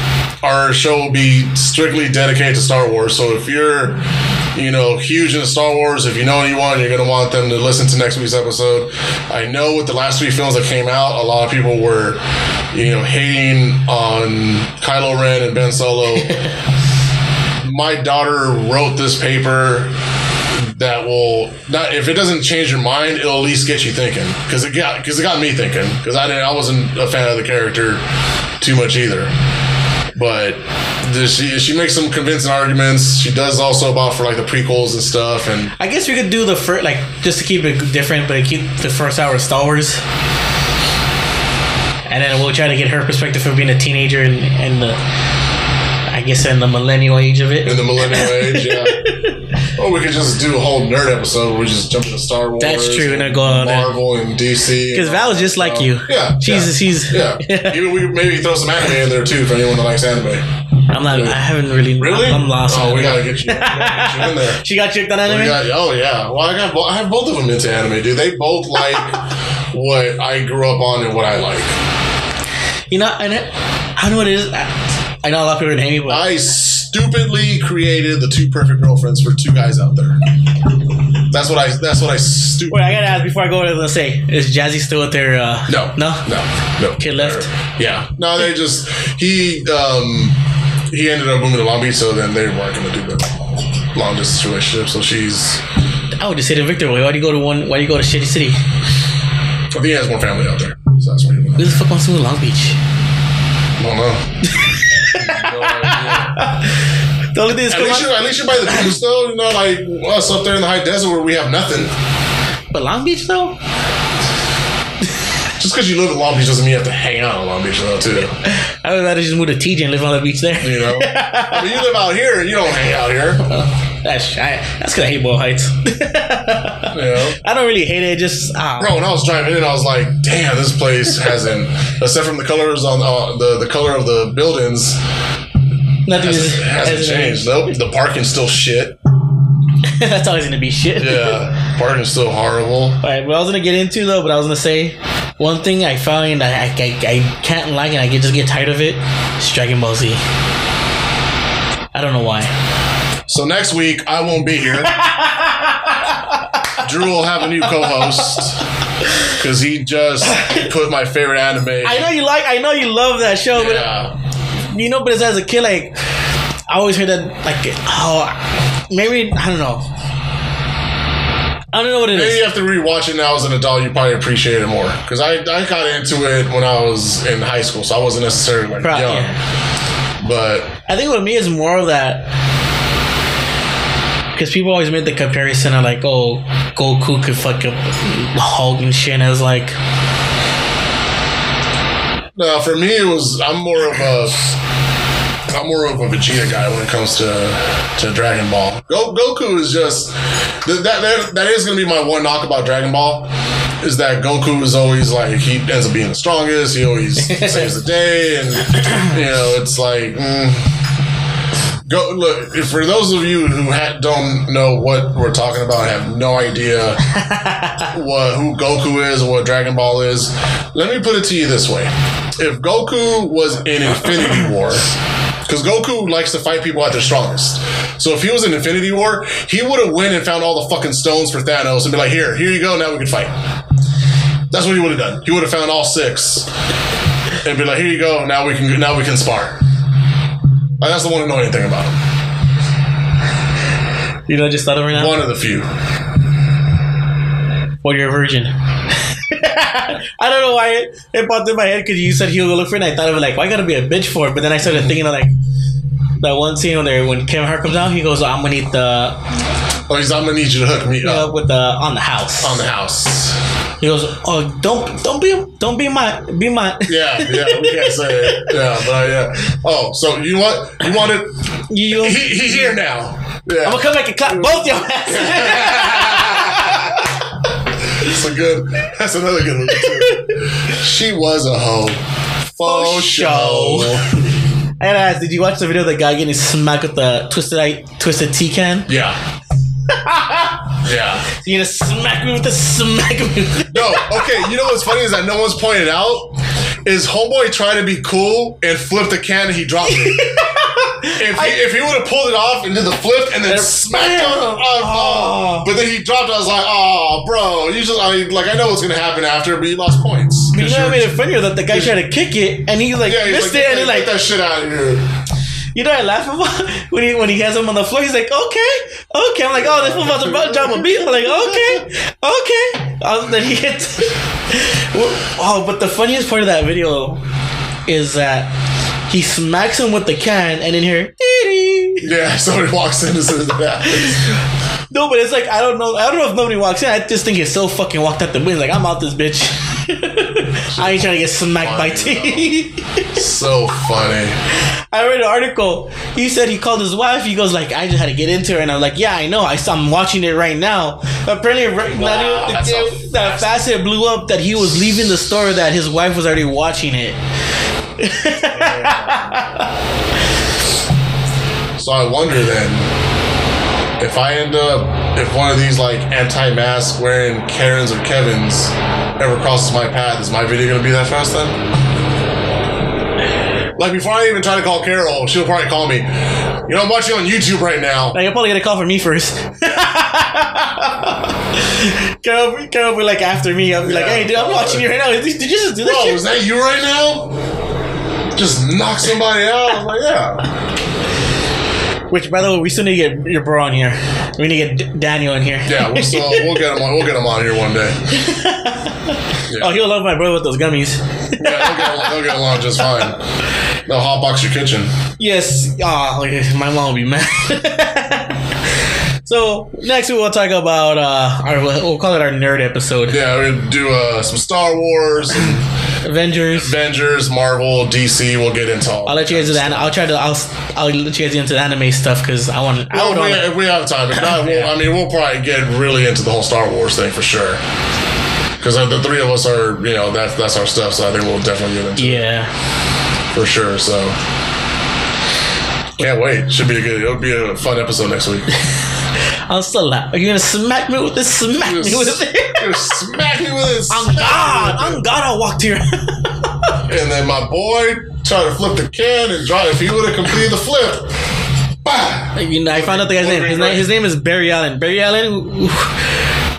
our show will be strictly dedicated to Star Wars. So if you're, you know, huge into Star Wars, if you know anyone, you're gonna want them to listen to next week's episode. I know with the last three films that came out, a lot of people were, you know, hating on Kylo Ren and Ben Solo. (laughs) My daughter wrote this paper that will not if it doesn't change your mind, it'll at least get you thinking because it got because it got me thinking because I didn't I wasn't a fan of the character too much either. But she she makes some convincing arguments. She does also about for like the prequels and stuff and I guess we could do the first, like, just to keep it different, but keep the first hour of Star Wars. And then we'll try to get her perspective from being a teenager and, and the, I guess, in the millennial age of it. in the millennial (laughs) age, yeah. Or we could just do a whole nerd episode where we just jump into Star Wars. That's true, and then go on. Marvel and DC. Because Val that just like you. Yeah, She's, yeah. she's, Yeah. (laughs) Even we could maybe throw some anime in there too for anyone that likes anime. I'm not, I haven't really, Really? I'm, I'm lost. Oh, we gotta get you, gotta get you in there. (laughs) She got tricked on anime? got- oh yeah. Well, I got bo- I have both of them into anime, dude. They both like what I grew up on and what I like. You know, and it, I don't know what it is. I, I know a lot of people are gonna hate me, but I stupidly created the two perfect girlfriends for two guys out there. That's what I. That's what I stupid. wait, I gotta ask before I go. Let's say, is Jazzy still with their? Uh, No, no, no, no. Kid left? Yeah, no. They just he um he ended up moving to Long Beach, so then they weren't gonna do the long distance relationship. So she's I would just say to Victor, why do you go to one? Why do you go to Shitty City? I think he has more family out there, so that's why he went. Who the fuck wants to go to Long Beach? I don't know. (laughs) No idea. The only thing is, At least, you're, at least you're by the coast, though. You know, like us up there in the high desert where we have nothing. but Long Beach though. Just because you live in Long Beach doesn't mean you have to hang out in Long Beach, though, too. (laughs) I would rather just move to TJ and live on the beach there. You know, (laughs) I mean, you live out here, you don't hang out here. That's I, that's gonna hate Boyle Heights. (laughs) You know, I don't really hate it. Just ah, bro. When I was driving in, I was like, "Damn, this place hasn't." Except from the colors on uh, the the color of the buildings nothing hasn't, is, hasn't changed. Nope, the parking's still shit. (laughs) that's always gonna be shit. Yeah, parking's still horrible. All right, what I was gonna get into though, but I was gonna say one thing I find I, I, I, can't like and I just get tired of it. Is Dragon Ball Z. I don't know why. So next week I won't be here. (laughs) Drew will have a new co-host because he just put my favorite anime. I know you like, I know you love that show, Yeah. but you know, but as a kid, like I always heard that, like, oh, maybe I don't know. I don't know what it Maybe is. you have to rewatch it now as an adult. You probably appreciate it more because I, I got into it when I was in high school, so I wasn't necessarily like Pro- young. yeah. But I think with me is more of that because people always made the comparison of like, oh, Goku could fuck up Hulk and shit. And I was like, no, for me it was I'm more of a I'm more of a Vegeta guy when it comes to to Dragon Ball. Go, Goku is just that, that that is gonna be my one knock about Dragon Ball. Is that Goku is always like he ends up being the strongest. He always (laughs) saves the day, and you know it's like mm, go look for those of you who ha- don't know what we're talking about, have no idea (laughs) what who Goku is or what Dragon Ball is. Let me put it to you this way: If Goku was in Infinity (laughs) War, because Goku likes to fight people at their strongest, so if he was in Infinity War, he would have went and found all the fucking stones for Thanos and be like, "Here, here you go. Now we can fight." That's what he would have done. He would have found all six and be like, "Here you go. Now we can now we can spar." Like, that's the one annoying thing about him. you know, I just thought of it now. One of the few. Well, you're a virgin. (laughs) I don't know why it, it popped in my head because you said he'll go look for it. And I thought of it like, why gotta be a bitch for it? But then I started thinking of like that one scene when there when Kevin Hart comes out, he goes, "I'm gonna need the Oh, he's. I'm gonna need you to hook me up with the on the house." on the house. He goes, "Oh, don't don't be don't be my be my." (laughs) Yeah, yeah, we can't say it. Yeah, but uh, yeah. Oh, so you want? You wanted? You, He, he's here now. Yeah. I'm gonna come back and clap both your ass. (laughs) That's a good. That's another good one too. She was a hoe. For For show. I gotta ask, did you watch the video of the guy getting smacked with the twisted I, twisted tea can? Yeah. (laughs) yeah. you're gonna smack me with the smack me No, okay. You know what's funny is that no one's pointed out is homeboy tried to be cool and flipped the can and he dropped it. (laughs) if he, if he would have pulled it off and did the flip and then smacked on, oh, Oh. but then he dropped. it, I was like, oh, bro, you just I mean, like I know what's gonna happen after, but you lost points. You know what made it funnier that the guy tried to kick it and he like Yeah, missed like, it and he like get that shit out of here. You know what I laugh about (laughs) when he when he has him on the floor he's like okay okay. I'm like oh this fool about to drop a beat. I'm like okay okay. Um, then he hits. (laughs) Oh but the funniest part of that video is that he smacks him with the can and in here Yeah, somebody walks in and says that. (laughs) no but it's like I don't know I don't know if nobody walks in. I just think he's so fucking walked out the window like I'm out this bitch I ain't trying to get smacked by tea (laughs) so funny. I read an article. He said he called his wife. He goes like, "I just had to get into her," and I'm like, "Yeah, I know. I, am watching it right now." Apparently, right, not Wow, that, how that fast it blew up that he was leaving the store that his wife was already watching it. (laughs) So I wonder then if I end up if one of these like anti-mask wearing Karens or Kevins ever crosses my path, is my video gonna be that fast then? Like before I even try to call Carol, she'll probably call me. You know, I'm watching on YouTube right now. Like, you'll probably get a call from me first. (laughs) Carol, Carol will be like after me. I'll be like, "Hey, dude, I'm watching you right now. Did you just do that Bro, shit?" is that you right now? Just knock somebody out. I was like, yeah. Which, by the way, we still need to get your bro on here. We need to get D- Daniel in here. Yeah, we'll, still, we'll get him on. We'll get him on here one day. (laughs) oh, he'll love my brother with those gummies. Yeah, he'll get, along, he'll get along just fine. They'll hotbox your kitchen. Yes. Ah, my mom will be mad. (laughs) so next we will talk about uh, our we'll call it our nerd episode. Yeah, we're gonna do uh, some Star Wars, Avengers. Avengers, Marvel, DC. We'll get into all. I'll let you guys do that. I'll try to. I'll. I'll let you guys get into the anime stuff because I want. Well, we, wanna- we have time, if not, we'll, I mean, we'll probably get really into the whole Star Wars thing for sure. Because the three of us are, you know, that's that's our stuff. So I think we'll definitely get into Yeah. for sure. So can't wait. Should be a good. It'll be a fun episode next week. (laughs) I'll still laugh. Are you gonna smack me with this? Smack me with it. just smack me with it. (laughs) I'm God. I'm God. I walked here. And then my boy tried to flip the can and drive. If he would have completed the flip, bah! you know, I found out the guy's name. His name. His name is Barry Allen. Barry Allen.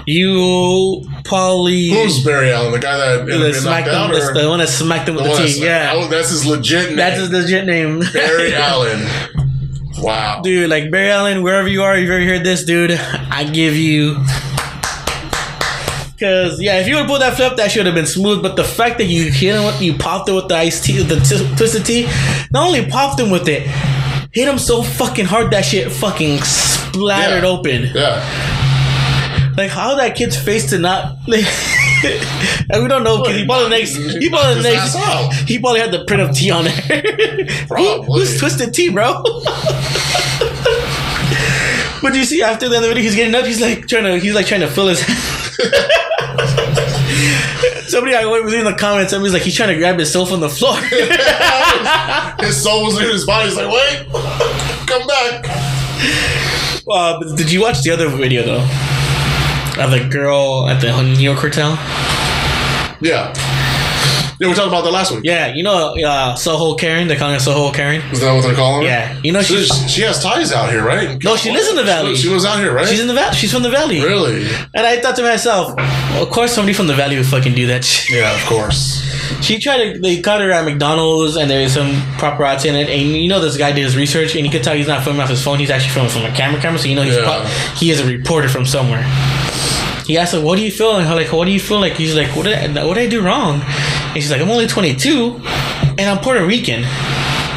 You probably Who's Barry Allen? The guy that the smacked knocked him, out? the, one that smacked him with the the, that's- Yeah, oh, that's his legit name. that's his legit name. Barry (laughs) Allen. Wow. dude, like Barry Allen, wherever you are, if you've ever heard this, dude, I give you. Cause yeah, if you would have pulled that flip, that should have been smooth. But the fact that you hit him, with, you popped him with the iced tea, the t- twisted tea, not only popped him with it, hit him so fucking hard that shit fucking splattered Yeah. open. Yeah. Like how that kid's face did not. (laughs) (laughs) and we don't know because he probably next. He probably Knocked his next. He probably had the print of tea on there. (laughs) Who- who's twisted tea, bro? (laughs) but do you see, after the end of the video, he's getting up. He's like trying to. He's like trying to fill his. Somebody I was in the comments. Somebody's like he's trying to grab his soul from the floor. His soul was in his body. He's like, wait, come back. uh, did you watch the other video though? Of the girl at the New York hotel. Yeah. Yeah, we talked about that last week. Yeah, you know uh, Soho Karen. They're calling her Soho Karen. Is that what they're calling her? Yeah, you know She, she's she has ties out here, right? No, she lives in the valley. She, she was out here, right? she's in the valley. She's from the valley. really? And I thought to myself, well, of course somebody from the valley would fucking do that. shit. Yeah, of course. She tried to. They caught her at McDonald's, and there's some paparazzi in it. And you know this guy did his research, and you could tell he's not filming off his phone. He's actually filming from a camera camera. So you know he's Yeah. pro- he is a reporter from somewhere. He asked her, "What do you feel?" And her like, "What do you feel like?" He's like, "What did I, what did I do wrong?" And she's like, "I'm only 22, and I'm Puerto Rican."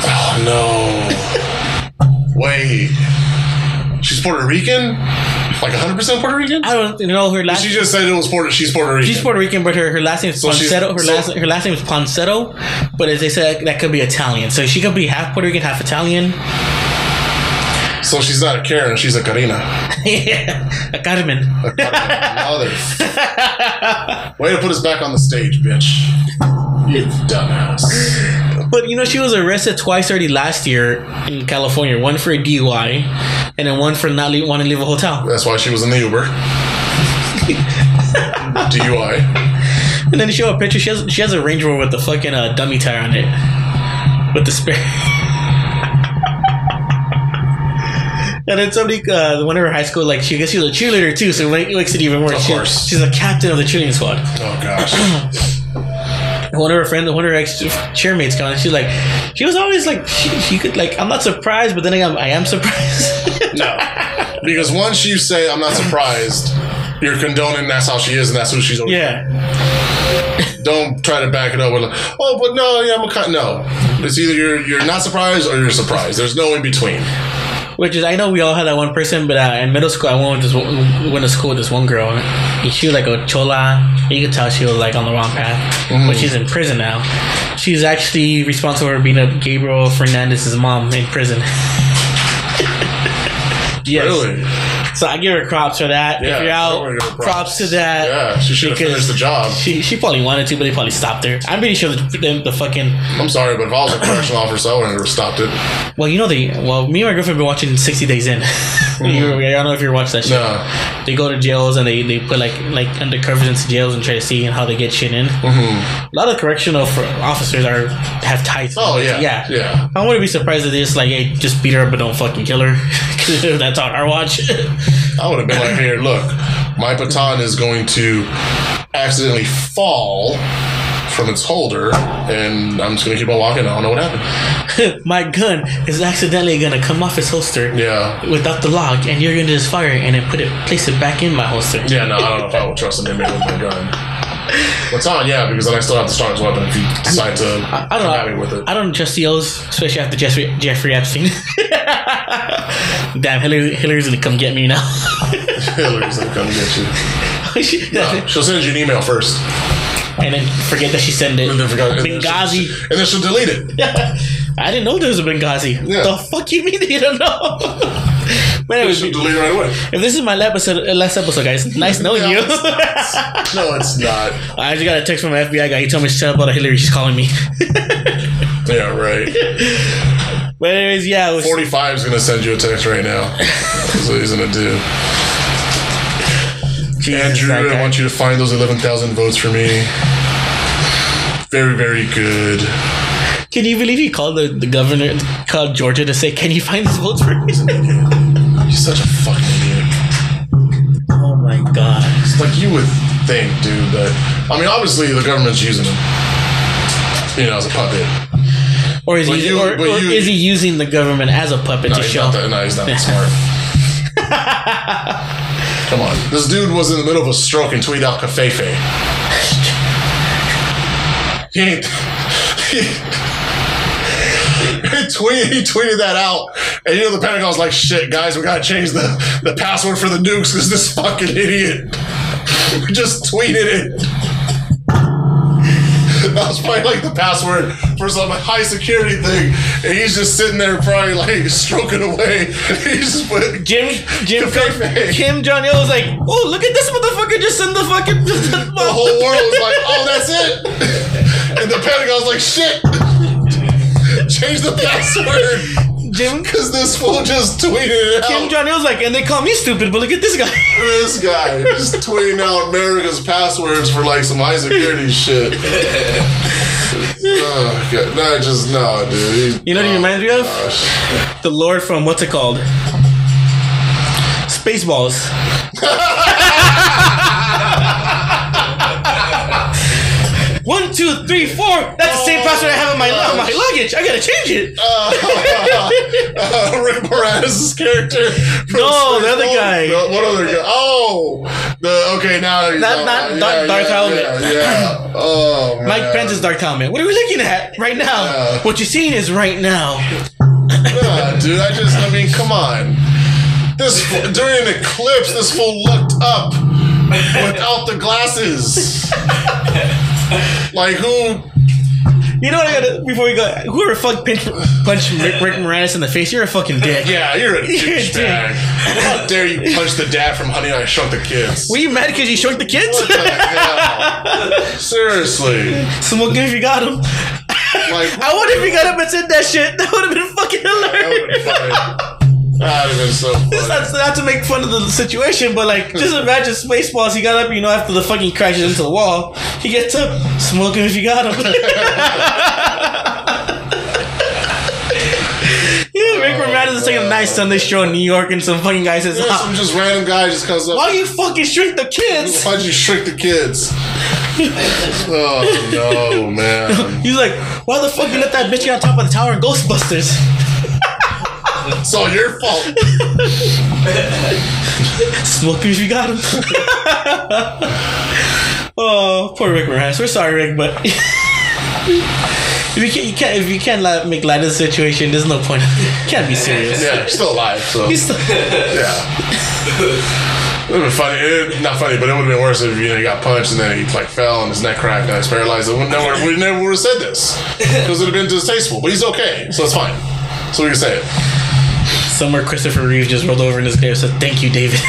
Oh, no. Wait. She's Puerto Rican? Like 100% Puerto Rican? I don't know her last. She just said it was Puerto. She's Puerto Rican. She's Puerto Rican, but her, her last name is So Ponsetto. Her so- last her last name is Ponsetto, but as they said, that could be Italian. So she could be half Puerto Rican, half Italian. So she's not a Karen, she's a Karina. (laughs) yeah, a Carmen. A Mother. (laughs) Way to put us back on the stage, bitch. You dumbass. But you know, she was arrested twice already last year in California. One for a DUI, and then one for not le- wanting to leave a hotel. That's why she was in the Uber. (laughs) DUI. And then they show a picture. She has she has a Range Rover with the fucking uh, dummy tire on it, with the spare. And then somebody, uh, one of her high school, like she I guess she was a cheerleader too, so it makes it even worse. Of She- course. she's a captain of the cheerleading squad. Oh gosh. (clears throat) One of her friends, one of her ex cheermates, on, she's like, she was always like, she, she could like, I'm not surprised, but then again, I am surprised. (laughs) No. Because once you say I'm not surprised, you're condoning that's how she is and that's who she's always yeah, (laughs) Don't try to back it up with like, oh, but no, yeah, I'm a kind. No, it's either you're you're not surprised or you're surprised. There's no in between. Which is I know we all had that one person, but uh, in middle school, I went with this went to school with this one girl. She was like a chola. You could tell she was like on the wrong path, but she's in prison now. She's actually responsible for being a Gabriel Fernandez's mom in prison. (laughs) yes. Really? So I give her props for that. Yeah, if you're out, props. props. to that. Yeah, she should have finished the job. She she probably wanted to, but they probably stopped her. I'm pretty sure the, the, the fucking I'm sorry, but if I was a correctional officer, I would have stopped it. well, you know the well, me and my girlfriend been watching 60 Days In. (laughs) Mm-hmm. you, I don't know if you watched that shit. No. They go to jails and they, they put like like undercovers into jails and try to see how they get shit in. Mm-hmm. A lot of correctional officers are have ties. Oh yeah, yeah, yeah. I wouldn't be surprised if they just like, hey, just beat her up, but don't fucking kill her. (laughs) That's on our watch. (laughs) I would have been like, here, look, my baton is going to accidentally fall from its holder, and I'm just gonna keep on walking. I don't know what happened. (laughs) my gun is accidentally gonna come off its holster Yeah. without the lock, and you're gonna just fire it and then put it, place it back in my holster. Yeah, no, I don't know if I would trust an inmate with my gun. Baton, yeah, because then I still have the strongest weapon if you decide to I, I don't know. with it. I don't trust those, especially after Jeffrey, Jeffrey Epstein. (laughs) Damn, Hillary, Hillary's gonna come get me now. (laughs) Hillary's gonna come get you. (laughs) She- No, she'll send you an email first, and then forget that she sent it. and then forgot, and then Benghazi. and then she'll delete it. (laughs) I didn't know there was a Benghazi. Yeah. The fuck you mean you don't know? but anyways, She'll delete it right away. if this is my last episode, uh, last episode, guys, nice knowing No, you. it's No, it's not. I just got a text from an FBI guy. He told me to shut up about Hillary. She's calling me. Yeah, right. But anyways, yeah, was, 45 is gonna send you a text right now. That's what he's gonna do. (laughs) Jesus, Andrew, I want you to find those 11,000 votes for me. Very, very good. Can you believe he called the, the governor, called Georgia to say, "Can you find these votes for me?" (laughs) He's such a fucking idiot. oh my god. It's like you would think, dude, that. I mean, obviously, the government's using him, you know, as a puppet. Or is But he, you- or, or you- is he using the government as a puppet No, to show? that, no, he's not that smart. (laughs) Come on. This dude was in the middle of a stroke and tweeted out Covfefe. (laughs) He ain't. He, tweet, he tweeted that out, and you know the Pentagon's like, "Shit, guys, we gotta change the, the password for the nukes because this fucking idiot (laughs) just tweeted it." (laughs) That was probably like the password for some high security thing, and he's just sitting there, probably like (laughs) stroking away. (laughs) He's just put Jim Jim Covfefe. Kim Jong Il was like, "Oh, look at this motherfucker! Just send the fucking the whole world was like, "Oh, that's it," and the Pentagon's like, "Shit, change the password." Jim (laughs) Because this fool just tweeted it Kim out. Jong Il's like, and they call me stupid, but look at this guy. (laughs) this guy just tweeting out America's passwords for like some high security shit. (laughs) oh, God. No, just no, dude. He- You know what he oh, reminds me of? gosh. The Lord from what's it called? Spaceballs. One, two, three, four. That's the same password I have on my on my luggage. I gotta change it. uh, (laughs) Rick Moranis' character. No, the other guy. No, what other guy? Oh, the okay now. Not- know, not yeah, Dark- Dark yeah, Helmet. Yeah, yeah. Oh, (laughs) man. Mike Pence's Dark Helmet. What are we looking at right now? Yeah. What you're seeing is right now. Nah, dude, I just, I mean, come on. This during an eclipse, this fool looked up without the glasses. (laughs) (laughs) Like who? You know what I gotta before we go? Whoever fuck pinch, punch Rick, Rick Moranis in the face, you're a fucking dick. Yeah, you're a (laughs) douchebag. How dare you punch the dad from Honey I Shrunk the Kids? Were you mad because you shrunk the kids? What the hell? Seriously. Smoke if you got him. Like, (laughs) I wonder if you got up and said that shit. That would have been fucking that would have been hilarious. That would have been (laughs) so funny. Not, not to make fun of the situation, but like, just imagine Spaceballs. He got up, you know, after the fucking crashes into the wall. He gets up, smoke him if you got him. (laughs) yeah, Rick Moranis is taking a nice Sunday show in New York, and some fucking guy says, Yeah, "Ah, some just random guy just comes up. "Why you fucking shrink the kids?" Why'd you shrink the kids? (laughs) oh no, man! He's like, "Why the fuck you let that bitch get on top of the tower in Ghostbusters?" It's all your fault. Smoke him if you got him. (laughs) oh, poor Rick Moranis. We're sorry, Rick, but (laughs) if you can't, you can't, if you can't li- make light of the situation, there's no point. (laughs) You can't be serious. Yeah, he's still alive. So He's still- yeah. It would have been funny. It, not funny, but it would have been worse if you know he got punched and then he like fell and his neck cracked and he's paralyzed. We never, we never would have said this because it would have been distasteful. But he's okay, so it's fine. So we can say it. Somewhere Christopher Reeve just rolled over in his grave and said, Thank you, David. (laughs)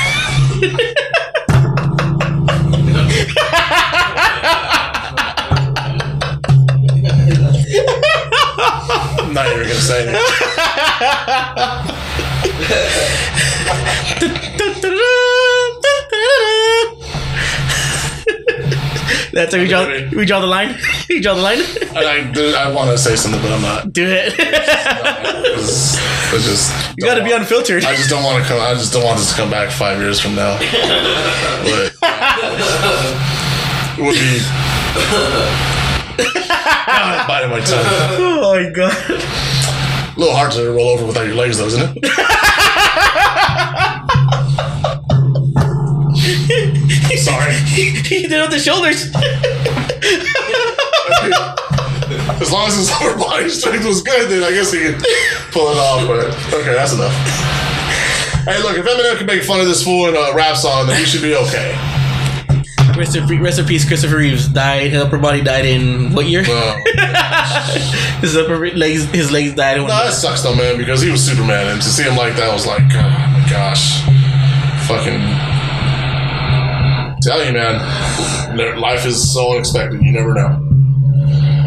I'm not even gonna say it. (laughs) That's how we draw, we draw the line. (laughs) we draw the line. And I, I want to say something, but I'm not. Do it. It's, (laughs) it's just you gotta be unfiltered. I just don't want to come. I just don't want this to come back five years from now. But it would be. God, biting my tongue. (laughs) Oh my god. A little hard to roll over without your legs, though, isn't it? Sorry. (laughs) he did it with the shoulders. (laughs) As long as his upper body strength was good, then I guess he could pull it off. But okay, that's enough. Hey, look, if Eminem can make fun of this fool in a rap song, then he should be okay. Rest in, rest in peace, Christopher Reeves died. His upper body died in what year? Uh, (laughs) his upper legs, his legs died in. no, that sucks though, man, because he was Superman, and to see him like that was like, oh my gosh, fucking. Tell you, man, life is so unexpected. You never know.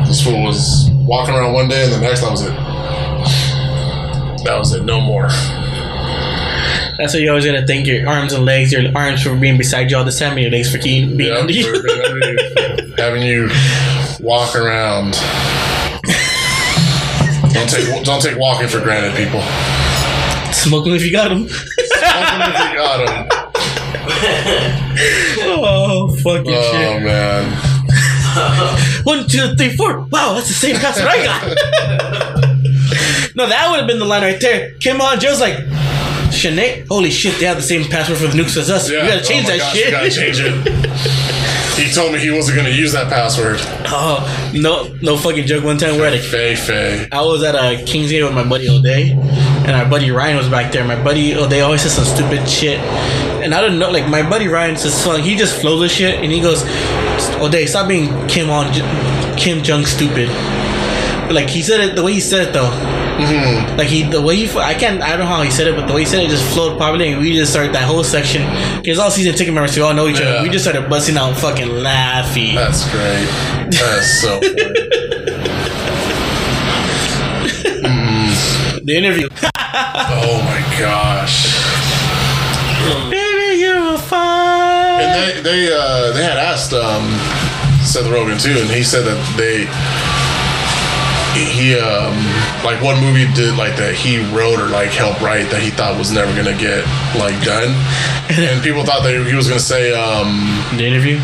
This fool was walking around one day, and the next that was it. That was it. No more. That's why you always gotta thank your arms and legs, your arms for being beside you all the time, and your legs for keeping being Yeah, under you. being under you. having you walk around. Don't take don't take walking for granted, people. Smoke them if you got them. Walking if you got 'em. (laughs) oh fucking shit. Oh shit! man. (laughs) One, two, three, four. Wow, that's the same password I got. (laughs) no, that would have been the line right there. Kim on Joe's like, Shanae, holy shit, they have the same password for the nukes as us. Yeah. We gotta oh change oh that gosh, shit. We gotta change it. (laughs) He told me he wasn't gonna use that password. Oh no, no fucking joke. One time we're at a Fay Fay. I was at a King's Gate with my buddy O'Day, and our buddy Ryan was back there. My buddy O'Day always says some stupid shit, and I don't know. Like my buddy Ryan says, so he just flows with shit, and he goes, "O'Day, stop being Kim on Kim Jong stupid." But, like he said it the way he said it though. Mm-hmm. Like he, the way he, I can't, I don't know how he said it, but the way he said it just flowed properly, and we just started that whole section. Because all season ticket members, we all know each Yeah. other. We just started busting out, and fucking laughing. That's great. That's so funny. (laughs) the interview. Oh my gosh. (laughs) Baby, you're fine. And they they uh they had asked um Seth Rogen too, and he said that they he um like one movie did like that he wrote or like helped write that he thought was never gonna get like done, (laughs) and people thought that he was gonna say um the interview.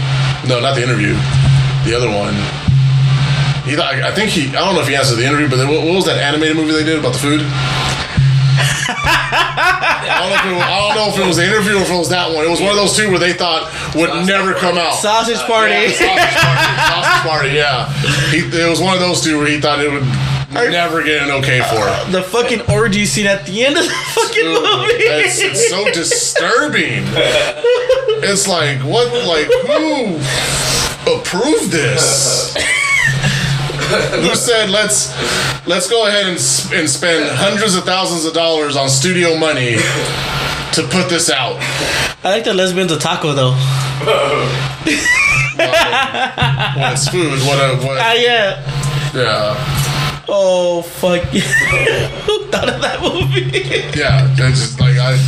no not the interview, the other one. He thought I think he I don't know if he answered the interview, but what, what was that animated movie they did about the food? I don't, know if it was, I don't know if it was the interview or if it was that one. It was one of those two where they thought would never come out. Sausage uh, party. Yeah, sausage party. Sausage party. Yeah, he, it was one of those two where he thought it would never get an okay for. it. the fucking orgy scene at the end of the fucking Dude, movie. It's, it's so disturbing. It's like what? Like who approved this? (laughs) who said let's let's go ahead and, and spend hundreds of thousands of dollars on studio money to put this out? I like the lesbians of taco though. When it's food, what a what? Ah yeah. Yeah, Oh fuck. (laughs) Who thought of that movie? yeah. That's just like I.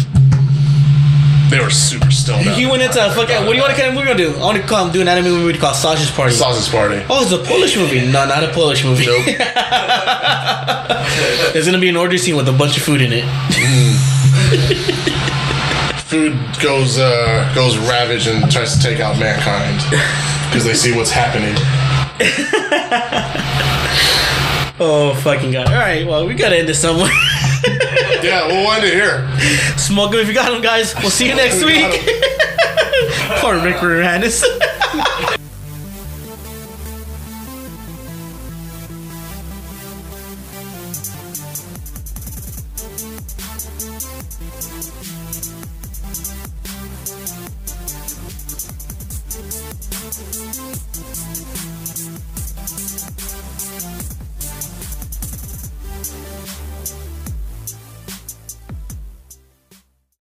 They were super stoned he went into a fucking. What do you want to kind of movie to do? I want to call him do an anime movie called Sausage Party. Sausage Party. Oh, it's a Polish movie. No, not a Polish movie. Nope. (laughs) There's gonna be an orgy scene with a bunch of food in it. (laughs) Food goes uh, goes ravage and tries to take out mankind because they see what's happening. (laughs) Oh fucking god! All right, well we gotta end this somewhere. (laughs) Yeah, we'll end it here. Smoke 'em if you got them, guys. We'll see you next (laughs) week. (laughs) Poor Rick Moranis.